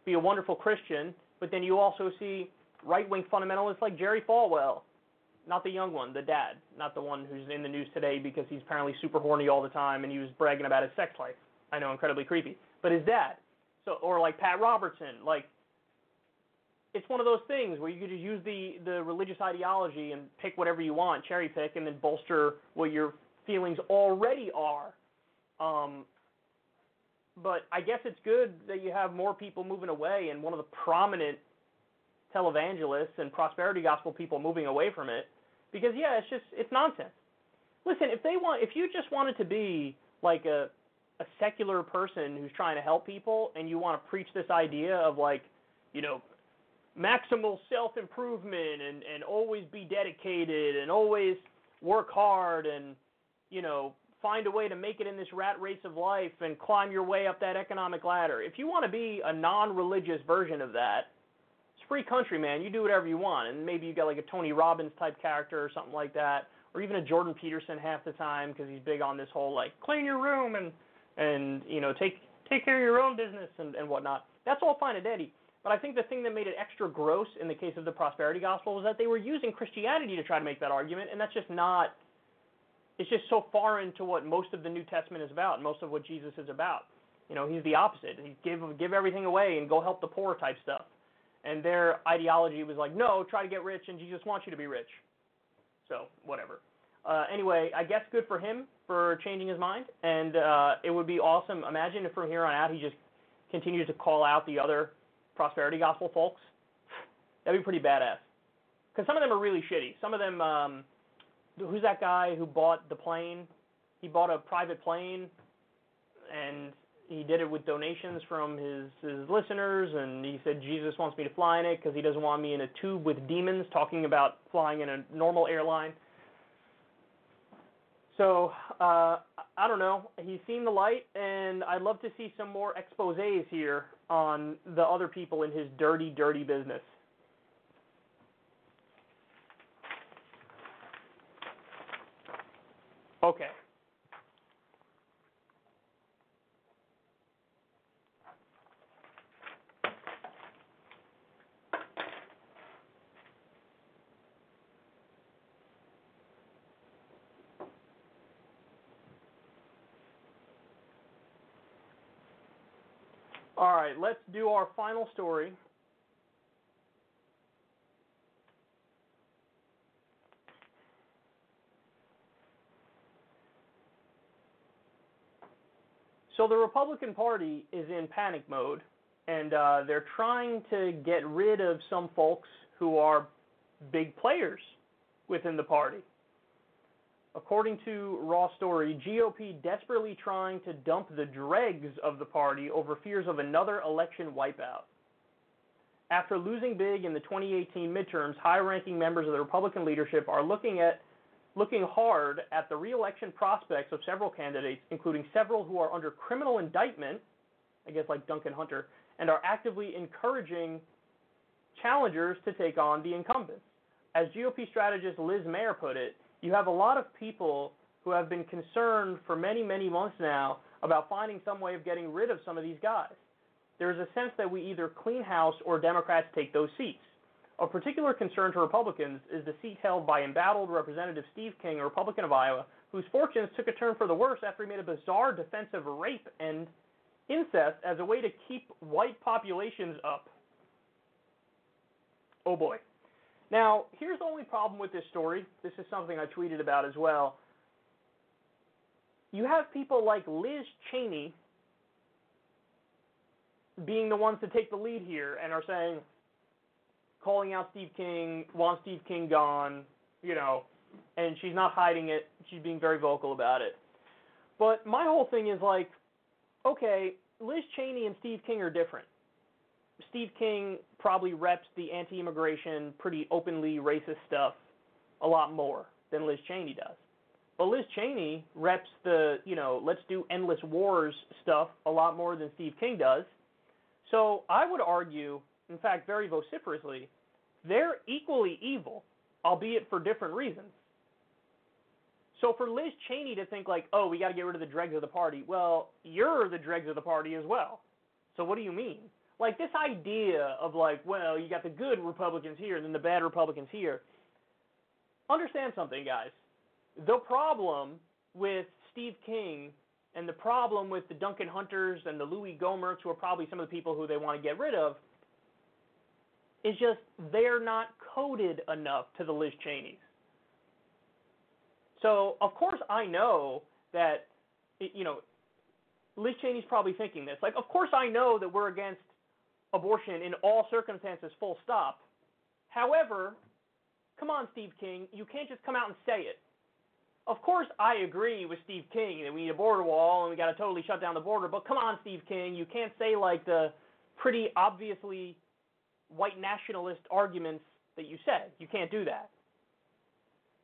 be a wonderful Christian, but then you also see right-wing fundamentalists like Jerry Falwell, not the young one, the dad, not the one who's in the news today because he's apparently super horny all the time and he was bragging about his sex life. I know, incredibly creepy. But his dad. So or like Pat Robertson, like it's one of those things where you could just use the the religious ideology and pick whatever you want, cherry pick, and then bolster what your feelings already are. Um, but I guess it's good that you have more people moving away, and one of the prominent televangelists and prosperity gospel people moving away from it, because yeah, it's just it's nonsense. Listen, if they want, if you just wanted to be like a a secular person who's trying to help people, and you want to preach this idea of like, you know, maximal self improvement and and always be dedicated and always work hard and you know find a way to make it in this rat race of life and climb your way up that economic ladder. If you want to be a non-religious version of that, it's free country, man. You do whatever you want, and maybe you got like a Tony Robbins type character or something like that, or even a Jordan Peterson half the time because he's big on this whole like clean your room and and you know take take care of your own business and and whatnot. That's all fine and dandy. But I think the thing that made it extra gross in the case of the prosperity gospel was that they were using Christianity to try to make that argument, and that's just not. It's just so foreign to what most of the New Testament is about, most of what Jesus is about. You know, he's the opposite. He give give everything away and go help the poor type stuff. And their ideology was like, no, try to get rich, and Jesus wants you to be rich. So whatever. Uh, anyway, I guess good for him for changing his mind, and uh, it would be awesome. Imagine if from here on out he just continues to call out the other prosperity gospel folks, that'd be pretty badass. Because some of them are really shitty. Some of them, um, who's that guy who bought the plane? He bought a private plane, and he did it with donations from his his listeners, and he said Jesus wants me to fly in it because he doesn't want me in a tube with demons, talking about flying in a normal airline. So uh, I don't know. He's seen the light, and I'd love to see some more exposés here on the other people in his dirty, dirty business. Okay. All right, let's do our final story. So the Republican Party is in panic mode, and uh, they're trying to get rid of some folks who are big players within the party. According to Raw Story, GOP desperately trying to dump the dregs of the party over fears of another election wipeout. After losing big in the 2018 midterms, high-ranking members of the Republican leadership are looking at looking hard at the re-election prospects of several candidates, including several who are under criminal indictment, I guess like Duncan Hunter, and are actively encouraging challengers to take on the incumbents. As GOP strategist Liz Mair put it, you have a lot of people who have been concerned for many, many months now about finding some way of getting rid of some of these guys. There is a sense that we either clean house or Democrats take those seats. Of particular concern to Republicans is the seat held by embattled Representative Steve King, a Republican of Iowa, whose fortunes took a turn for the worse after he made a bizarre defense of rape and incest as a way to keep white populations up. Oh boy. Now, here's the only problem with this story. This is something I tweeted about as well. You have people like Liz Cheney, being the ones to take the lead here and are saying, calling out Steve King, want Steve King gone, you know, and she's not hiding it. She's being very vocal about it. But my whole thing is like, okay, Liz Cheney and Steve King are different. Steve King probably reps the anti-immigration, pretty openly racist stuff a lot more than Liz Cheney does. But Liz Cheney reps the, you know, let's do endless wars stuff a lot more than Steve King does. So I would argue, in fact, very vociferously, they're equally evil, albeit for different reasons. So for Liz Cheney to think like, oh, we got to get rid of the dregs of the party, well, you're the dregs of the party as well. So what do you mean? Like this idea of like, well, you got the good Republicans here and then the bad Republicans here. Understand something, guys. The problem with Steve King and the problem with the Duncan Hunters and the Louis Gohmerts, who are probably some of the people who they want to get rid of, is just they're not coded enough to the Liz Cheneys. So of course I know that you know Liz Cheney's probably thinking this. Like of course I know that we're against abortion in all circumstances, full stop. However, come on, Steve King, you can't just come out and say it. Of course, I agree with Steve King that we need a border wall and we got to totally shut down the border. But come on, Steve King, you can't say like the pretty obviously white nationalist arguments that you said. You can't do that.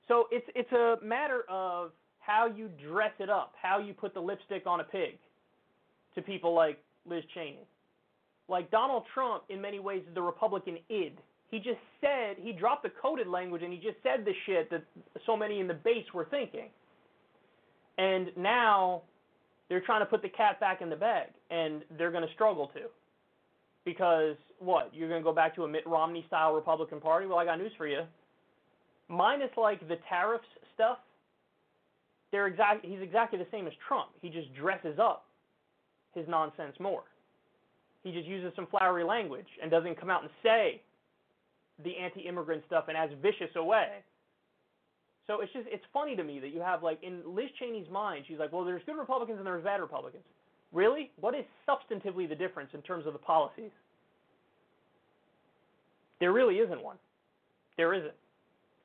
So it's it's a matter of how you dress it up, how you put the lipstick on a pig to people like Liz Cheney. Like Donald Trump in many ways is the Republican id. He just said he dropped the coded language and he just said the shit that so many in the base were thinking. And now they're trying to put the cat back in the bag and they're going to struggle to. Because what? You're going to go back to a Mitt Romney style Republican Party? Well, I got news for you minus like the tariffs stuff, they're exact. He's exactly the same as Trump. He just dresses up his nonsense more. He just uses some flowery language and doesn't come out and say the anti-immigrant stuff in as vicious a way. So it's just it's funny to me that you have like in Liz Cheney's mind, she's like, well, there's good Republicans and there's bad Republicans. Really? What is substantively the difference in terms of the policies? There really isn't one. There isn't.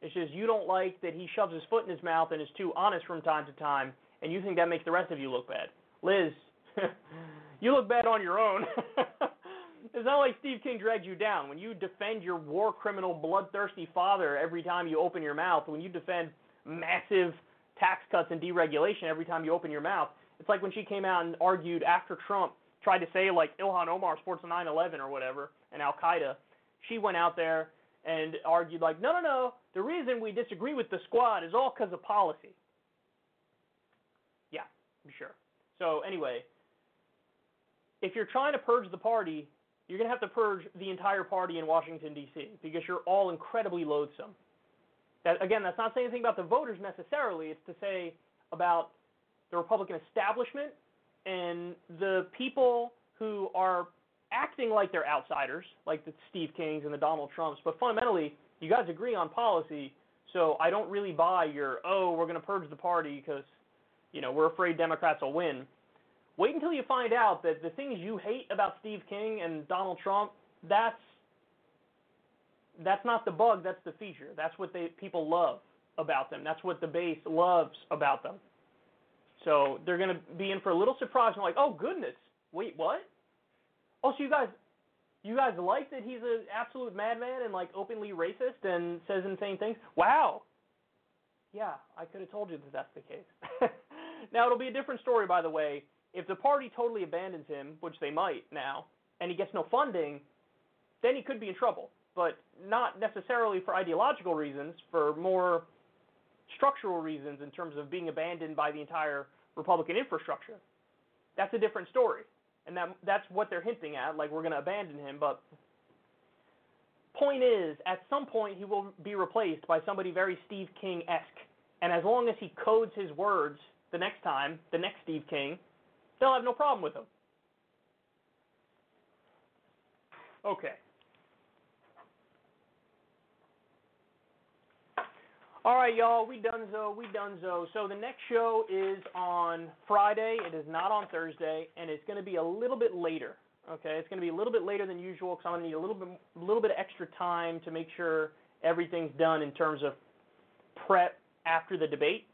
It's just you don't like that he shoves his foot in his mouth and is too honest from time to time, and you think that makes the rest of you look bad. Liz, [laughs] you look bad on your own. [laughs] it's not like Steve King drags you down. When you defend your war criminal, bloodthirsty father every time you open your mouth, when you defend massive tax cuts and deregulation every time you open your mouth, it's like when she came out and argued after Trump tried to say like Ilhan Omar supports 9/11 or whatever and Al Qaeda. She went out there and argued like, no, no, no, the reason we disagree with the squad is all because of policy. Yeah, I'm sure. So anyway, if you're trying to purge the party, you're going to have to purge the entire party in Washington D.C. because you're all incredibly loathsome. That again, that's not saying anything about the voters necessarily. It's to say about the Republican establishment and the people who are acting like they're outsiders, like the Steve Kings and the Donald Trumps, but fundamentally, you guys agree on policy. So I don't really buy your oh, we're going to purge the party because you know we're afraid Democrats will win. Wait until you find out that the things you hate about Steve King and Donald Trump, that's that's not the bug, that's the feature. That's what they people love about them. That's what the base loves about them. So they're going to be in for a little surprise and like, oh goodness, wait, what? Oh, so you guys, you guys like that he's an absolute madman and like openly racist and says insane things? Wow. Yeah, I could have told you that that's the case. [laughs] now it'll be a different story, by the way. If the party totally abandons him, which they might now, and he gets no funding, then he could be in trouble. But not necessarily for ideological reasons, for more structural reasons in terms of being abandoned by the entire Republican infrastructure. That's a different story and that that's what they're hinting at. Like we're going to abandon him, but point is, at some point he will be replaced by somebody very Steve King esque, and as long as he codes his words the next time, the next Steve King, they'll have no problem with him. Okay. All right, y'all, we done so. We done so. So the next show is on Friday. It is not on Thursday, and it's going to be a little bit later. Okay, it's going to be a little bit later than usual because I'm going to need a little bit, a little bit of extra time to make sure everything's done in terms of prep after the debate.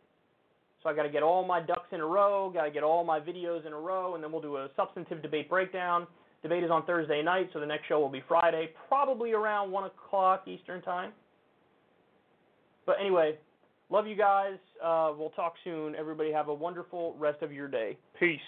So I got to get all my ducks in a row, got to get all my videos in a row, and then we'll do a substantive debate breakdown. Debate is on Thursday night, so the next show will be Friday, probably around one o'clock Eastern time. But anyway, love you guys. Uh, we'll talk soon. Everybody have a wonderful rest of your day. Peace.